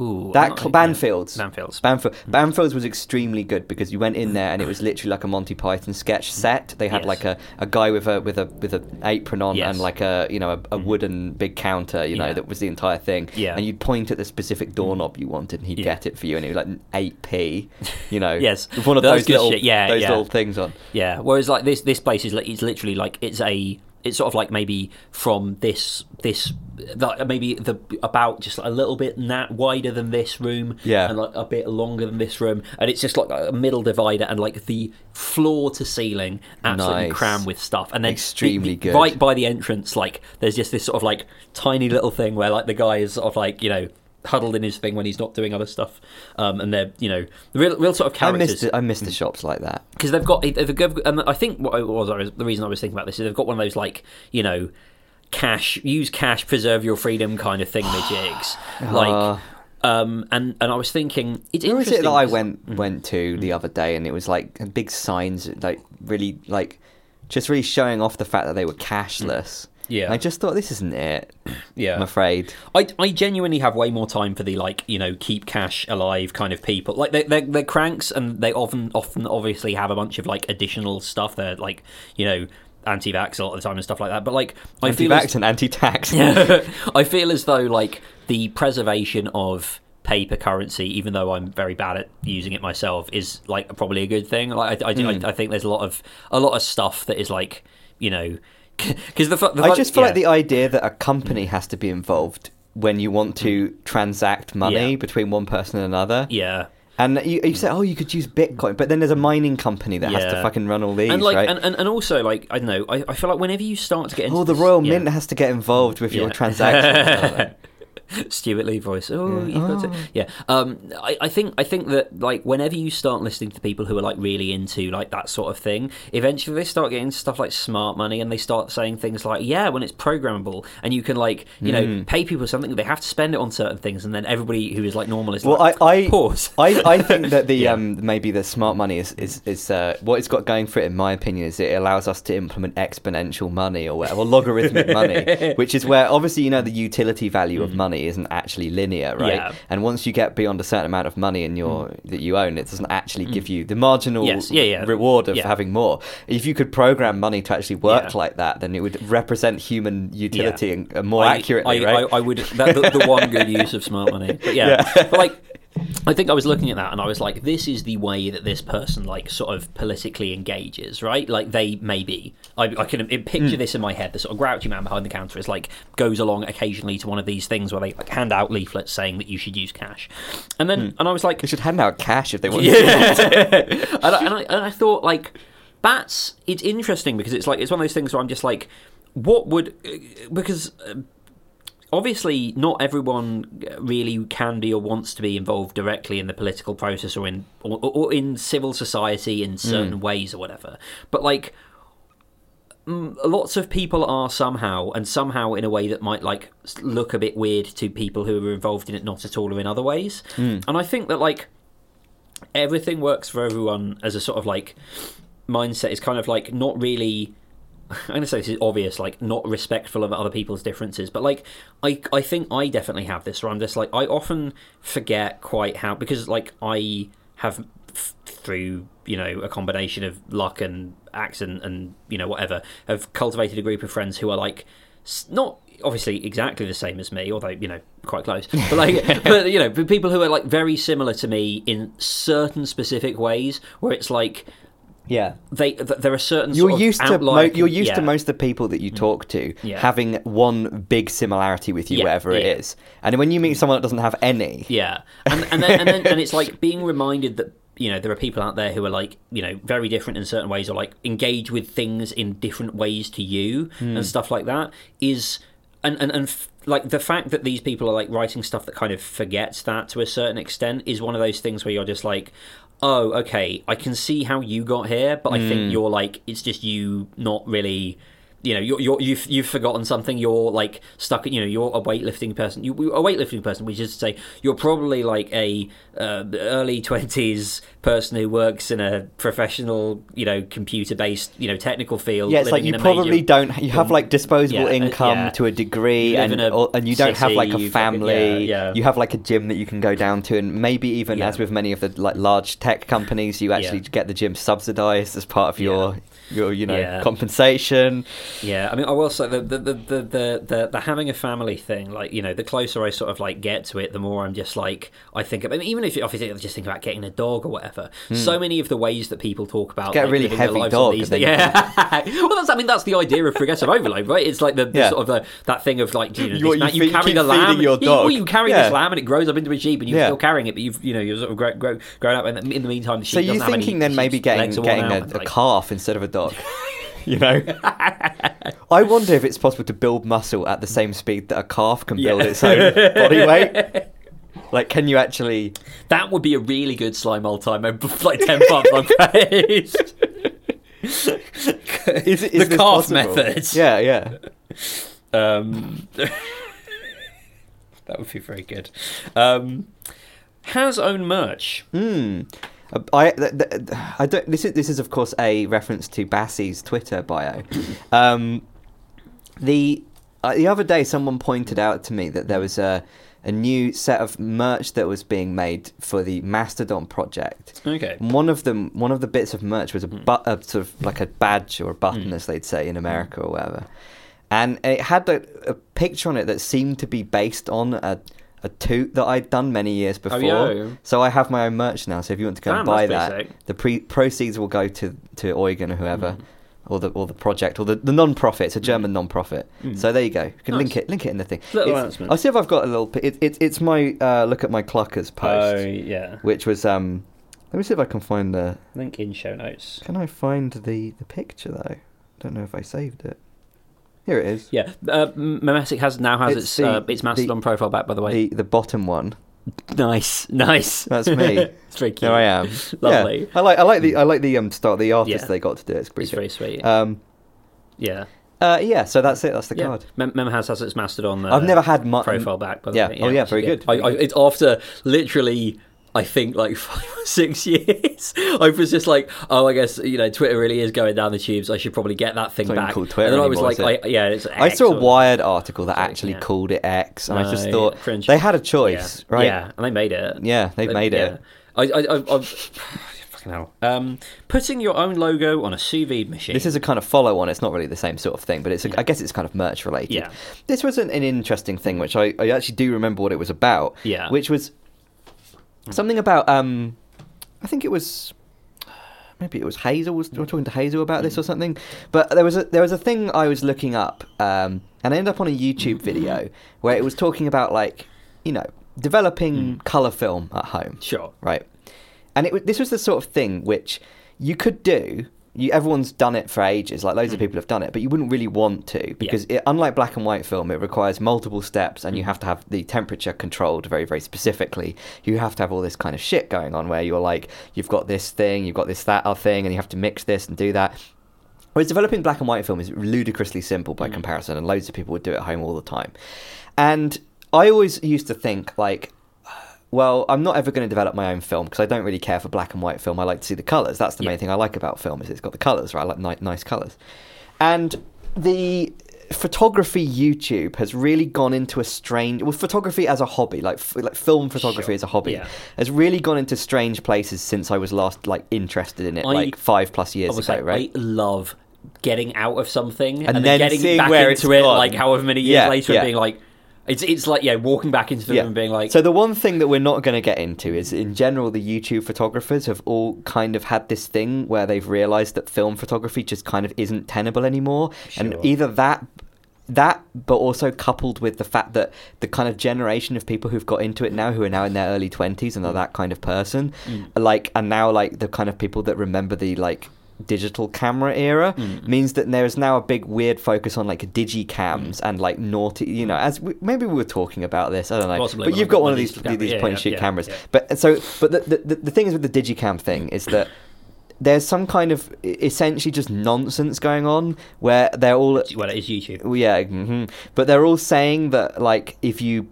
Speaker 1: Ooh,
Speaker 2: That cl-
Speaker 1: yeah.
Speaker 2: Banfields.
Speaker 1: Banfields.
Speaker 2: Banfield. Banfields hmm. was extremely good because you went in there and it was literally like a Monty Python sketch hmm. set. They had
Speaker 1: Yes.
Speaker 2: like a, a guy with a with a with an apron on
Speaker 1: Yes.
Speaker 2: and like a you know a, a hmm. wooden big counter. You know
Speaker 1: Yeah.
Speaker 2: that was the entire thing.
Speaker 1: Yeah.
Speaker 2: And you'd point at the specific doorknob you wanted and he'd
Speaker 1: Yeah.
Speaker 2: get it for you and it was like eight p. You know.
Speaker 1: Yes.
Speaker 2: One of
Speaker 1: That's
Speaker 2: those little
Speaker 1: shit. Yeah,
Speaker 2: those
Speaker 1: yeah.
Speaker 2: little things on.
Speaker 1: Yeah. Whereas like this this place is like it's literally like it's a it's sort of like maybe from this this like maybe the about just a little bit na- wider than this room
Speaker 2: Yeah.
Speaker 1: and like a bit longer than this room and it's just like a middle divider and like the floor to ceiling absolutely
Speaker 2: Nice.
Speaker 1: crammed with stuff and then
Speaker 2: Extremely
Speaker 1: the-
Speaker 2: good.
Speaker 1: right by the entrance like there's just this sort of like tiny little thing where like the guy is sort of like you know huddled in his thing when he's not doing other stuff. Um, and they're you know real, real sort of
Speaker 2: I
Speaker 1: characters.
Speaker 2: missed I missed the shops like that.
Speaker 1: because they've got they've got and I think what it was, I was the reason I was thinking about this is they've got one of those like you know cash use cash preserve your freedom kind of thing jigs. Like
Speaker 2: Uh,
Speaker 1: um and and I was thinking it's
Speaker 2: Where was
Speaker 1: interesting
Speaker 2: it that I went went to the other day, and it was like big signs, like really like just really showing off the fact that they were cashless.
Speaker 1: Yeah.
Speaker 2: I just thought this isn't it.
Speaker 1: yeah
Speaker 2: I'm afraid.
Speaker 1: I, I genuinely have way more time for the like you know keep cash alive kind of people like they they're, they're cranks and they often often obviously have a bunch of like additional stuff they're like you know anti-vax a lot of the time and stuff like that but like I feel as-
Speaker 2: Anti-vax and anti-tax.
Speaker 1: yeah, I feel as though like the preservation of paper currency, even though I'm very bad at using it myself, is like probably a good thing. Like I, I, do-
Speaker 2: Hmm.
Speaker 1: I, I think there's a lot of a lot of stuff that is like you know because the, the
Speaker 2: I just feel
Speaker 1: yeah.
Speaker 2: like the idea that a company has to be involved when you want to transact money
Speaker 1: Yeah.
Speaker 2: between one person and another.
Speaker 1: yeah.
Speaker 2: And you, you say, oh, you could use Bitcoin, but then there's a mining company that has to fucking run all these,
Speaker 1: And like,
Speaker 2: right?
Speaker 1: and, and, and also like I don't know. I, I feel like whenever you start to get oh, into
Speaker 2: oh, the Royal
Speaker 1: yeah.
Speaker 2: Mint has to get involved with your
Speaker 1: Yeah.
Speaker 2: transactions.
Speaker 1: Stewart Lee voice. Oh,
Speaker 2: Yeah.
Speaker 1: you've got to.
Speaker 2: Oh.
Speaker 1: Yeah. Um, I, I think I think that like whenever you start listening to people who are like really into like that sort of thing, eventually they start getting into stuff like smart money, and they start saying things like, "Yeah, when it's programmable, and you can like you know
Speaker 2: Mm.
Speaker 1: pay people something, they have to spend it on certain things, and then everybody who is like normal is
Speaker 2: Well,
Speaker 1: like,
Speaker 2: I, I,
Speaker 1: pause.
Speaker 2: I, I think that the
Speaker 1: Yeah.
Speaker 2: um, maybe the smart money is is, is uh, what it's got going for it. In my opinion, is it allows us to implement exponential money or whatever, or logarithmic money, which is where obviously you know the utility value of money isn't actually linear, right?
Speaker 1: Mm. Yeah.
Speaker 2: And once you get beyond a certain amount of money in your that you own, it doesn't actually give you the marginal
Speaker 1: Mm. Yes. Yeah, yeah.
Speaker 2: reward of having more. If you could program money to actually work like that, then it would represent human utility and, uh, more
Speaker 1: I-
Speaker 2: accurately,
Speaker 1: I,
Speaker 2: right?
Speaker 1: I, I would that, the, the one good use of smart money. But yeah,
Speaker 2: Yeah.
Speaker 1: but like. I think I was looking at that and I was like, this is the way that this person like sort of politically engages, right? Like they maybe I, I can picture
Speaker 2: Hmm.
Speaker 1: this in my head. The sort of grouchy man behind the counter is like goes along occasionally to one of these things where they like hand out leaflets saying that you should use cash, and then
Speaker 2: Hmm.
Speaker 1: and I was like,
Speaker 2: they should hand out cash if they want.
Speaker 1: yeah. and, I, and, I, and I thought like that's it's interesting because it's like it's one of those things where I'm just like, what would because. Obviously, not everyone really can be or wants to be involved directly in the political process or in or, or in civil society in certain ways or whatever. But like, mm, lots of people are somehow and somehow in a way that might like look a bit weird to people who are involved in it not at all or in other ways. And i think that like everything works for everyone as a sort of like mindset is kind of like not really I'm gonna say this is obvious, like not respectful of other people's differences, but like I I think I definitely have this where I'm just like I often forget quite how because like I have through you know a combination of luck and accident and you know whatever have cultivated a group of friends who are like not obviously exactly the same as me although you know quite close but like but you know people who are like very similar to me in certain specific ways where it's like
Speaker 2: yeah.
Speaker 1: they th- there are certain
Speaker 2: You're used to mo- you're used
Speaker 1: yeah. Mm.
Speaker 2: most of the people that you talk to
Speaker 1: Yeah.
Speaker 2: having one big similarity with you,
Speaker 1: Yeah,
Speaker 2: whatever it is. And when you meet someone that doesn't have any,
Speaker 1: Yeah, and and then, and then and it's like being reminded that you know there are people out there who are like you know very different in certain ways or like engage with things in different ways to you
Speaker 2: Hmm.
Speaker 1: and stuff like that is and and and. F- like the fact that these people are like writing stuff that kind of forgets that to a certain extent is one of those things where you're just like oh okay i can see how you got here but i
Speaker 2: Hmm.
Speaker 1: think you're like it's just you not really you know you're, you're you've you've forgotten something you're like stuck you know you're a weightlifting person you a weightlifting person we should say you're probably like a uh, early 20s person who works in a professional you know computer based you know technical field
Speaker 2: yeah, it's like you probably
Speaker 1: major-
Speaker 2: don't. You have like disposable
Speaker 1: Yeah, uh,
Speaker 2: income
Speaker 1: yeah.
Speaker 2: to a degree, and
Speaker 1: a
Speaker 2: or, and you don't have like a family.
Speaker 1: yeah.
Speaker 2: You have like a gym that you can go down to, and maybe even as with many of the like large tech companies, you actually get the gym subsidized as part of your your you know
Speaker 1: Yeah.
Speaker 2: compensation.
Speaker 1: Yeah, I mean, I will say the the, the, the, the, the having a family thing, like you know, the closer I sort of like get to it, the more I'm just like I think. I mean, even if you obviously just think about getting a dog or whatever, hmm. so many of the ways that people talk about.
Speaker 2: Get a really heavy dog
Speaker 1: these, yeah. well, that's I mean that's the idea of progressive overload, right? It's like the, the
Speaker 2: Yeah.
Speaker 1: sort of the, that thing of like you know,
Speaker 2: You-
Speaker 1: this
Speaker 2: you
Speaker 1: you, carry the lamb,
Speaker 2: your dog.
Speaker 1: you carry
Speaker 2: Yeah.
Speaker 1: this lamb and it grows up into a sheep, and you're still carrying it, but you've you know you're sort of grow, grow, grown up, and in the meantime, the sheep
Speaker 2: So you're
Speaker 1: doesn't have any-
Speaker 2: thinking then maybe getting
Speaker 1: legs are worn
Speaker 2: getting a, a calf instead of a dog. you know, I wonder if it's possible to build muscle at the same speed that a calf can build
Speaker 1: Yeah.
Speaker 2: its own body weight. Like, can you actually?
Speaker 1: That would be a really good slime all time. like ten bumps on face.
Speaker 2: Is, it- is
Speaker 1: the calf
Speaker 2: possible?
Speaker 1: method.
Speaker 2: Yeah, yeah.
Speaker 1: Um, that would be very good. Um, has own merch.
Speaker 2: Hmm. I, th- th- I don't. This is this is of course a reference to Bassie's Twitter bio. Um, the uh, the other day, someone pointed out to me that there was a a new set of merch that was being made for the Mastodon project.
Speaker 1: Okay.
Speaker 2: One of them, one of the bits of merch was a, bu- a sort of like a badge or a button, as they'd say in America or whatever, and it had a, a picture on it that seemed to be based on a a toot that I'd done many years before.
Speaker 1: yo.
Speaker 2: So I have my own merch now. So if you want to go
Speaker 1: Damn,
Speaker 2: and buy that,
Speaker 1: sick.
Speaker 2: the pre- proceeds will go to to Eugen or whoever.
Speaker 1: Mm.
Speaker 2: Or the or the project or the, the non-profit, it's a German non-profit.
Speaker 1: Mm.
Speaker 2: So there you go. You can
Speaker 1: Nice.
Speaker 2: link it link it in the thing.
Speaker 1: Little
Speaker 2: It's-
Speaker 1: announcement.
Speaker 2: I'll see if I've got a little. pi- It, it, it's my uh, look at my Cluckers post
Speaker 1: Oh yeah.
Speaker 2: which was um let me see if I can find the
Speaker 1: Link in show notes.
Speaker 2: can I find the the picture though? I Don't know if I saved it. Here it is.
Speaker 1: Yeah, uh, has now has
Speaker 2: It's
Speaker 1: its
Speaker 2: the-
Speaker 1: uh, its Mastodon profile back. By the way,
Speaker 2: The the bottom one.
Speaker 1: nice, nice.
Speaker 2: That's me.
Speaker 1: it's very cute.
Speaker 2: There I am.
Speaker 1: Lovely.
Speaker 2: Yeah. I like I like the I like the um start the artist
Speaker 1: Yeah.
Speaker 2: they got to do it. It's pretty
Speaker 1: It's
Speaker 2: good.
Speaker 1: very sweet.
Speaker 2: Um,
Speaker 1: yeah,
Speaker 2: uh, yeah. So that's it. That's the
Speaker 1: yeah.
Speaker 2: card.
Speaker 1: Mem- Mem has has its Mastodon. Uh,
Speaker 2: I've never had my
Speaker 1: profile back. By the
Speaker 2: yeah.
Speaker 1: way.
Speaker 2: Oh, yeah, very good,
Speaker 1: I, I, it's after literally. I think like five or six years. I was just like, oh, I guess you know, Twitter really is going down the tubes. I should probably get that thing
Speaker 2: It's
Speaker 1: back.
Speaker 2: called Twitter
Speaker 1: and then I was
Speaker 2: anymore,
Speaker 1: like, I, yeah, it's
Speaker 2: I saw a Wired article that actually
Speaker 1: yeah.
Speaker 2: called it X, and I just thought
Speaker 1: cringe.
Speaker 2: they had a
Speaker 1: yeah.
Speaker 2: choice, right?
Speaker 1: Yeah, and they made it.
Speaker 2: Yeah,
Speaker 1: They-
Speaker 2: made
Speaker 1: yeah.
Speaker 2: it.
Speaker 1: I, I, I, I've, fucking hell. Um, putting your own logo on a sous vide machine.
Speaker 2: This is a kind of follow on. It's not really the same sort of thing, but it's a, I guess it's kind of merch related.
Speaker 1: Yeah.
Speaker 2: This was an, an interesting thing, which I, I actually do remember what it was about.
Speaker 1: Yeah.
Speaker 2: Which was something about um, I think it was maybe it was Hazel was talking to Hazel about this or something. But there was a there was a thing I was looking up, um, and I ended up on a YouTube video where it was talking about like you know developing color film at home
Speaker 1: sure.
Speaker 2: right? And it this was the sort of thing which you could do. You, everyone's done it for ages, like loads of hmm. people have done it, but you wouldn't really want to because, it, unlike black and white film, it requires multiple steps, and you hmm. have to have the temperature controlled very, very specifically. You have to have all this kind of shit going on where you're like, you've got this thing, you've got this that other thing, and you have to mix this and do that. Whereas developing black and white film is ludicrously simple by hmm. comparison, and loads of people would do it at home all the time. And I always used to think like, well, I'm not ever going to develop my own film because I don't really care for black and white film. I like to see the colors. That's the
Speaker 1: Yeah.
Speaker 2: main thing I like about film is it's got the colors, right? I like ni- nice colors. And the photography YouTube has really gone into a strange well photography as a hobby like f- like film photography
Speaker 1: Sure.
Speaker 2: as a hobby
Speaker 1: Yeah.
Speaker 2: has really gone into strange places since I was last like interested in it
Speaker 1: I-
Speaker 2: like 5 plus years ago
Speaker 1: like,
Speaker 2: right
Speaker 1: I love getting out of something
Speaker 2: And
Speaker 1: and,
Speaker 2: then
Speaker 1: then getting back into it,
Speaker 2: gone.
Speaker 1: like however many years
Speaker 2: Yeah,
Speaker 1: later, and being like, it's it's like yeah, walking back into the room and being like,
Speaker 2: So the one thing that we're not going to get into is, in general, the YouTube photographers have all kind of had this thing where they've realised that film photography just kind of isn't tenable anymore, and either that. That, but also coupled with the fact that the kind of generation of people who've got into it now, who are now in their early twenties and are that kind of person,
Speaker 1: Mm.
Speaker 2: like, are now like the kind of people that remember the like digital camera era,
Speaker 1: Mm.
Speaker 2: means that there is now a big weird focus on like digicams and like naughty, you know, as we, maybe we were talking about this, I don't know,
Speaker 1: Possibly
Speaker 2: but you've got
Speaker 1: got
Speaker 2: one of these
Speaker 1: camera.
Speaker 2: these
Speaker 1: Yeah,
Speaker 2: point and
Speaker 1: yeah,
Speaker 2: shoot
Speaker 1: yeah,
Speaker 2: cameras. But so, but the, the the thing is with the digicam thing is that there's some kind of essentially just nonsense going on where they're all
Speaker 1: well, it is YouTube.
Speaker 2: yeah, hmm but they're all saying that like if you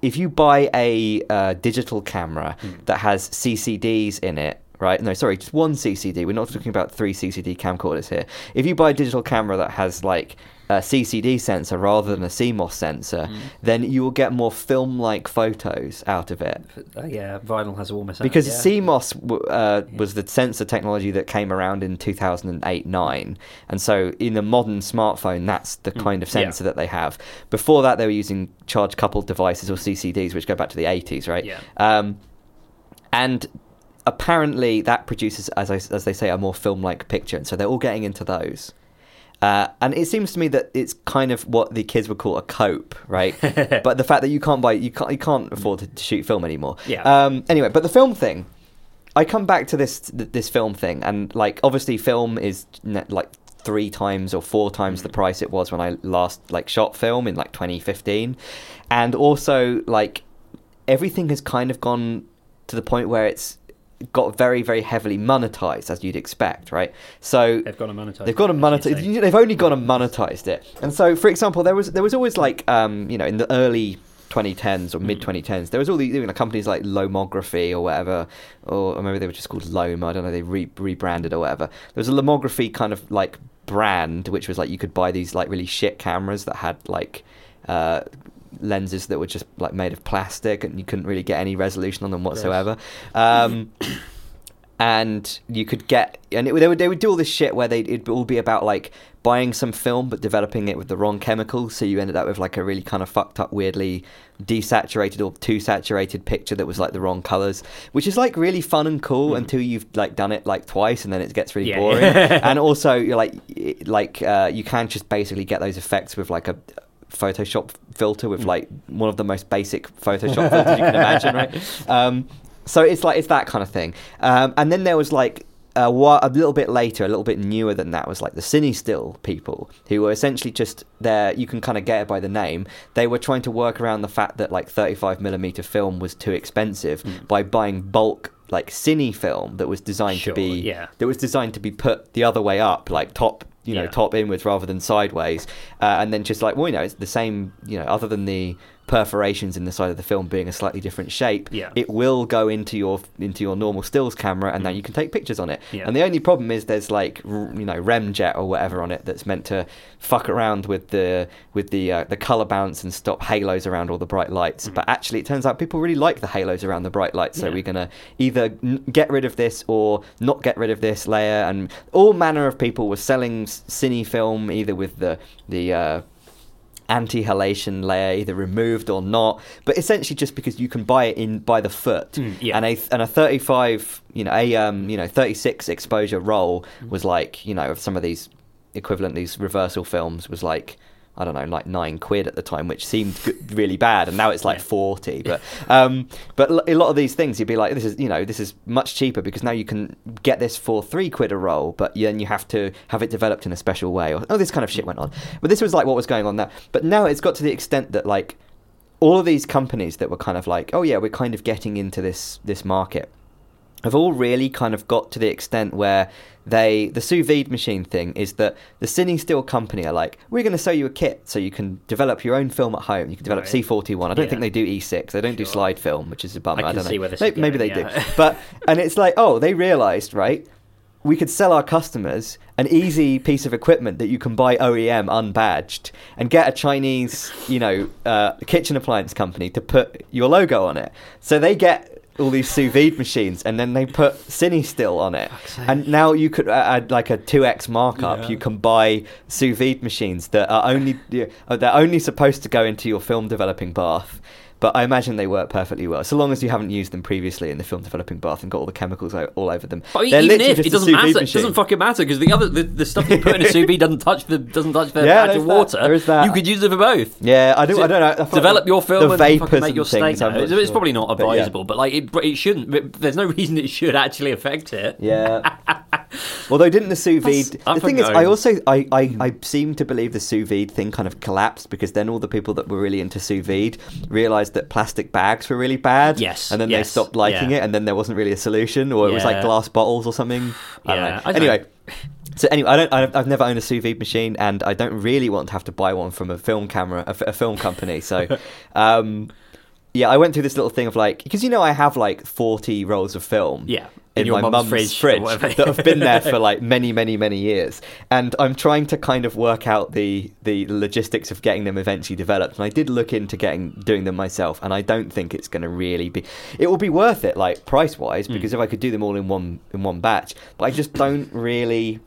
Speaker 2: if you buy a uh, digital camera
Speaker 1: Hmm.
Speaker 2: that has CCDs in it. Right? No, sorry, just one CCD. We're not talking about three CCD camcorders here. If you buy a digital camera that has like a CCD sensor rather than a CMOS sensor,
Speaker 1: Hmm.
Speaker 2: then you will get more film-like photos out of it.
Speaker 1: Uh, yeah, vinyl has almost
Speaker 2: Because
Speaker 1: yeah.
Speaker 2: CMOS uh, was the sensor technology that came around in 2008 9. And so in the modern smartphone, that's the kind of
Speaker 1: Mm, yeah.
Speaker 2: sensor that they have. Before that, they were using charge coupled devices or CCDs, which go back to the 80s, right?
Speaker 1: Yeah.
Speaker 2: Um, and apparently, that produces, as, I, as they say, a more film like picture. And so they're all getting into those. Uh, and it seems to me that it's kind of what the kids would call a cope, right? but the fact that you can't buy, you can't, you can't afford to, to shoot film anymore.
Speaker 1: Yeah.
Speaker 2: Um, anyway, but the film thing, I come back to this this film thing, and like obviously, film is like three times or four times the price it was when I last like shot film in like 2015, and also like everything has kind of gone to the point where it's got very very heavily monetized as you'd expect, right? So
Speaker 1: they've got to monetize.
Speaker 2: They've got to
Speaker 1: it,
Speaker 2: monetize.
Speaker 1: you.
Speaker 2: They've only got to monetized it. And so, for example, there was there was always like um, you know in the early 2010s or mid 2010s, there was all these you know, companies like Lomography or whatever, or, or maybe they were just called Lomo. I don't know. They re- rebranded or whatever. There was a Lomography kind of like brand, which was like you could buy these like really shit cameras that had like. Uh, lenses that were just like made of plastic and you couldn't really get any resolution on them whatsoever. Um, and you could get and it, they would they would do all this shit where they it'd all be about like buying some film but developing it with the wrong chemicals so you ended up with like a really kind of fucked up weirdly desaturated or too saturated picture that was like the wrong colors which is like really fun and cool until you've like done it like twice and then it gets really
Speaker 1: Yeah.
Speaker 2: boring. And also you're like like uh, you can just basically get those effects with like a Photoshop filter with like one of the most basic Photoshop filters you can imagine, right? Um, so it's like it's that kind of thing. Um, and then there was like a, little bit later, a little bit newer than that, was like the CineStill people, who were essentially just there. You can kind of get it by the name. They were trying to work around the fact that like 35 millimeter film was too expensive
Speaker 1: Hmm.
Speaker 2: by buying bulk like cine film that was designed
Speaker 1: Sure,
Speaker 2: to be
Speaker 1: yeah.
Speaker 2: that was designed to be put the other way up, like top, you know,
Speaker 1: Yeah.
Speaker 2: top inwards rather than sideways, uh, and then just like well, you know, it's the same, you know, other than the perforations in the side of the film being a slightly different shape,
Speaker 1: Yeah.
Speaker 2: it will go into your into your normal stills camera, and now you can take pictures on it.
Speaker 1: Mm. Yeah.
Speaker 2: And the only problem is there's like you know remjet or whatever on it that's meant to fuck around with the with the uh, the color bounce and stop halos around all the bright lights. But actually, it turns out people really like the halos around the bright lights, so
Speaker 1: Mm. Yeah.
Speaker 2: we're gonna either n- get rid of this or not get rid of this layer. And all manner of people were selling s- cine film either with the the uh, anti-halation layer either removed or not but essentially just because you can buy it in by the foot
Speaker 1: Mm, yeah.
Speaker 2: and a and a 35 you know a um you know 36 exposure roll
Speaker 1: Mm.
Speaker 2: was like you know of some of these equivalent these reversal films was like I don't know, like nine quid at the time, which seemed really bad, and now it's like
Speaker 1: Yeah.
Speaker 2: forty. But um, but a lot of these things, you'd be like, this is you know, this is much cheaper because now you can get this for three quid a roll, but then you have to have it developed in a special way, or oh, this kind of shit went on. But this was like what was going on there. But now it's got to the extent that like all of these companies that were kind of like, oh yeah, we're kind of getting into this this market, have all really kind of got to the extent where they the sous vide machine thing is that the CineStill company are like, we're going to sell you a kit so you can develop your own film at home. You can develop
Speaker 1: Right.
Speaker 2: C41. I don't
Speaker 1: Yeah.
Speaker 2: think they do E6. They don't do slide film, which is a bummer.
Speaker 1: I
Speaker 2: I, don't know.
Speaker 1: where this
Speaker 2: maybe,
Speaker 1: is
Speaker 2: maybe
Speaker 1: going,
Speaker 2: they
Speaker 1: yeah.
Speaker 2: do, but and it's like, oh, they realised right. We could sell our customers an easy piece of equipment that you can buy OEM unbadged and get a Chinese, you know, uh, kitchen appliance company to put your logo on it. So they get all these sous vide machines and then they put CineStill on it. And now you could uh, add like a 2x markup.
Speaker 1: Yeah.
Speaker 2: You can buy sous vide machines that are only uh, they're only supposed to go into your film developing bath. But I imagine they work perfectly well, so long as you haven't used them previously in the film developing bath and got all the chemicals all over them.
Speaker 1: But
Speaker 2: They're
Speaker 1: even if it doesn't matter, it doesn't fucking matter because the other the, the stuff you put in a sous vide doesn't touch the doesn't touch the
Speaker 2: Yeah,
Speaker 1: actual
Speaker 2: that.
Speaker 1: water.
Speaker 2: There is that.
Speaker 1: You could use it for both.
Speaker 2: Yeah, I don't.
Speaker 1: So
Speaker 2: I don't know. I
Speaker 1: Develop your film and fucking make your steak. Now. It's, it's probably not
Speaker 2: But yeah.
Speaker 1: advisable, but like it, it shouldn't. There's no reason it should actually affect it.
Speaker 2: Yeah. Although didn't the sous vide? The thing is, I also I, I I seem to believe the sous vide thing kind of collapsed because then all the people that were really into sous vide realized that plastic bags were really bad.
Speaker 1: Yes,
Speaker 2: And then they stopped liking
Speaker 1: yeah.
Speaker 2: it, and then there wasn't really a solution, or it was like glass bottles or something. I don't
Speaker 1: Yeah. I
Speaker 2: anyway. So anyway, I don't. I've never owned a sous vide machine, and I don't really want to have to buy one from a film camera, a film company. So, um, yeah, I went through this little thing of like, because you know, I have like forty rolls of film.
Speaker 1: Yeah,
Speaker 2: In,
Speaker 1: in
Speaker 2: my
Speaker 1: mum's fridge
Speaker 2: fridge, that have been there for like many, many, many years, and I'm trying to kind of work out the the logistics of getting them eventually developed. And I did look into getting doing them myself, and I don't think it's going to really be. It will be worth it, like price wise,
Speaker 1: Hmm.
Speaker 2: because if I could do them all in one in one batch, but I just don't really.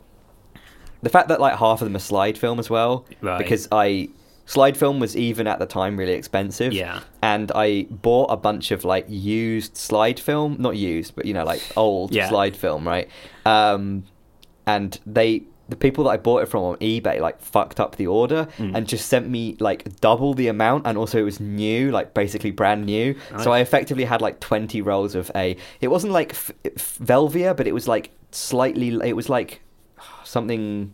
Speaker 2: The fact that like half of them are slide film as well,
Speaker 1: Right.
Speaker 2: because I slide film was even at the time really expensive.
Speaker 1: Yeah.
Speaker 2: And I bought a bunch of like used slide film, not used, but you know like old
Speaker 1: Yeah.
Speaker 2: slide film, right? Um, and they the people that I bought it from on eBay like fucked up the order
Speaker 1: Mm.
Speaker 2: and just sent me like double the amount and also it was new like basically brand new so I effectively had like 20 rolls of a it wasn't like f- f- Velvia but it was like slightly it was like something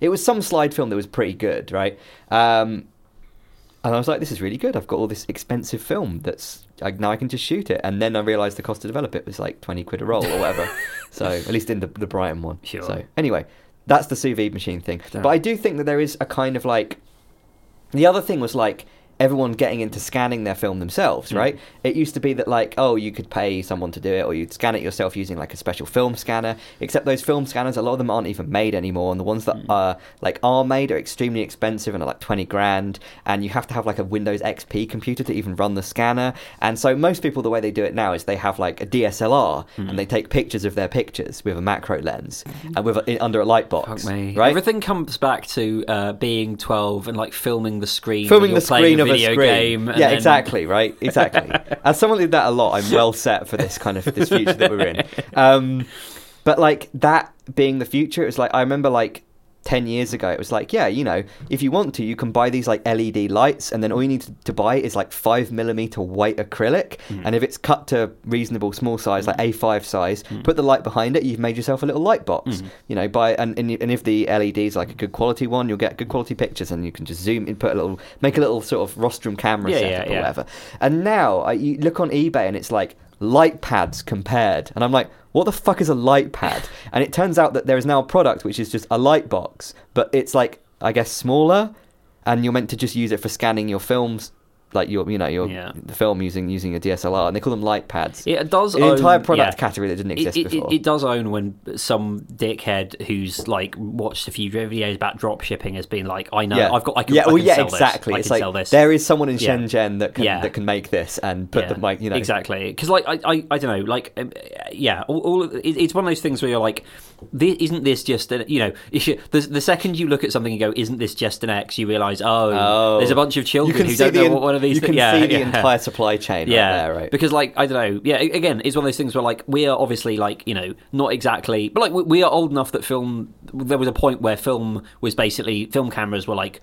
Speaker 2: it was some slide film that was pretty good right um and I was like, this is really good. I've got all this expensive film that's I, now I can just shoot it. And then I realised the cost to develop it was like 20 quid a roll or whatever. so at least in the, the Brighton one.
Speaker 1: Sure.
Speaker 2: So anyway, that's the sous vide machine thing.
Speaker 1: Yeah.
Speaker 2: But I do think that there is a kind of like. The other thing was like everyone getting into scanning their film themselves,
Speaker 1: Mm.
Speaker 2: right? It used to be that like, oh, you could pay someone to do it, or you'd scan it yourself using like a special film scanner. Except those film scanners, a lot of them aren't even made anymore, and the ones that
Speaker 1: Mm.
Speaker 2: are like are made are extremely expensive and are like twenty grand, and you have to have like a Windows XP computer to even run the scanner. And so most people, the way they do it now is they have like a DSLR
Speaker 1: Mm.
Speaker 2: and they take pictures of their pictures with a macro lens and with a, under a light box, right?
Speaker 1: Everything comes back to uh, being 12 and like filming the screen.
Speaker 2: filming the screen of
Speaker 1: video
Speaker 2: screen.
Speaker 1: game. and
Speaker 2: yeah,
Speaker 1: then-
Speaker 2: exactly, right? Exactly. As someone did that a lot, I'm well set for this kind of this future that we're in. Um, but like that being the future, it was like I remember like 10 years ago it was like yeah you know if you want to you can buy these like led lights and then all you need to, to buy is like 5 millimeter white acrylic
Speaker 1: Mm.
Speaker 2: and if it's cut to reasonable small size like a5 size
Speaker 1: Mm.
Speaker 2: put the light behind it you've made yourself a little light box you know buy and, and, and if the led is like a good quality one you'll get good quality pictures and you can just zoom in put a little make a little sort of rostrum camera
Speaker 1: Yeah,
Speaker 2: setup
Speaker 1: yeah,
Speaker 2: or
Speaker 1: yeah.
Speaker 2: whatever and now I, you look on ebay and it's like light pads compared and i'm like what the fuck is a light pad? And it turns out that there is now a product which is just a light box but it's like i guess smaller and you're meant to just use it for scanning your films like your you know your
Speaker 1: Yeah.
Speaker 2: the film using using a dslr and they call them light pads
Speaker 1: It does
Speaker 2: an
Speaker 1: own,
Speaker 2: entire product
Speaker 1: yeah.
Speaker 2: category that didn't exist
Speaker 1: it,
Speaker 2: before
Speaker 1: it, it does own when some dickhead who's like watched a few videos about drop shipping has been like, I know, I've got, I can,
Speaker 2: yeah, well,
Speaker 1: can
Speaker 2: yeah,
Speaker 1: sell
Speaker 2: exactly. It's like there is someone in
Speaker 1: Yeah.
Speaker 2: Shenzhen that can
Speaker 1: Yeah.
Speaker 2: that can make this and put
Speaker 1: yeah,
Speaker 2: the like you know
Speaker 1: exactly because like I, I I don't know like um, yeah all, all it, it's one of those things where you're like this, isn't this just an, you know you, the, the second you look at something and go isn't this just an X you realize oh,
Speaker 2: Oh.
Speaker 1: there's a bunch of children who don't know
Speaker 2: en-
Speaker 1: what one of these
Speaker 2: you can
Speaker 1: yeah,
Speaker 2: see the
Speaker 1: yeah.
Speaker 2: entire supply chain
Speaker 1: yeah,
Speaker 2: right there, right?
Speaker 1: Because, like, I don't know. Yeah, again, it's one of those things where, like, we are obviously, like, you know, not exactly, but like, we, we are old enough that film. There was a point where film was basically film cameras were like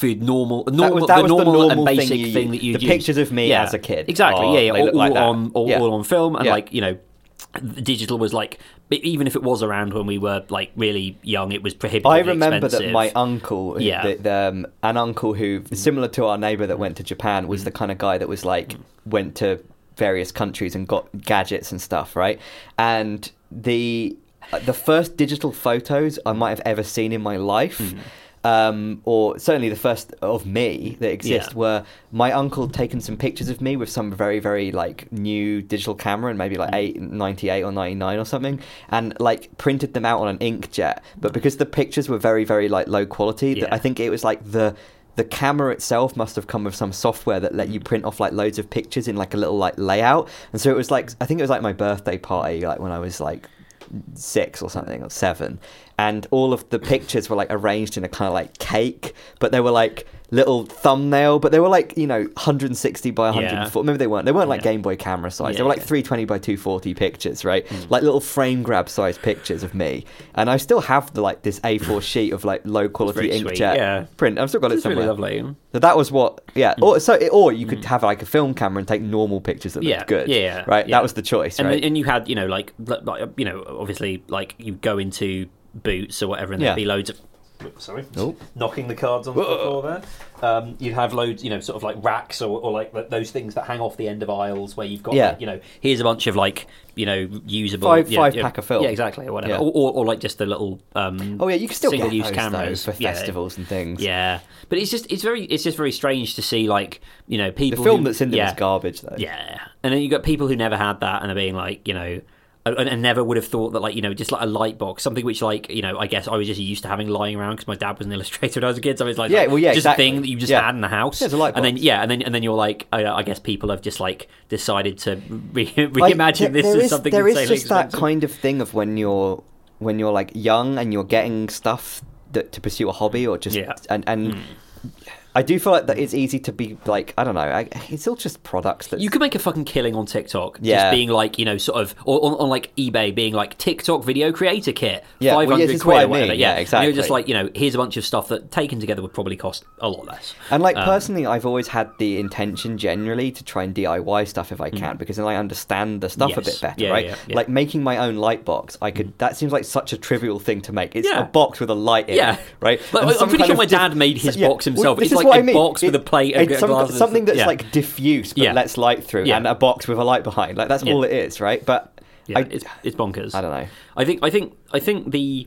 Speaker 1: the normal, normal,
Speaker 2: that
Speaker 1: the
Speaker 2: was the
Speaker 1: normal,
Speaker 2: normal
Speaker 1: and
Speaker 2: thing
Speaker 1: basic
Speaker 2: you-
Speaker 1: thing that you
Speaker 2: the pictures of me as a kid
Speaker 1: Exactly.
Speaker 2: are-
Speaker 1: yeah, yeah. All,
Speaker 2: like
Speaker 1: all on, all,
Speaker 2: Yeah.
Speaker 1: all on film, and
Speaker 2: Yeah.
Speaker 1: like, you know. The Digital was like, even if it was around when we were like really young, it was prohibitively
Speaker 2: I remember
Speaker 1: expensive.
Speaker 2: that my uncle,
Speaker 1: Yeah.
Speaker 2: the, the, um, an uncle who, similar to our neighbor that went to Japan, was the kind of guy that was like went to various countries and got gadgets and stuff, right? And the the first digital photos I might have ever seen in my life. Um, or certainly the first of me that exist
Speaker 1: Yeah.
Speaker 2: were my uncle taken some pictures of me with some very very like new digital camera and maybe like
Speaker 1: Mm.
Speaker 2: eight, 98 or 99 or something and like printed them out on an inkjet but because the pictures were very very like low quality
Speaker 1: Yeah.
Speaker 2: i think it was like the the camera itself must have come with some software that let you
Speaker 1: Mm.
Speaker 2: print off like loads of pictures in like a little like layout and so it was like i think it was like my birthday party like when i was like six or something or seven and all of the pictures were like arranged in a kind of like cake but they were like little thumbnail but they were like you know 160 by 140 maybe they weren't they weren't like
Speaker 1: Yeah.
Speaker 2: game boy camera size
Speaker 1: Yeah,
Speaker 2: they were like
Speaker 1: yeah.
Speaker 2: 320 by 240 pictures right
Speaker 1: Mm.
Speaker 2: like little frame grab size pictures of me and i still have the like this a4 sheet of like low quality inkjet
Speaker 1: yeah.
Speaker 2: print i've still got it
Speaker 1: It's really
Speaker 2: somewhere
Speaker 1: lovely. Mm.
Speaker 2: so that was what, yeah. Or so, or you could have like a film camera and take normal pictures that
Speaker 1: yeah,
Speaker 2: good.
Speaker 1: Yeah, yeah,
Speaker 2: right.
Speaker 1: yeah.
Speaker 2: That was the choice,
Speaker 1: and
Speaker 2: right?
Speaker 1: and you had you know like, like you know obviously like you go into boots or whatever and there'd be loads of sorry
Speaker 2: Oh.
Speaker 1: knocking the cards on the floor there um, you'd have loads you know sort of like racks or, or like those things that hang off the end of aisles where you've got
Speaker 2: Yeah.
Speaker 1: like, you know here's a bunch of like you know usable
Speaker 2: Five-
Speaker 1: yeah,
Speaker 2: five
Speaker 1: yeah,
Speaker 2: pack of film.
Speaker 1: yeah exactly or whatever
Speaker 2: Yeah.
Speaker 1: or, or, or like just the little um,
Speaker 2: oh yeah, you can still get
Speaker 1: single-use
Speaker 2: those,
Speaker 1: cameras
Speaker 2: for
Speaker 1: Yeah.
Speaker 2: festivals and things.
Speaker 1: yeah but it's just it's very it's just very strange to see like you know people The
Speaker 2: film
Speaker 1: who-
Speaker 2: that's in them
Speaker 1: yeah,
Speaker 2: is garbage, though.
Speaker 1: yeah, and then you have got people who never had that and are being like, you know, and, and never would have thought that, like, you know, just like a light box, something which, like, you know, I guess I was just used to having lying around because my dad was an illustrator when I was a kid. So it's like,
Speaker 2: Yeah,
Speaker 1: like,
Speaker 2: well, yeah,
Speaker 1: just
Speaker 2: exactly.
Speaker 1: a thing that you just
Speaker 2: Yeah.
Speaker 1: had in the house.
Speaker 2: Yeah, it's a light
Speaker 1: and then yeah, and then and then you're like, I, I guess people have just like decided to re- reimagine this as
Speaker 2: is-
Speaker 1: something
Speaker 2: There is just that kind of thing of when you're when you're like young and you're getting stuff that to pursue a hobby or just
Speaker 1: Yeah.
Speaker 2: and and. Hmm. I do feel like that it's easy to be like I don't know. I, it's all just products that
Speaker 1: You could make a fucking killing on TikTok.
Speaker 2: Yeah.
Speaker 1: Just being like, you know, sort of, or on, on like eBay, being like TikTok video creator kit,
Speaker 2: Yeah, well,
Speaker 1: 500
Speaker 2: yeah, this is
Speaker 1: quid
Speaker 2: what I
Speaker 1: whatever. Yeah,
Speaker 2: Yeah,
Speaker 1: And
Speaker 2: exactly.
Speaker 1: you're just like, you know, here's a bunch of stuff that taken together would probably cost a lot less.
Speaker 2: And like
Speaker 1: Um,
Speaker 2: personally, I've always had the intention generally to try and DIY stuff if I can because then I understand the stuff a
Speaker 1: Mm.
Speaker 2: Bit better,
Speaker 1: Yeah,
Speaker 2: right?
Speaker 1: yeah, yeah.
Speaker 2: Like making my own light box, I could. That seems like such a trivial thing to make. It's
Speaker 1: Yeah.
Speaker 2: a box with a light in,
Speaker 1: Yeah.
Speaker 2: right?
Speaker 1: Like, I'm pretty sure my dad made his
Speaker 2: yeah.
Speaker 1: box himself.
Speaker 2: Well,
Speaker 1: like
Speaker 2: what
Speaker 1: a
Speaker 2: I mean.
Speaker 1: box with a plate and glass
Speaker 2: something that's
Speaker 1: yeah.
Speaker 2: like diffuse but
Speaker 1: Yeah.
Speaker 2: lets light through,
Speaker 1: Yeah.
Speaker 2: and a box with a light behind. Like that's all it is, right? But I,
Speaker 1: it's, it's bonkers.
Speaker 2: I don't know.
Speaker 1: I think I think I think the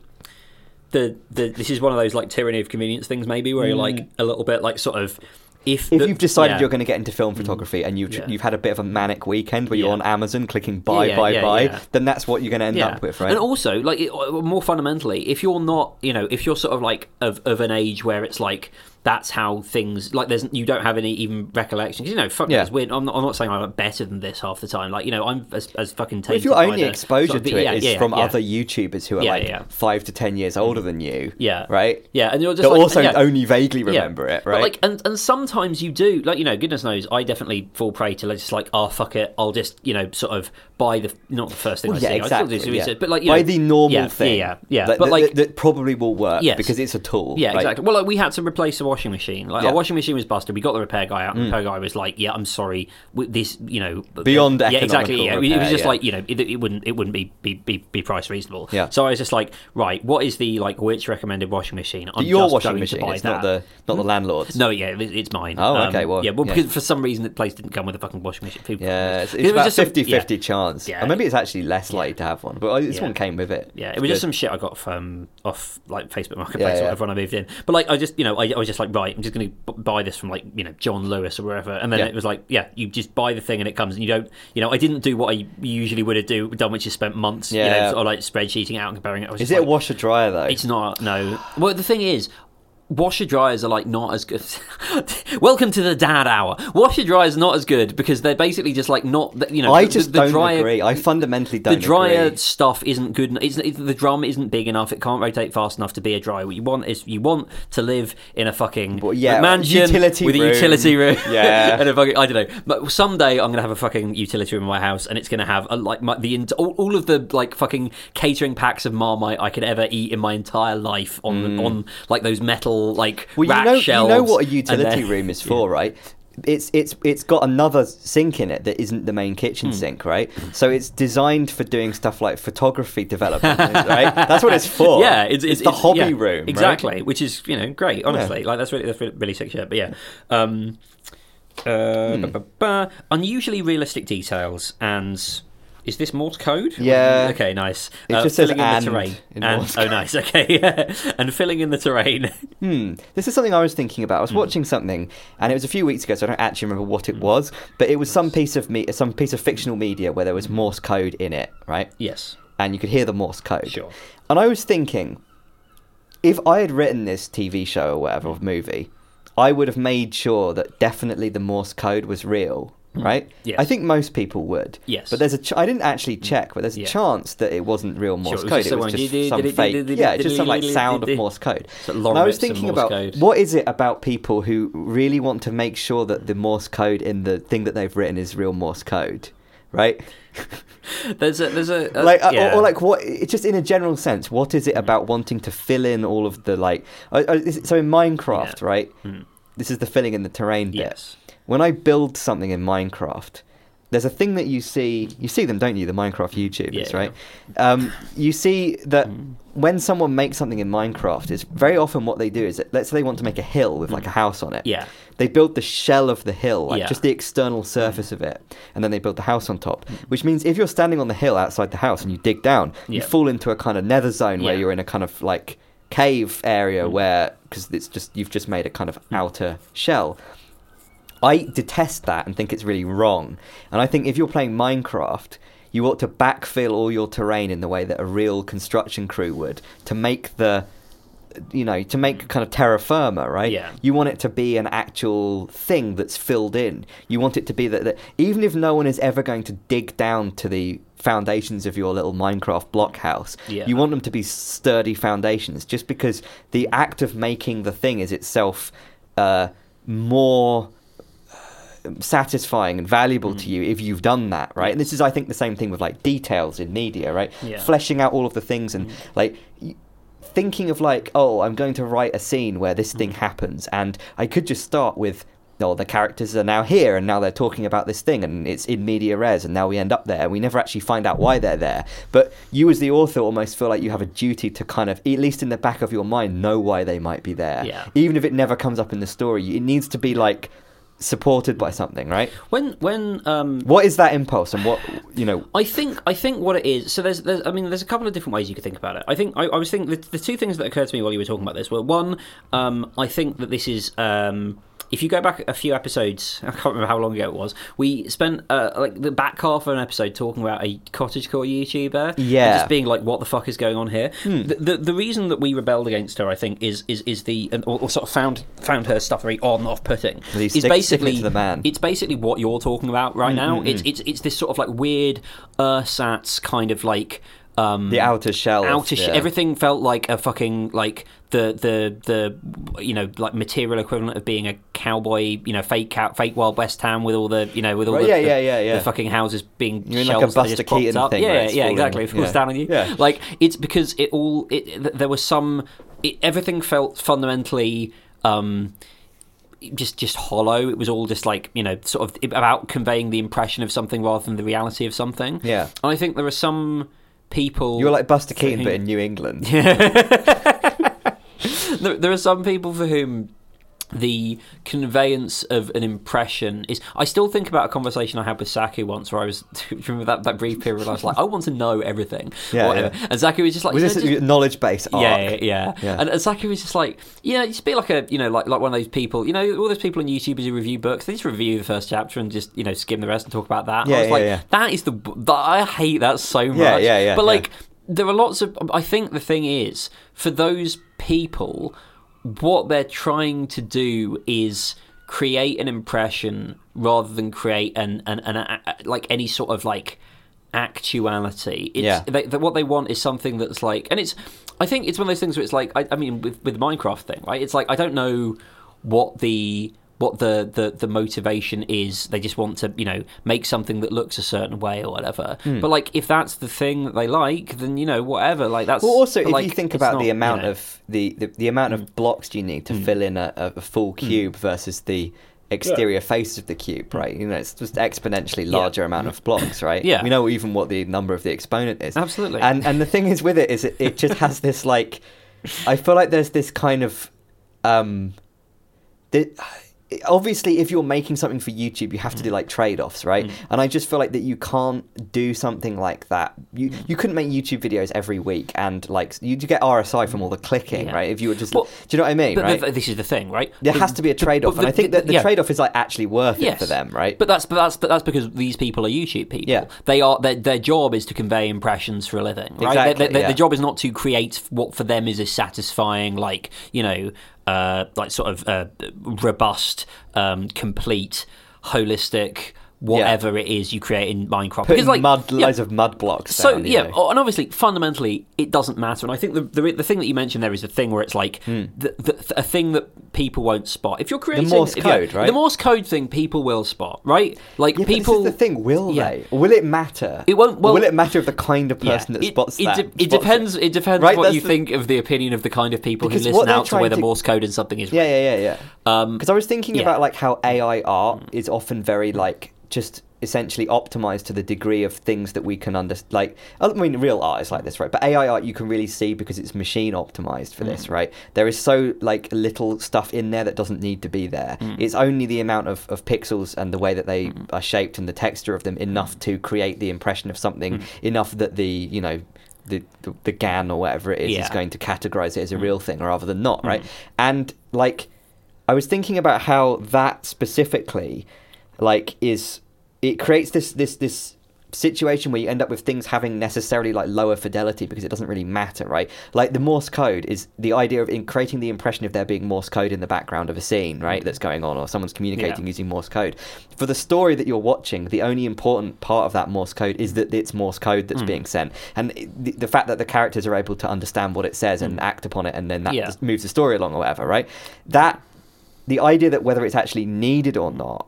Speaker 1: the the this is one of those like tyranny of convenience things maybe where you're like a little bit like sort of if
Speaker 2: Mm. If
Speaker 1: the-
Speaker 2: you've decided
Speaker 1: yeah. Mm.
Speaker 2: you're going to get into film photography and you've
Speaker 1: Yeah.
Speaker 2: you've had a bit of a manic weekend where you're on Amazon clicking buy buy buy, then that's what you're going to end up with, right?
Speaker 1: And also, like more fundamentally, if you're not, you know, if you're sort of like of, of an age where it's like that's how things like. There's you don't have any even recollection. 'Cause, You know, fuck
Speaker 2: Yeah.
Speaker 1: it's weird. I'm not, I'm not saying I'm better than this half the time. Like you know, I'm as, as fucking.
Speaker 2: But if your only
Speaker 1: the
Speaker 2: exposure
Speaker 1: sort of-
Speaker 2: to it is
Speaker 1: yeah, yeah,
Speaker 2: from other YouTubers who are like five to ten years older than you,
Speaker 1: Yeah.
Speaker 2: right?
Speaker 1: Yeah, and you're just like,
Speaker 2: also only vaguely remember it,
Speaker 1: But
Speaker 2: right?
Speaker 1: like, and and sometimes you do, like you know, goodness knows, I definitely fall prey to just like, oh fuck it, I'll just you know sort of buy the not the first thing
Speaker 2: Well,
Speaker 1: I
Speaker 2: yeah,
Speaker 1: see, I
Speaker 2: exactly.
Speaker 1: some
Speaker 2: yeah.
Speaker 1: but like you
Speaker 2: by
Speaker 1: know,
Speaker 2: the normal thing,
Speaker 1: yeah, yeah,
Speaker 2: that,
Speaker 1: but
Speaker 2: that-
Speaker 1: like.
Speaker 2: that, probably will work
Speaker 1: Yes.
Speaker 2: because it's a tool.
Speaker 1: yeah,
Speaker 2: right?
Speaker 1: exactly. Well, like we had to replace the washing machine. Like
Speaker 2: Yeah. Mm.
Speaker 1: our washing machine was busted. We got the repair guy out, and the repair guy was like, "Yeah, I'm sorry. This, you know,
Speaker 2: Beyond
Speaker 1: yeah, exactly. Yeah,
Speaker 2: economical
Speaker 1: it was just
Speaker 2: yeah.
Speaker 1: like you know, it, it wouldn't it wouldn't be, be be be price reasonable.
Speaker 2: Yeah.
Speaker 1: So I was just like, right, what is the like which recommended washing machine? I'm
Speaker 2: Your
Speaker 1: just
Speaker 2: washing machine,
Speaker 1: to buy
Speaker 2: it's
Speaker 1: that.
Speaker 2: not the not the landlord's.
Speaker 1: No, yeah, it- it's mine.
Speaker 2: Oh,
Speaker 1: Um,
Speaker 2: okay, well,
Speaker 1: yeah, well, because for some reason the place didn't come with a fucking washing machine. People-
Speaker 2: Yeah, it's,
Speaker 1: It
Speaker 2: it's
Speaker 1: was
Speaker 2: about
Speaker 1: just some-
Speaker 2: 50
Speaker 1: yeah.
Speaker 2: 50 chance.
Speaker 1: Yeah.
Speaker 2: Or maybe it's actually less likely to have one, but this one came with it.
Speaker 1: Yeah, it was just some shit I got from off like Facebook Marketplace or whatever when I moved in. But like, I just you know, I was just like, right, I'm just going to buy this from like you know John Lewis or wherever, and then
Speaker 2: Yeah.
Speaker 1: it was like, yeah, you just buy the thing and it comes, and you don't, you know, I didn't do what I usually would have do done, which is spent months, you know,
Speaker 2: Yeah.
Speaker 1: sort of like spreadsheeting out and comparing it.
Speaker 2: Is
Speaker 1: just
Speaker 2: it a washer dryer though?
Speaker 1: It's not. No. Well, the thing is, washer dryers are like not as good. Welcome to the dad hour. Washer dryers are not as good because they're basically just like not. You know,
Speaker 2: I
Speaker 1: the-
Speaker 2: just
Speaker 1: the,
Speaker 2: don't
Speaker 1: dryer,
Speaker 2: agree. I fundamentally don't
Speaker 1: the dryer
Speaker 2: agree.
Speaker 1: stuff isn't good. It's, the drum isn't big enough. It can't rotate fast enough to be a dryer. What you want is you want to live in a fucking
Speaker 2: Well, yeah,
Speaker 1: mansion
Speaker 2: utility
Speaker 1: with a utility room.
Speaker 2: Yeah.
Speaker 1: and a fucking, I don't know. But someday I'm gonna have a fucking utility room in my house, and it's gonna have a, like my, the all, all of the like fucking catering packs of Marmite I could ever eat in my entire life on mm. on like those metal like
Speaker 2: Mm. Well, you know, you know what a utility
Speaker 1: then-
Speaker 2: room is for, right? It's it's it's got another sink in it that isn't the main kitchen sink, right? So it's designed for doing stuff like photography development, right? That's what it's for.
Speaker 1: Yeah, it's, it's,
Speaker 2: the hobby
Speaker 1: yeah,
Speaker 2: room, right?
Speaker 1: exactly, which is you know great. Honestly, like that's really that's really, really sick shit. But yeah, um, uh,
Speaker 2: Hmm.
Speaker 1: ba- ba- ba. unusually realistic details and. Is this Morse code?
Speaker 2: Yeah.
Speaker 1: Okay, nice.
Speaker 2: It
Speaker 1: Uh,
Speaker 2: just says
Speaker 1: filling in
Speaker 2: and
Speaker 1: the terrain.
Speaker 2: in
Speaker 1: and, oh, nice. Okay, and filling in the terrain.
Speaker 2: Hmm. This is something I was thinking about. I
Speaker 1: Hmm.
Speaker 2: was watching something, and it was a few weeks ago, so I don't actually remember what it was. But it was some piece of me, some piece of fictional media where there was Morse code in it, right?
Speaker 1: yes.
Speaker 2: And you could hear the Morse code.
Speaker 1: Sure.
Speaker 2: And I was thinking, if I had written this TV show or whatever, or movie, I would have made sure that definitely the Morse code was real, right?
Speaker 1: Hmm. Yes.
Speaker 2: I think most people would.
Speaker 1: Yes.
Speaker 2: But there's a. Ch- I didn't actually check, but there's a
Speaker 1: Yeah.
Speaker 2: chance that it wasn't real Morse
Speaker 1: it was
Speaker 2: code.
Speaker 1: just
Speaker 2: It was just some fake. Yeah, it's just some like sound of Morse code.
Speaker 1: So
Speaker 2: And I was thinking about
Speaker 1: code.
Speaker 2: what is it about people who really want to make sure that the Morse code in the thing that they've written is real Morse code, right?
Speaker 1: There's a there's a, a
Speaker 2: like uh,
Speaker 1: yeah.
Speaker 2: or, or like what it's just in a general sense what is it about wanting to fill in all of the like is it- so in minecraft
Speaker 1: Yeah.
Speaker 2: right
Speaker 1: Mm.
Speaker 2: this is the filling in the terrain bit
Speaker 1: yes.
Speaker 2: When i build something in minecraft there's a thing that you see you see them don't you the minecraft youtubers
Speaker 1: Yeah.
Speaker 2: right um, you see that
Speaker 1: Mm.
Speaker 2: when someone makes something in minecraft it's very often what they do is that, let's say they want to make a hill with like a house on it
Speaker 1: Yeah.
Speaker 2: they build the shell of the hill, like
Speaker 1: Yeah.
Speaker 2: just the external surface of it, and then they build the house on top. Which means if you're standing on the hill outside the house and you dig down, you fall into a kind of nether zone where
Speaker 1: Yeah.
Speaker 2: you're in a kind of like cave area
Speaker 1: Mm.
Speaker 2: where because it's just you've just made a kind of outer shell. I detest that and think it's really wrong. And I think if you're playing Minecraft, you ought to backfill all your terrain in the way that a real construction crew would to make the you know, to make kind of terra firma, right?
Speaker 1: Yeah.
Speaker 2: You want it to be an actual thing that's filled in. You want it to be that, that even if no one is ever going to dig down to the foundations of your little Minecraft blockhouse,
Speaker 1: Yeah.
Speaker 2: you want them to be sturdy foundations just because the act of making the thing is itself uh, more satisfying and valuable
Speaker 1: Mm.
Speaker 2: to you if you've done that right and this is i think the same thing with like details in media right
Speaker 1: Yeah. Mm.
Speaker 2: fleshing out all of the things and like thinking of like oh i'm going to write a scene where this
Speaker 1: Mm.
Speaker 2: thing happens and i could just start with oh the characters are now here and now they're talking about this thing and it's in media res and now we end up there and we never actually find out why they're there but you as the author almost feel like you have a duty to kind of at least in the back of your mind know why they might be there
Speaker 1: Yeah.
Speaker 2: even if it never comes up in the story it needs to be like supported by something right
Speaker 1: When when um
Speaker 2: what is that impulse and what you know
Speaker 1: I think I think what it is. So there's, there's I mean there's a couple of different ways you could think about it. I think I, I was thinking the, the two things that occurred to me while you were talking about this were one, um, I think that this is um, if you go back a few episodes, I can't remember how long ago it was. We spent uh, like the back half of an episode talking about a cottagecore YouTuber. and
Speaker 2: Yeah.
Speaker 1: just being like, "What the fuck is going on here?" The, the the reason that we rebelled against her, I think, is is is the and- or, or sort of found found her stuff very on off putting.
Speaker 2: Well, he's
Speaker 1: Is
Speaker 2: stick- it
Speaker 1: basically
Speaker 2: the man.
Speaker 1: it's basically what you're talking about right now. It's it's it's this sort of like weird ersatz kind of like. Um,
Speaker 2: The outer shell.
Speaker 1: outer sh-
Speaker 2: yeah.
Speaker 1: everything felt like a fucking like the the the you know like material equivalent of being a cowboy you know fake cow, fake wild west town with all the you know with all
Speaker 2: Right,
Speaker 1: the,
Speaker 2: yeah,
Speaker 1: the,
Speaker 2: yeah, yeah, yeah.
Speaker 1: the fucking houses being
Speaker 2: You're like a
Speaker 1: shells that they
Speaker 2: Buster Keaton
Speaker 1: up.
Speaker 2: thing
Speaker 1: yeah
Speaker 2: it's
Speaker 1: yeah exactly it falls
Speaker 2: yeah.
Speaker 1: down on you
Speaker 2: Yeah.
Speaker 1: like it's because it all it, there was some it, everything felt fundamentally um just just hollow. It was all just like you know, sort of about conveying the impression of something rather than the reality of something.
Speaker 2: Yeah.
Speaker 1: and I think there are some people.
Speaker 2: You're like Buster Keaton, but in New England.
Speaker 1: there, there are some people for whom the conveyance of an impression is. I still think about a conversation I had with Saku once, where I was remember that, that brief period. Where I was like, I want to know everything.
Speaker 2: Yeah, yeah.
Speaker 1: And Saku was just like,
Speaker 2: Was
Speaker 1: "You know,
Speaker 2: this
Speaker 1: just-
Speaker 2: a knowledge based arc?
Speaker 1: yeah, yeah, yeah. And, and Saku was just like, "Yeah, you know, just be like a, you know, like like one of those people, you know, all those people on YouTube who review books. They just review the first chapter and just, you know, skim the rest and talk about that.
Speaker 2: Yeah,
Speaker 1: I was
Speaker 2: yeah,
Speaker 1: like,
Speaker 2: yeah.
Speaker 1: that is the, that, I hate that so much.
Speaker 2: Yeah, yeah, yeah,
Speaker 1: But like, there are lots of. I think the thing is, for those people, what they're trying to do is create an impression rather than create an an, an a, like any sort of like actuality. It's,
Speaker 2: Yeah.
Speaker 1: they, they, what they want is something that's like, and it's. I think it's one of those things where it's like, I, I mean, with with the Minecraft thing, right? It's like I don't know what the what the, the, the motivation is. They just want to, you know, make something that looks a certain way or whatever.
Speaker 2: Hmm.
Speaker 1: But like, if that's the thing that they like, then you know, whatever. Like that's.
Speaker 2: Well, also, if
Speaker 1: like,
Speaker 2: you think about
Speaker 1: not,
Speaker 2: the
Speaker 1: you
Speaker 2: amount
Speaker 1: know- Mm.
Speaker 2: of the, the, the amount of blocks you need to fill in a, a full cube versus the exterior face of the cube, right? You know, it's just exponentially larger amount of blocks, right?
Speaker 1: Yeah.
Speaker 2: We know even what the number of the exponent is.
Speaker 1: Absolutely.
Speaker 2: And and the thing is with it is it, it just has this like, I feel like there's this kind of, um, the, obviously if you're making something for YouTube, you have to do like trade-offs, right?
Speaker 1: Mm.
Speaker 2: And I just feel like that you can't do something like that. You
Speaker 1: Mm.
Speaker 2: you couldn't make YouTube videos every week and like you get RSI from all the clicking,
Speaker 1: Yeah.
Speaker 2: right? If you were just,
Speaker 1: Well,
Speaker 2: do you know what I mean?
Speaker 1: But
Speaker 2: right?
Speaker 1: th- this is the thing, right?
Speaker 2: there
Speaker 1: The-
Speaker 2: has to be a trade-off,
Speaker 1: but
Speaker 2: and I think that the
Speaker 1: yeah.
Speaker 2: trade-off is like actually worth
Speaker 1: Yes.
Speaker 2: it for them, right?
Speaker 1: But that's but that's but that's because these people are YouTube people.
Speaker 2: Yeah.
Speaker 1: They are their their job is to convey impressions for a living. Right?
Speaker 2: Exactly,
Speaker 1: their, their,
Speaker 2: yeah.
Speaker 1: their job is not to create what for them is a satisfying, like you know, uh, like sort of uh, robust, um, complete, holistic. Whatever it is you create in Minecraft,
Speaker 2: Putting
Speaker 1: because like
Speaker 2: mud,
Speaker 1: yeah,
Speaker 2: loads of mud blocks.
Speaker 1: so
Speaker 2: down,
Speaker 1: yeah,
Speaker 2: know.
Speaker 1: and obviously, fundamentally, it doesn't matter. And I think the the, the thing that you mentioned there is a thing where it's like
Speaker 2: Hmm.
Speaker 1: the, the, a thing that people won't spot. If you're creating the Morse
Speaker 2: code, right?
Speaker 1: The Morse code thing, people will spot, right? Like
Speaker 2: Yeah,
Speaker 1: people.
Speaker 2: the thing. Will
Speaker 1: Yeah.
Speaker 2: they? Will it matter?
Speaker 1: It won't- well-
Speaker 2: will it matter if the kind of
Speaker 1: yeah,
Speaker 2: person that
Speaker 1: it,
Speaker 2: spots
Speaker 1: it,
Speaker 2: that?
Speaker 1: de- it
Speaker 2: spots
Speaker 1: depends. It, depends
Speaker 2: Right,
Speaker 1: what
Speaker 2: that's
Speaker 1: you
Speaker 2: the-
Speaker 1: think of the opinion of the kind of people who listen out to whether
Speaker 2: to-
Speaker 1: Morse code and something is.
Speaker 2: Yeah,
Speaker 1: right.
Speaker 2: yeah, yeah, yeah.
Speaker 1: Um,
Speaker 2: Because I was thinking
Speaker 1: yeah.
Speaker 2: about like how AI art is often very like just essentially optimized to the degree of things that we can understand. Like, I mean, real art is like this, right? But AI art you can really see because it's machine optimized for
Speaker 1: Mm.
Speaker 2: this, right? There is so like little stuff in there that doesn't need to be there.
Speaker 1: Mm.
Speaker 2: It's only the amount of, of pixels and the way that they are shaped and the texture of them enough to create the impression of something
Speaker 1: Mm.
Speaker 2: enough that the you know. The, the, the GAN or whatever it is is going to categorize it as a
Speaker 1: Mm.
Speaker 2: real thing rather than not, right? And like, I was thinking about how that specifically, like, is it creates this this this situation where you end up with things having necessarily like lower fidelity because it doesn't really matter, right? Like the Morse code is the idea of in creating the impression of there being Morse code in the background of a scene, right? That's going on, or someone's communicating
Speaker 1: Yeah.
Speaker 2: using Morse code. For the story that you're watching, the only important part of that Morse code is that it's Morse code that's mm. being sent, and the, the fact that the characters are able to understand what it says and mm. act upon it, and then that.
Speaker 1: Yeah.
Speaker 2: moves the story along or whatever, right? That the idea that whether it's actually needed or not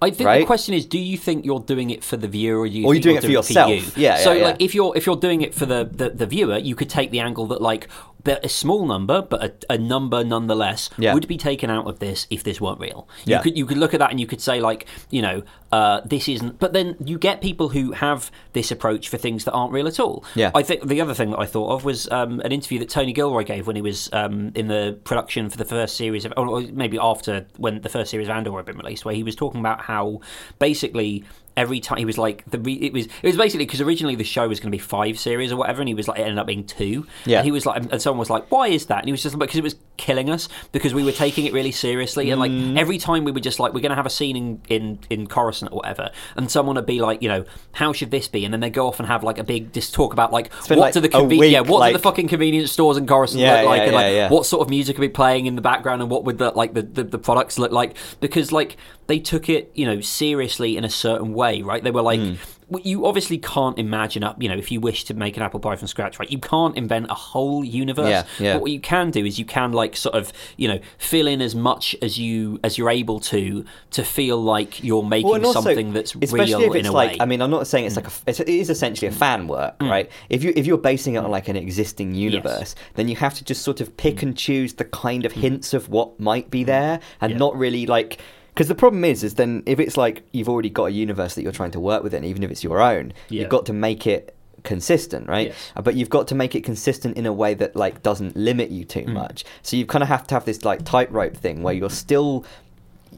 Speaker 1: I think the question is: Do you think you're doing it for the viewer, or you
Speaker 2: Or you're doing it for yourself.
Speaker 1: you?
Speaker 2: Yeah,
Speaker 1: So,
Speaker 2: yeah,
Speaker 1: like,
Speaker 2: yeah.
Speaker 1: if you're if you're doing it for the, the, the viewer, you could take the angle that like that a small number, but a, a number nonetheless,
Speaker 2: Yeah.
Speaker 1: would be taken out of this if this weren't real. You could you could look at that and you could say like, you know, uh, this isn't. But then you get people who have this approach for things that aren't real at all.
Speaker 2: Yeah.
Speaker 1: I think the other thing that I thought of was um, an interview that Tony Gilroy gave when he was um, in the production for the first series of, or maybe after when the first series of Andor had been released, where he was talking about how basically every time he was like the re- it was it was basically because originally the show was going to be five series or whatever, and he was like it ended up being two.
Speaker 2: Yeah.
Speaker 1: and he was like, and someone was like, "Why is that?" And he was just like, "Because it was killing us because we were taking it really seriously, and like
Speaker 2: Mm.
Speaker 1: every time we were just like, we're going to have a scene in in in Coruscant or whatever, and someone would be like, you know, how should this be? And then they go off and have like a big just talk about like what
Speaker 2: like,
Speaker 1: do the conven-
Speaker 2: week,
Speaker 1: yeah what do the fucking convenience stores in Coruscant
Speaker 2: Yeah,
Speaker 1: look like,
Speaker 2: yeah,
Speaker 1: and like
Speaker 2: yeah,
Speaker 1: what sort of music would be playing in the background, and what would the like the, the the products look like because like they took it you know seriously in a certain way, right? They were like.
Speaker 2: Hmm.
Speaker 1: w- You obviously can't imagine up, you know, if you wish to make an apple pie from scratch, right? You can't invent a whole universe.
Speaker 2: Yeah, yeah.
Speaker 1: But what you can do is you can like sort of, you know, fill in as much as you as you're able to to feel like you're making
Speaker 2: Well, also,
Speaker 1: something that's
Speaker 2: especially
Speaker 1: real
Speaker 2: if it's
Speaker 1: in a
Speaker 2: like
Speaker 1: way.
Speaker 2: I mean I'm not saying it's hmm. like a it's, it is essentially a hmm. fan work hmm. right if you if you're basing it on like an existing universe then you have to just sort of pick and choose the kind of hints of what might be there and
Speaker 1: Yeah.
Speaker 2: not really like because the problem is is then if it's like you've already got a universe that you're trying to work within even if it's your own
Speaker 1: Yeah.
Speaker 2: you've got to make it consistent right
Speaker 1: Yes.
Speaker 2: Uh, but you've got to make it consistent in a way that like doesn't limit you too
Speaker 1: Mm.
Speaker 2: much so you kind of have to have this like tightrope thing where you're still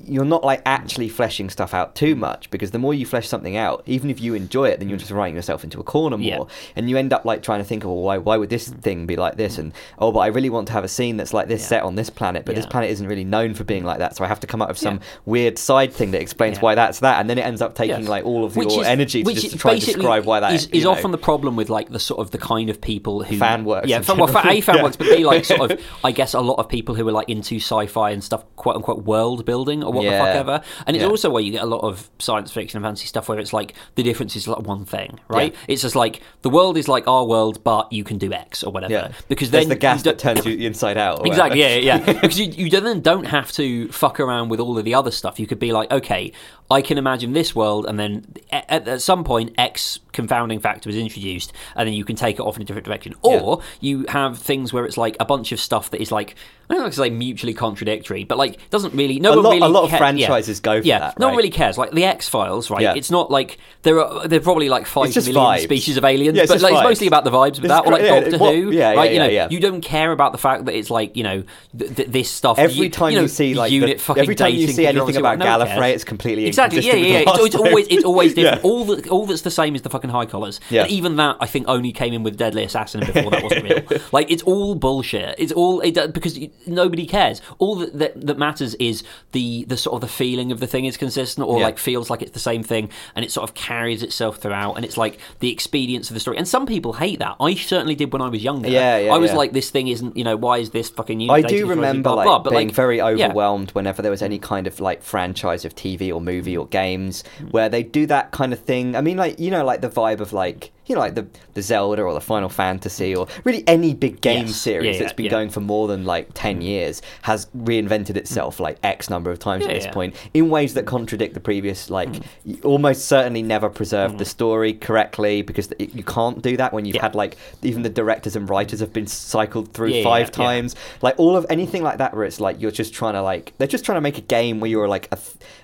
Speaker 2: you're not like actually fleshing stuff out too much because the more you flesh something out, even if you enjoy it, then you're mm. just writing yourself into a corner more,
Speaker 1: Yeah.
Speaker 2: and you end up like trying to think of well, why why would this mm. thing be like this, and oh, but I really want to have a scene that's like this
Speaker 1: Yeah.
Speaker 2: set on this planet, but this planet isn't really known for being mm. like that, so I have to come up with some
Speaker 1: Yeah.
Speaker 2: weird side thing that explains
Speaker 1: Yeah.
Speaker 2: why that's that, and then it ends up taking
Speaker 1: Yes.
Speaker 2: like all of
Speaker 1: Which
Speaker 2: your
Speaker 1: is-
Speaker 2: energy to just
Speaker 1: is
Speaker 2: try and describe why that
Speaker 1: is, is
Speaker 2: know.
Speaker 1: often the problem with like the sort of the kind of people who
Speaker 2: Fan works
Speaker 1: Yeah, fan, well, a fan
Speaker 2: Yeah.
Speaker 1: works, but be like sort of I guess a lot of people who are like into sci-fi and stuff, quote unquote world building or what the fuck ever. And it's
Speaker 2: Yeah.
Speaker 1: also where you get a lot of science fiction and fantasy stuff where it's like the difference is like one thing, right?
Speaker 2: Yeah.
Speaker 1: It's just like the world is like our world, but you can do X or whatever.
Speaker 2: yeah,
Speaker 1: Because
Speaker 2: There's
Speaker 1: then
Speaker 2: the gas that turns you inside out.
Speaker 1: Exactly, yeah, yeah, yeah. because you, you then don't have to fuck around with all of the other stuff. You could be like, okay, I can imagine this world, and then at, at some point, X confounding factor is introduced, and then you can take it off in a different direction. Or you have things where it's like a bunch of stuff that is like, I don't know if it's like mutually contradictory, but like doesn't really, no
Speaker 2: A
Speaker 1: one
Speaker 2: lot-
Speaker 1: really
Speaker 2: a lot of
Speaker 1: ca-
Speaker 2: franchises
Speaker 1: yeah.
Speaker 2: go for
Speaker 1: yeah,
Speaker 2: that,
Speaker 1: no one really cares. Like the X Files, right?
Speaker 2: Yeah.
Speaker 1: It's not like there are there are probably like five million
Speaker 2: vibes.
Speaker 1: species of aliens,
Speaker 2: Yeah,
Speaker 1: but like, it's mostly about the vibes of
Speaker 2: It's
Speaker 1: that, or like
Speaker 2: yeah,
Speaker 1: Doctor
Speaker 2: what-
Speaker 1: Who,
Speaker 2: yeah, yeah,
Speaker 1: right? you know,
Speaker 2: yeah, yeah.
Speaker 1: you don't care about the fact that it's like you know th- th- this stuff.
Speaker 2: Every
Speaker 1: you,
Speaker 2: time
Speaker 1: you,
Speaker 2: you, see like
Speaker 1: unit
Speaker 2: the,
Speaker 1: fucking
Speaker 2: every time you see anything about Gallifrey, it's completely
Speaker 1: exactly yeah yeah. yeah. It's, it's always it's always
Speaker 2: Yeah.
Speaker 1: different. All that all that's the same is the fucking high collars.
Speaker 2: Yeah.
Speaker 1: And even that I think only came in with Deadly Assassin before that wasn't real. like it's all bullshit. It's all it, because nobody cares. All that, that that matters is the the sort of the feeling of the thing is consistent or
Speaker 2: Yeah.
Speaker 1: like feels like it's the same thing and it sort of carries itself throughout and it's like the expedience of the story. And some people hate that. I certainly did when I was younger.
Speaker 2: Yeah, yeah,
Speaker 1: I was
Speaker 2: yeah.
Speaker 1: like, this thing isn't. You know, why is this fucking?
Speaker 2: I do remember
Speaker 1: blah,
Speaker 2: like
Speaker 1: blah, but,
Speaker 2: being
Speaker 1: like,
Speaker 2: very
Speaker 1: yeah.
Speaker 2: overwhelmed whenever there was any kind of like franchise of TV or movie or games where they do that kind of thing. I mean, like you know, like the vibe of like you know, like the the Zelda or the Final Fantasy or really any big game
Speaker 1: Yes.
Speaker 2: series
Speaker 1: Yeah, yeah,
Speaker 2: that's been
Speaker 1: yeah.
Speaker 2: going for more than like ten years has reinvented itself like X number of times at this point in ways that contradict the previous. Like
Speaker 1: Mm.
Speaker 2: almost certainly never preserved the story correctly because you can't do that when you've had like even the directors and writers have been cycled through five times like all of anything like that where it's like you're just trying to like they're just trying to make a game where you're like a,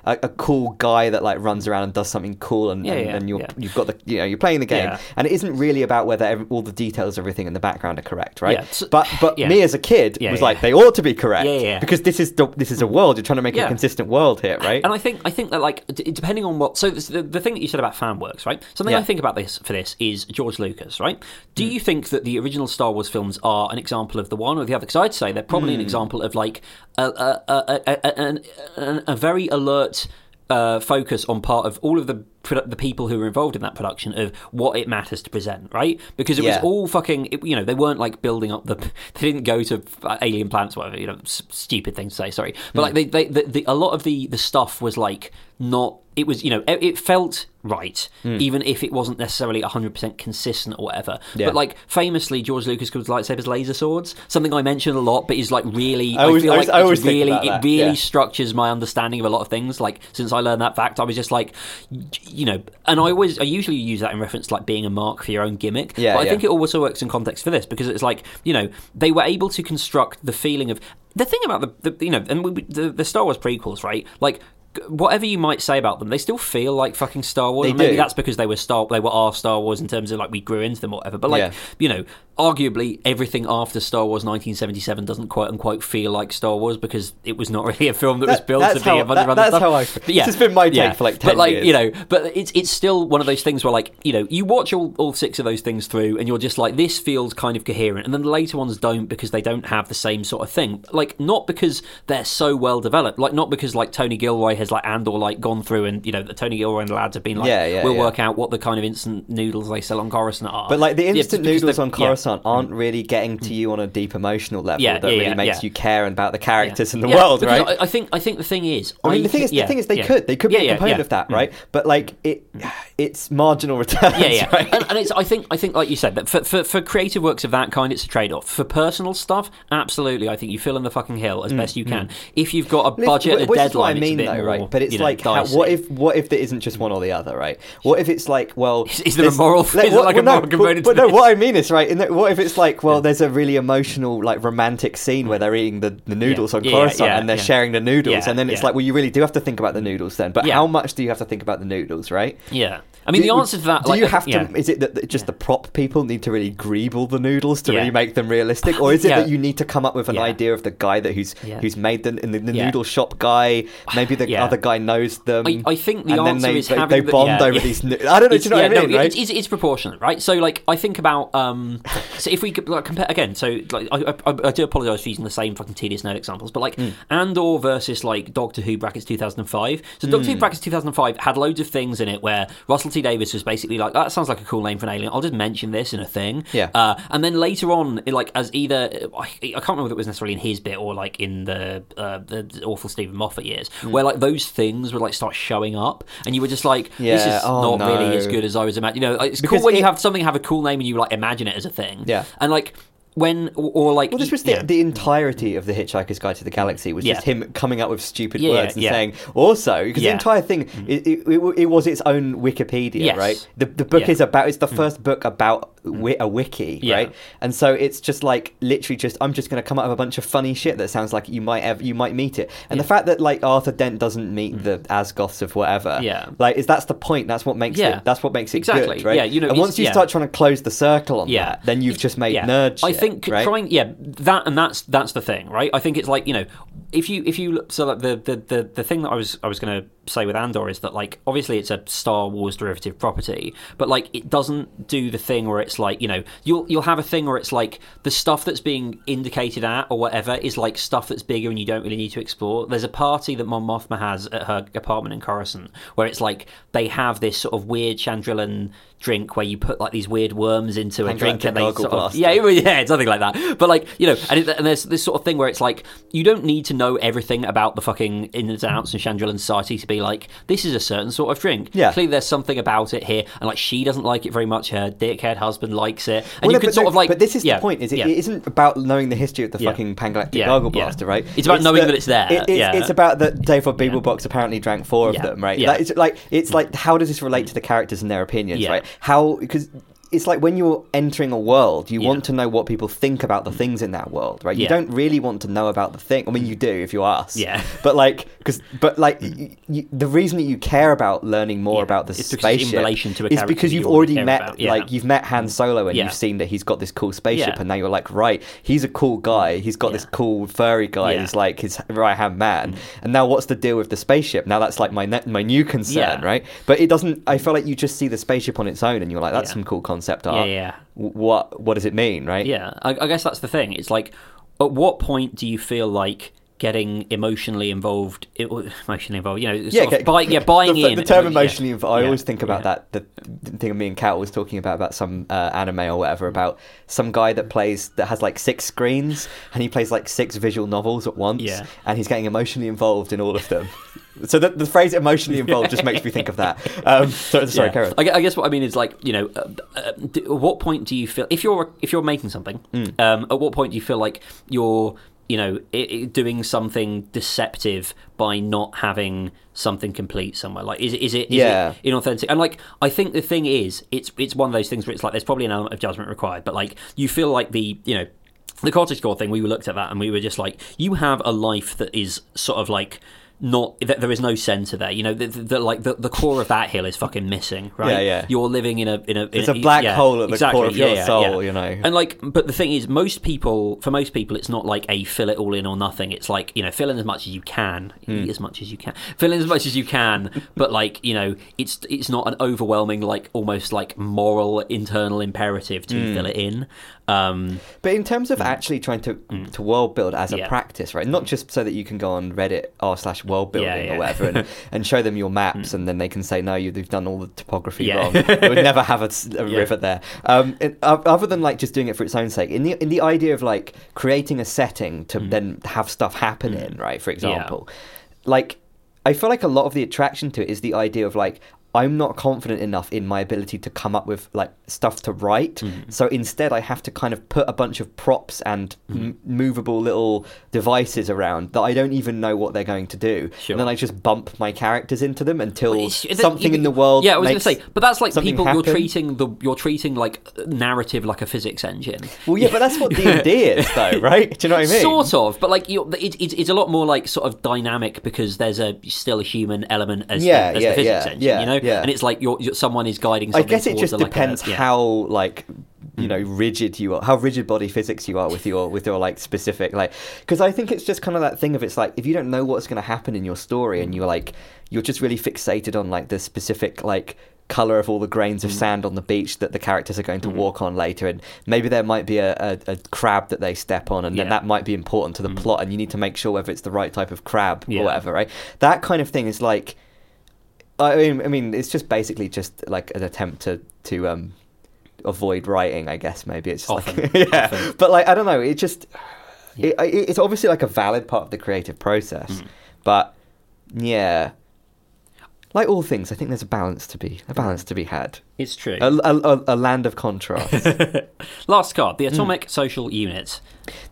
Speaker 2: a, a cool guy that like runs around and does something cool and, and, and you're you've got the you know you're playing the game. And it isn't really about whether every, all the details everything in the background are correct right
Speaker 1: Yeah, so-
Speaker 2: but but
Speaker 1: yeah.
Speaker 2: me as a kid
Speaker 1: Yeah,
Speaker 2: was like they ought to be correct
Speaker 1: Yeah, yeah.
Speaker 2: because this is the, this is a world you're trying to make a consistent world here right
Speaker 1: And I think I think that like d- depending on what so the, the thing that you said about fan works right something. I think about this for this is George Lucas right do
Speaker 2: Hmm.
Speaker 1: you think that the original Star Wars films are an example of the one or the other because I'd say they're probably
Speaker 2: Hmm.
Speaker 1: an example of like a a, a, a, a, an- an- a very alert uh, focus on part of all of the the people who were involved in that production of what it matters to present, right? Because it
Speaker 2: Yeah.
Speaker 1: was all fucking, it, you know, they weren't like building up the, they didn't go to uh, alien planets, whatever, you know, s- stupid thing to say, sorry, but like they, they, the, the, a lot of the the stuff was like not, it was, you know, it, it felt right, hmm. even if it wasn't necessarily hundred percent consistent or whatever.
Speaker 2: Yeah.
Speaker 1: But like famously, George Lucas calls lightsabers laser swords, something I mention a lot, but is like really,
Speaker 2: I always-
Speaker 1: feel
Speaker 2: I
Speaker 1: like
Speaker 2: always- I always
Speaker 1: really, it really
Speaker 2: yeah.
Speaker 1: structures my understanding of a lot of things. Like since I learned that fact, I was just like, you know, and I always, I usually use that in reference to like being a mark for your own gimmick.
Speaker 2: Yeah,
Speaker 1: but I
Speaker 2: yeah.
Speaker 1: think it also works in context for this because it's like, you know, they were able to construct the feeling of the thing about the, the you know, and we, the, the Star Wars prequels, right? Like whatever you might say about them, they still feel like fucking Star Wars.
Speaker 2: They
Speaker 1: and maybe
Speaker 2: do.
Speaker 1: that's because they were Star, they were our Star Wars in terms of like we grew into them or whatever. But like
Speaker 2: Yeah.
Speaker 1: you know, arguably everything after Star Wars 1977 doesn't quote unquote feel like Star Wars because it was not really a film that, was built to be
Speaker 2: how-
Speaker 1: a bunch
Speaker 2: that-
Speaker 1: of other
Speaker 2: that's
Speaker 1: stuff.
Speaker 2: how I-
Speaker 1: But
Speaker 2: this has been my take for, like, 10
Speaker 1: but like
Speaker 2: years.
Speaker 1: you know, but it's it's still one of those things where like you know you watch all, all six of those things through and you're just like this feels kind of coherent, and then the later ones don't because they don't have the same sort of thing. Like not because they're so well developed, like not because like Tony Gilroy has like and or like gone through and you know the Tony Gilroy and the lads have been like
Speaker 2: Yeah, yeah,
Speaker 1: we'll
Speaker 2: yeah.
Speaker 1: work out what the kind of instant noodles they sell on Coruscant are.
Speaker 2: But like the instant
Speaker 1: because
Speaker 2: noodles on
Speaker 1: yeah.
Speaker 2: Coruscant aren't mm. really getting to you on a deep emotional level
Speaker 1: Yeah,
Speaker 2: that
Speaker 1: yeah,
Speaker 2: really
Speaker 1: yeah,
Speaker 2: makes
Speaker 1: yeah.
Speaker 2: you care about the characters in the
Speaker 1: Yeah,
Speaker 2: world, right?
Speaker 1: I, I think I think the thing is,
Speaker 2: I mean, the thing is,
Speaker 1: yeah,
Speaker 2: the thing is, they
Speaker 1: yeah.
Speaker 2: could, they could be a
Speaker 1: yeah,
Speaker 2: component
Speaker 1: yeah.
Speaker 2: of that,
Speaker 1: Mm.
Speaker 2: right? But like, it, mm. it's marginal returns,
Speaker 1: yeah, yeah,
Speaker 2: right?
Speaker 1: and, and it's. I think. I think, like you said, that for, for for creative works of that kind, it's a trade off. For personal stuff, absolutely, I think you fill in the fucking hill as mm, best you can. If you've got a budget, a deadline,
Speaker 2: I
Speaker 1: it's
Speaker 2: mean,
Speaker 1: a bit
Speaker 2: though,
Speaker 1: more,
Speaker 2: right? But it's
Speaker 1: you know,
Speaker 2: like, how, what if what if there isn't just one or the other, right? What if it's like, well,
Speaker 1: Is- is there a moral- is there
Speaker 2: what-
Speaker 1: like a
Speaker 2: well, no,
Speaker 1: moral component
Speaker 2: But,
Speaker 1: to
Speaker 2: but no, what I mean is right. In that, what if it's like, well, there's a really emotional, like romantic scene where mm. they're eating the, the noodles on
Speaker 1: Yeah, yeah,
Speaker 2: Coruscant
Speaker 1: yeah,
Speaker 2: and they're
Speaker 1: yeah.
Speaker 2: sharing the noodles,
Speaker 1: Yeah,
Speaker 2: and then it's
Speaker 1: yeah.
Speaker 2: like, well, you really do have to think about the noodles then. But
Speaker 1: Yeah.
Speaker 2: how much do you have to think about the noodles, right?
Speaker 1: Yeah, I mean,
Speaker 2: Do-
Speaker 1: the answer to that,
Speaker 2: Do
Speaker 1: like,
Speaker 2: you have to?
Speaker 1: yeah.
Speaker 2: Is it that just the prop people need to really greeble the noodles to
Speaker 1: Yeah.
Speaker 2: really make them realistic, or is it
Speaker 1: Yeah.
Speaker 2: that you need to come up with an
Speaker 1: Yeah.
Speaker 2: idea of the guy that who's
Speaker 1: Yeah.
Speaker 2: who's made the the, the
Speaker 1: Yeah.
Speaker 2: noodle shop guy? Maybe the
Speaker 1: Yeah.
Speaker 2: other guy knows them.
Speaker 1: I- I think the answer
Speaker 2: they,
Speaker 1: is
Speaker 2: they,
Speaker 1: having
Speaker 2: they
Speaker 1: the-
Speaker 2: bond
Speaker 1: yeah,
Speaker 2: over
Speaker 1: yeah.
Speaker 2: these. No- I don't know. Do
Speaker 1: It's-
Speaker 2: you know what I
Speaker 1: no,
Speaker 2: right?
Speaker 1: it's, it's, it's proportionate, right? So, like, I think about um, so if we like, compare again. So, like, I, I, I do apologize for using the same fucking tedious nerd examples, but like
Speaker 2: Hmm.
Speaker 1: Andor versus like Doctor Who brackets two thousand and five. So, Doctor
Speaker 2: Hmm.
Speaker 1: Who brackets two thousand and five had loads of things in it where Russell T Davies was basically like, that sounds like a cool name for an alien. I'll just mention this in a thing.
Speaker 2: Yeah.
Speaker 1: Uh, and then later on, like as either I, I can't remember if it was necessarily in his bit or like in the uh, the awful Steven Moffat years,
Speaker 2: Hmm.
Speaker 1: where like those things would like start showing up, and you were just like, this
Speaker 2: Yeah,
Speaker 1: is
Speaker 2: oh,
Speaker 1: not really as good as I was imagining. You know, it's
Speaker 2: Because
Speaker 1: cool when
Speaker 2: it-
Speaker 1: you have something have a cool name and you like imagine it as a thing.
Speaker 2: Yeah.
Speaker 1: and like when or, or like
Speaker 2: Well, this was the,
Speaker 1: yeah.
Speaker 2: the entirety of the Hitchhiker's Guide to the Galaxy was just him coming up with stupid
Speaker 1: Yeah,
Speaker 2: words and
Speaker 1: yeah.
Speaker 2: saying also because the
Speaker 1: Yeah. Mm.
Speaker 2: entire thing it, it, it, it was its own Wikipedia,
Speaker 1: Yes.
Speaker 2: right? The the book
Speaker 1: Yeah. Mm.
Speaker 2: is about it's the first book about wi- a wiki,
Speaker 1: Yeah.
Speaker 2: right? And so it's just like literally just I'm just going to come up with a bunch of funny shit that sounds like you might ever you might meet it. And the fact that like Arthur Dent doesn't meet the Azgoths of whatever,
Speaker 1: Mm. Yeah.
Speaker 2: like is that's the point. That's what makes
Speaker 1: Yeah.
Speaker 2: it. That's what makes it
Speaker 1: Exactly.
Speaker 2: good, right?
Speaker 1: Yeah, you know,
Speaker 2: and once you
Speaker 1: yeah.
Speaker 2: start trying to close the circle on
Speaker 1: Yeah.
Speaker 2: that, then you've just made
Speaker 1: yeah.
Speaker 2: nerd shit.
Speaker 1: I think
Speaker 2: right?
Speaker 1: trying, yeah, that and that's that's the thing, right? I think it's like you know, if you if you so like the the the, the thing that I was I was going to say with Andor is that like obviously it's a Star Wars derivative property, but like it doesn't do the thing where it's like you know you'll you'll have a thing where it's like the stuff that's being indicated at or whatever is like stuff that's bigger and you don't really need to explore. There's a party that Mon Mothma has at her apartment in Coruscant where it's like they have this sort of weird Chandrilan drink where you put like these weird worms into a drink and they sort of, yeah, it- yeah, it's nothing like that. But like you know, and, it, and there's this sort of thing where it's like you don't need to know everything about the fucking ins and outs of Chandrilan society to be like this is a certain sort of drink.
Speaker 2: Yeah.
Speaker 1: clearly there's something about it here, and like she doesn't like it very much. Her dickhead husband likes it, and
Speaker 2: Well,
Speaker 1: you
Speaker 2: no,
Speaker 1: can sort
Speaker 2: no,
Speaker 1: of like.
Speaker 2: But this is
Speaker 1: yeah,
Speaker 2: the point: is it,
Speaker 1: yeah.
Speaker 2: it isn't about knowing the history of the
Speaker 1: Yeah.
Speaker 2: fucking Pangalactic
Speaker 1: Yeah,
Speaker 2: Gargle. Blaster, right?
Speaker 1: It's about knowing that it's there,
Speaker 2: it- it's,
Speaker 1: yeah.
Speaker 2: it's about that Zaphod Beeblebrox apparently drank four of them, right?
Speaker 1: yeah.
Speaker 2: That is like it's mm. like how does this relate to the characters and their opinions, right? How because. It's like when you're entering a world, you
Speaker 1: Yeah.
Speaker 2: want to know what people think about the things in that world, right? You
Speaker 1: Yeah.
Speaker 2: don't really want to know about the thing. I mean, you do if you ask.
Speaker 1: Yeah.
Speaker 2: But like, because but like, y y the reason that you care about learning more
Speaker 1: Yeah.
Speaker 2: about the
Speaker 1: It's it's in
Speaker 2: spaceship
Speaker 1: relation to a
Speaker 2: is because you've
Speaker 1: you already
Speaker 2: met, like, you've met Han mm. Solo and you've seen that he's got this cool spaceship, and now you're like, right, he's a cool guy. He's got this cool furry guy. He's like his right hand man. Mm. And now what's the deal with the spaceship? Now that's like my ne- my new concern, right? But it doesn't. I feel like you just see the spaceship on its own, and you're like, that's some cool concept
Speaker 1: yeah,
Speaker 2: art.
Speaker 1: yeah.
Speaker 2: W- What what does it mean, right?
Speaker 1: Yeah, I, I guess that's the thing. It's like, at what point do you feel like getting emotionally involved? Emotionally involved, you know,
Speaker 2: Yeah, okay.
Speaker 1: buy, yeah, buying
Speaker 2: the,
Speaker 1: in.
Speaker 2: The term
Speaker 1: yeah,
Speaker 2: emotionally involved. I
Speaker 1: yeah,
Speaker 2: always think about
Speaker 1: yeah.
Speaker 2: that. The, thing me and Kat was talking about about some uh, anime or whatever about some guy that plays that has like six screens and he plays like six visual novels at once.
Speaker 1: Yeah.
Speaker 2: and he's getting emotionally involved in all of them. so the, the phrase emotionally involved just makes me think of that. Um, so, sorry,
Speaker 1: Yeah.
Speaker 2: Karen.
Speaker 1: I, I guess what I mean is like you know, uh, uh, d- at what point do you feel if you're if you're making something?
Speaker 2: Hmm.
Speaker 1: Um, at what point do you feel like you're you know i i doing something deceptive by not having something complete somewhere? Like is it is it is
Speaker 2: Yeah.
Speaker 1: it inauthentic? And like I think the thing is, it's it's one of those things where it's like there's probably an element of judgment required, but like you feel like the you know. The cottage core thing, we looked at that and we were just like, you have a life that is sort of like not that there is no center there. You know, the, the, the- like the, the core of that hill is fucking missing, right?
Speaker 2: Yeah, yeah.
Speaker 1: You're living in a in a. In
Speaker 2: It's a black hole at the core of your soul, you know.
Speaker 1: And like, but the thing is, most people, for most people, it's not like a fill it all in or nothing. It's like you know, fill in as much as you can,
Speaker 2: Hmm.
Speaker 1: eat as much as you can, fill in as much as you can. but like, you know, it's it's not an overwhelming, like almost like moral internal imperative to
Speaker 2: Hmm.
Speaker 1: fill it in. Um,
Speaker 2: But in terms of actually trying to to world build as a
Speaker 1: Mm.
Speaker 2: Practice, right? Not just so that you can go on Reddit r slash world building
Speaker 1: Yeah, yeah. Mm.
Speaker 2: or whatever and, and show them your maps, and then they can say no, you, you've done all the topography
Speaker 1: Yeah.
Speaker 2: wrong. You would never have a,
Speaker 1: Yeah.
Speaker 2: river there. Um, it, other than like just doing it for its own sake, in the in the idea of like creating a setting to
Speaker 1: Mm.
Speaker 2: then have stuff happen in, right? For example, like I feel like a lot of the attraction to it is the idea of like I'm not confident enough in my ability to come up with like stuff to write.
Speaker 1: Mm-hmm.
Speaker 2: So instead, I have to kind of put a bunch of props and
Speaker 1: Mm-hmm.
Speaker 2: m- movable little devices around that I don't even know what they're going to do.
Speaker 1: Sure.
Speaker 2: And then I just bump my characters into them until
Speaker 1: Well,
Speaker 2: something
Speaker 1: you-
Speaker 2: in the world.
Speaker 1: Yeah, I was going to say, but that's like people
Speaker 2: happen.
Speaker 1: you're treating the you're treating like narrative like a physics engine.
Speaker 2: Well, yeah, but that's what D and D is, though, right? Do you know what I mean?
Speaker 1: Sort of, but like you, it, it, it's a lot more like sort of dynamic because there's a still a human element as,
Speaker 2: Yeah,
Speaker 1: the, as
Speaker 2: yeah,
Speaker 1: the physics
Speaker 2: yeah,
Speaker 1: engine,
Speaker 2: yeah,
Speaker 1: you know.
Speaker 2: Yeah.
Speaker 1: And it's like you're, you're someone is guiding.
Speaker 2: I guess it just
Speaker 1: a, like, a-
Speaker 2: depends
Speaker 1: yeah.
Speaker 2: how like you know rigid you are, how rigid body physics you are with your with your like specific like because I think it's just kind of that thing of it's like if you don't know what's going to happen in your story and you're like you're just really fixated on like the specific like color of all the grains
Speaker 1: Mm.
Speaker 2: of sand on the beach that the characters are going to walk on later and maybe there might be a, a, a crab that they step on and then
Speaker 1: Yeah. Mm.
Speaker 2: that might be important to the plot and you need to make sure whether it's the right type of crab
Speaker 1: Yeah.
Speaker 2: or whatever right that kind of thing is like I mean, I mean, it's just basically just like an attempt to to um avoid writing. I guess maybe it's just
Speaker 1: Often,
Speaker 2: like yeah,
Speaker 1: often.
Speaker 2: but like I don't know. It just it, it, it's obviously like a valid part of the creative process,
Speaker 1: Mm.
Speaker 2: but yeah, like all things, I think there's a balance to be a balance to be had.
Speaker 1: It's true.
Speaker 2: A, a, a, a land of contrast.
Speaker 1: Last card,
Speaker 2: Mm.
Speaker 1: the atomic social unit.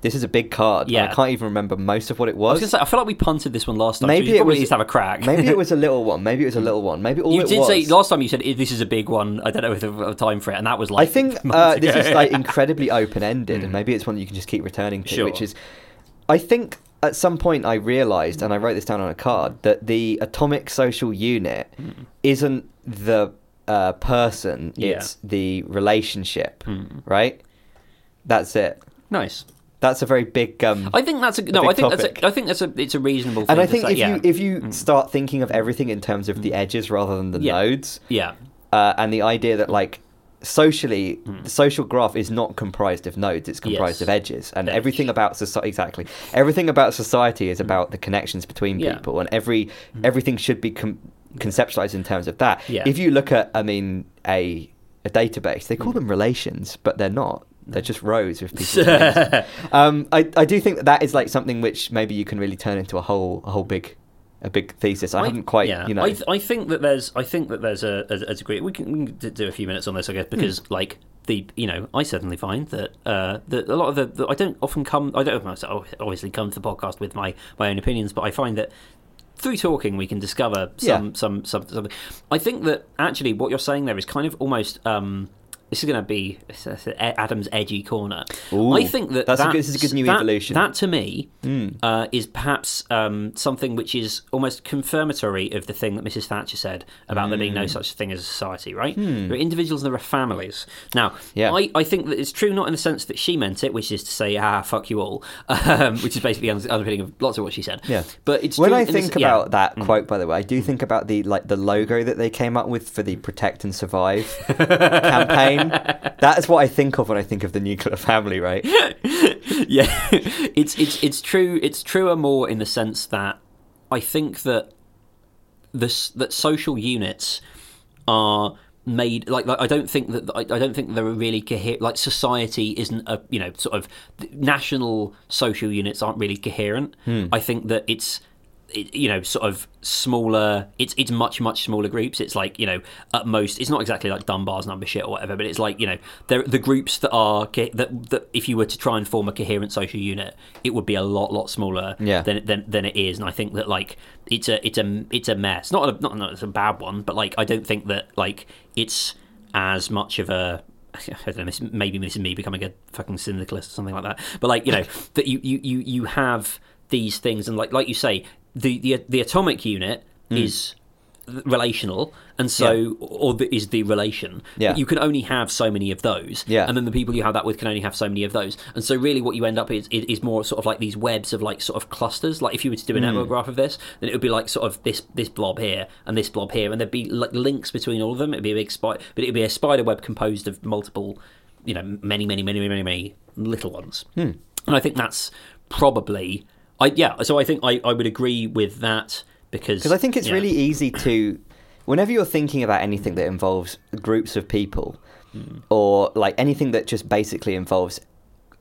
Speaker 2: this is a big card.
Speaker 1: Yeah.
Speaker 2: I can't even remember most of what it
Speaker 1: I was
Speaker 2: was.
Speaker 1: going to say, I feel like we punted this one last time.
Speaker 2: Maybe
Speaker 1: so we
Speaker 2: it was-
Speaker 1: to have a crack.
Speaker 2: Maybe it was a little one. Maybe it was a little one. Maybe all
Speaker 1: you
Speaker 2: it
Speaker 1: did
Speaker 2: was.
Speaker 1: say last time you said "Eh, this is a big one. I don't know if was a time for it, and that was like
Speaker 2: I think uh, this is like incredibly open ended, and maybe it's one that you can just keep returning to.
Speaker 1: Sure.
Speaker 2: Which is, I think at some point I realised, and I wrote this down on a card, that the atomic social unit isn't the uh, person;
Speaker 1: Yeah.
Speaker 2: it's the relationship,
Speaker 1: Hmm.
Speaker 2: right? That's it.
Speaker 1: nice.
Speaker 2: That's a very big. Um,
Speaker 1: I think that's a no. I think that's a, I think that's a it's a reasonable. Thing
Speaker 2: and I
Speaker 1: to
Speaker 2: think
Speaker 1: say,
Speaker 2: if
Speaker 1: yeah.
Speaker 2: you if you start thinking of everything in terms of the edges rather than the
Speaker 1: Yeah.
Speaker 2: nodes,
Speaker 1: yeah
Speaker 2: uh, and the idea that like socially the social graph is not comprised of nodes it's comprised
Speaker 1: Hmm. Yes.
Speaker 2: of edges and
Speaker 1: Edge.
Speaker 2: everything about society exactly everything about society is about the connections between
Speaker 1: Hmm. Yeah. Hmm.
Speaker 2: people and every everything should be com- conceptualized in terms of that
Speaker 1: Yeah.
Speaker 2: if you look at i mean a a database they
Speaker 1: Hmm.
Speaker 2: call them relations but they're not they're just rows with people's names. Um, I, I do think that, that is like something which maybe you can really turn into a whole a whole big a big thesis. I, haven't quite
Speaker 1: yeah.
Speaker 2: you know
Speaker 1: I, th- I think that there's I think that there's a, a, a degree. We can, we can do a few minutes on this, I guess,
Speaker 2: Hmm.
Speaker 1: because like the you know I certainly find that uh, that a lot of the, the I don't often come I don't obviously come to the podcast with my my own opinions, but I find that through talking we can discover some
Speaker 2: Yeah.
Speaker 1: some, some some I think that actually what you're saying there is kind of almost um this is going to be it's a- it's a- Adam's edgy corner.
Speaker 2: Ooh,
Speaker 1: I think that
Speaker 2: that's a good- this is a good new
Speaker 1: that-
Speaker 2: evolution.
Speaker 1: That to me
Speaker 2: Mm.
Speaker 1: uh, is perhaps um, something which is almost confirmatory of the thing that Mrs. Thatcher said about there being
Speaker 2: Hmm.
Speaker 1: no such thing as a society, right? There are individuals and there are families. Now,
Speaker 2: Yeah.
Speaker 1: I, I think that it's true not in the sense that she meant it, which is to say, ah, fuck you all, um, which is basically the underpinning of lots of what she said.
Speaker 2: Yeah.
Speaker 1: But it's
Speaker 2: when I
Speaker 1: the
Speaker 2: think
Speaker 1: s- yeah. Mm.
Speaker 2: about that quote, by the way, I do think about the like the logo that they came up with for the "Protect and Survive" campaign. That's what I think of when I think of the nuclear family, right?
Speaker 1: yeah, it's it's it's true. It's truer more in the sense that I think that this that social units are made like, like I don't think that I, I don't think they're really coherent. Like society isn't a you know sort of national social units aren't really coherent. Hmm. I think that it's. It, you know, sort of smaller. It's it's much much smaller groups. It's like you know, at most, it's not exactly like Dunbar's number shit or whatever, but it's like you know, the groups that are that that if you were to try and form a coherent social unit, it would be a lot lot smaller
Speaker 2: Yeah.
Speaker 1: than than than it is. And I think that like it's a it's a it's a mess. Not a, not not it's a bad one, but like I don't think that like it's as much of a I don't know. Maybe this is me becoming a fucking syndicalist or something like that. But like you know that you you you you have these things, and like like you say, the the the atomic unit
Speaker 2: Hmm.
Speaker 1: is relational and so or the, is the relation.
Speaker 2: Yeah.
Speaker 1: But you can only have so many of those.
Speaker 2: Yeah.
Speaker 1: and then the people you have that with can only have so many of those. And so really what you end up is is, is more sort of like these webs of like sort of clusters. Like if you were to do a network graph of this then it would be like sort of this this blob here and this blob here. And there'd be like links between all of them. It'd be a big spider but it'd be a spider web composed of multiple you know many many many many many little ones.
Speaker 2: Hmm.
Speaker 1: and I think that's probably I yeah so I think I, I would agree with that because
Speaker 2: Because I think it's
Speaker 1: yeah.
Speaker 2: really easy to, whenever you're thinking about anything that involves groups of people,
Speaker 1: Hmm.
Speaker 2: or like anything that just basically involves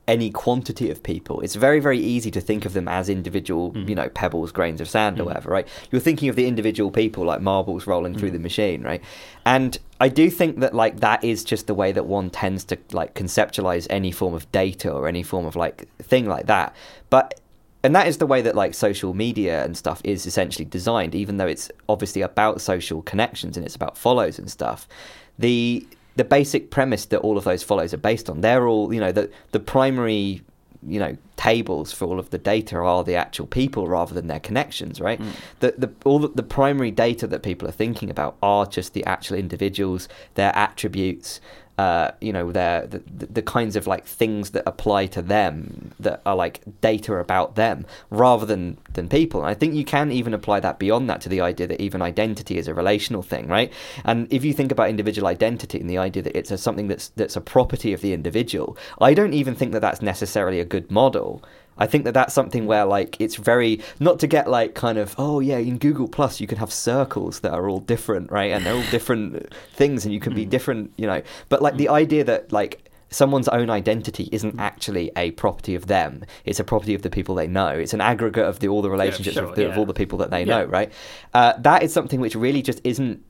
Speaker 2: any quantity of people, it's very, very easy to think of them as individual,
Speaker 1: Hmm.
Speaker 2: you know, pebbles, grains of sand, or whatever, right? You're thinking of the individual people like marbles rolling through
Speaker 1: Hmm.
Speaker 2: the machine, right? And I do think that like that is just the way that one tends to like conceptualize any form of data or any form of like thing like that. But and that is the way that like social media and stuff is essentially designed even though it's obviously about social connections and it's about follows and stuff. The the basic premise that all of those follows are based on they're all you know the the primary you know tables for all of the data are the actual people rather than their connections right? Mm. The the all the, the primary data that people are thinking about are just the actual individuals their attributes uh, you know, their the, the kinds of like things that apply to them that are like data about them rather than than people. And I think you can even apply that beyond that to the idea that even identity is a relational thing, right? And if you think about individual identity and the idea that it's a, something that's that's a property of the individual, I don't even think that that's necessarily a good model. I think that that's something where like it's very not to get like kind of oh yeah in Google Plus you can have circles that are all different right and they're all different things and you can be hmm. different you know. But like the hmm. idea that like someone's own identity isn't hmm. actually a property of them it's a property of the people they know. It's an aggregate of the all the relationships
Speaker 1: sure,
Speaker 2: of, the, of all the people that they
Speaker 1: Yeah.
Speaker 2: know right? Uh, that is something which really just isn't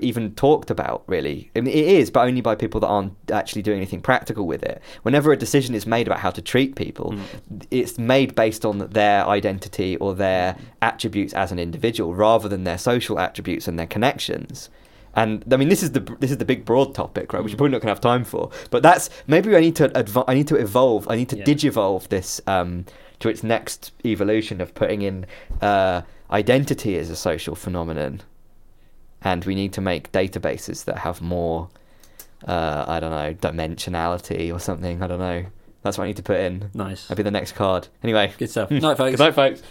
Speaker 2: even talked about really I mean, it is but only by people that aren't actually doing anything practical with it whenever a decision is made about how to treat people
Speaker 1: Hmm.
Speaker 2: it's made based on their identity or their attributes as an individual rather than their social attributes and their connections and I mean, this is the this is the big broad topic, right? Which
Speaker 1: Hmm.
Speaker 2: you're probably not going to have time for. But that's maybe I need to adv- I need to evolve. I need to
Speaker 1: Yeah.
Speaker 2: digivolve this um, to its next evolution of putting in uh, identity as a social phenomenon and we need to make databases that have more uh, I don't know dimensionality or something. I don't know. That's what I need to put in.
Speaker 1: Nice.
Speaker 2: That'd be the next card. Anyway.
Speaker 1: Good stuff. Night folks.
Speaker 2: Good night folks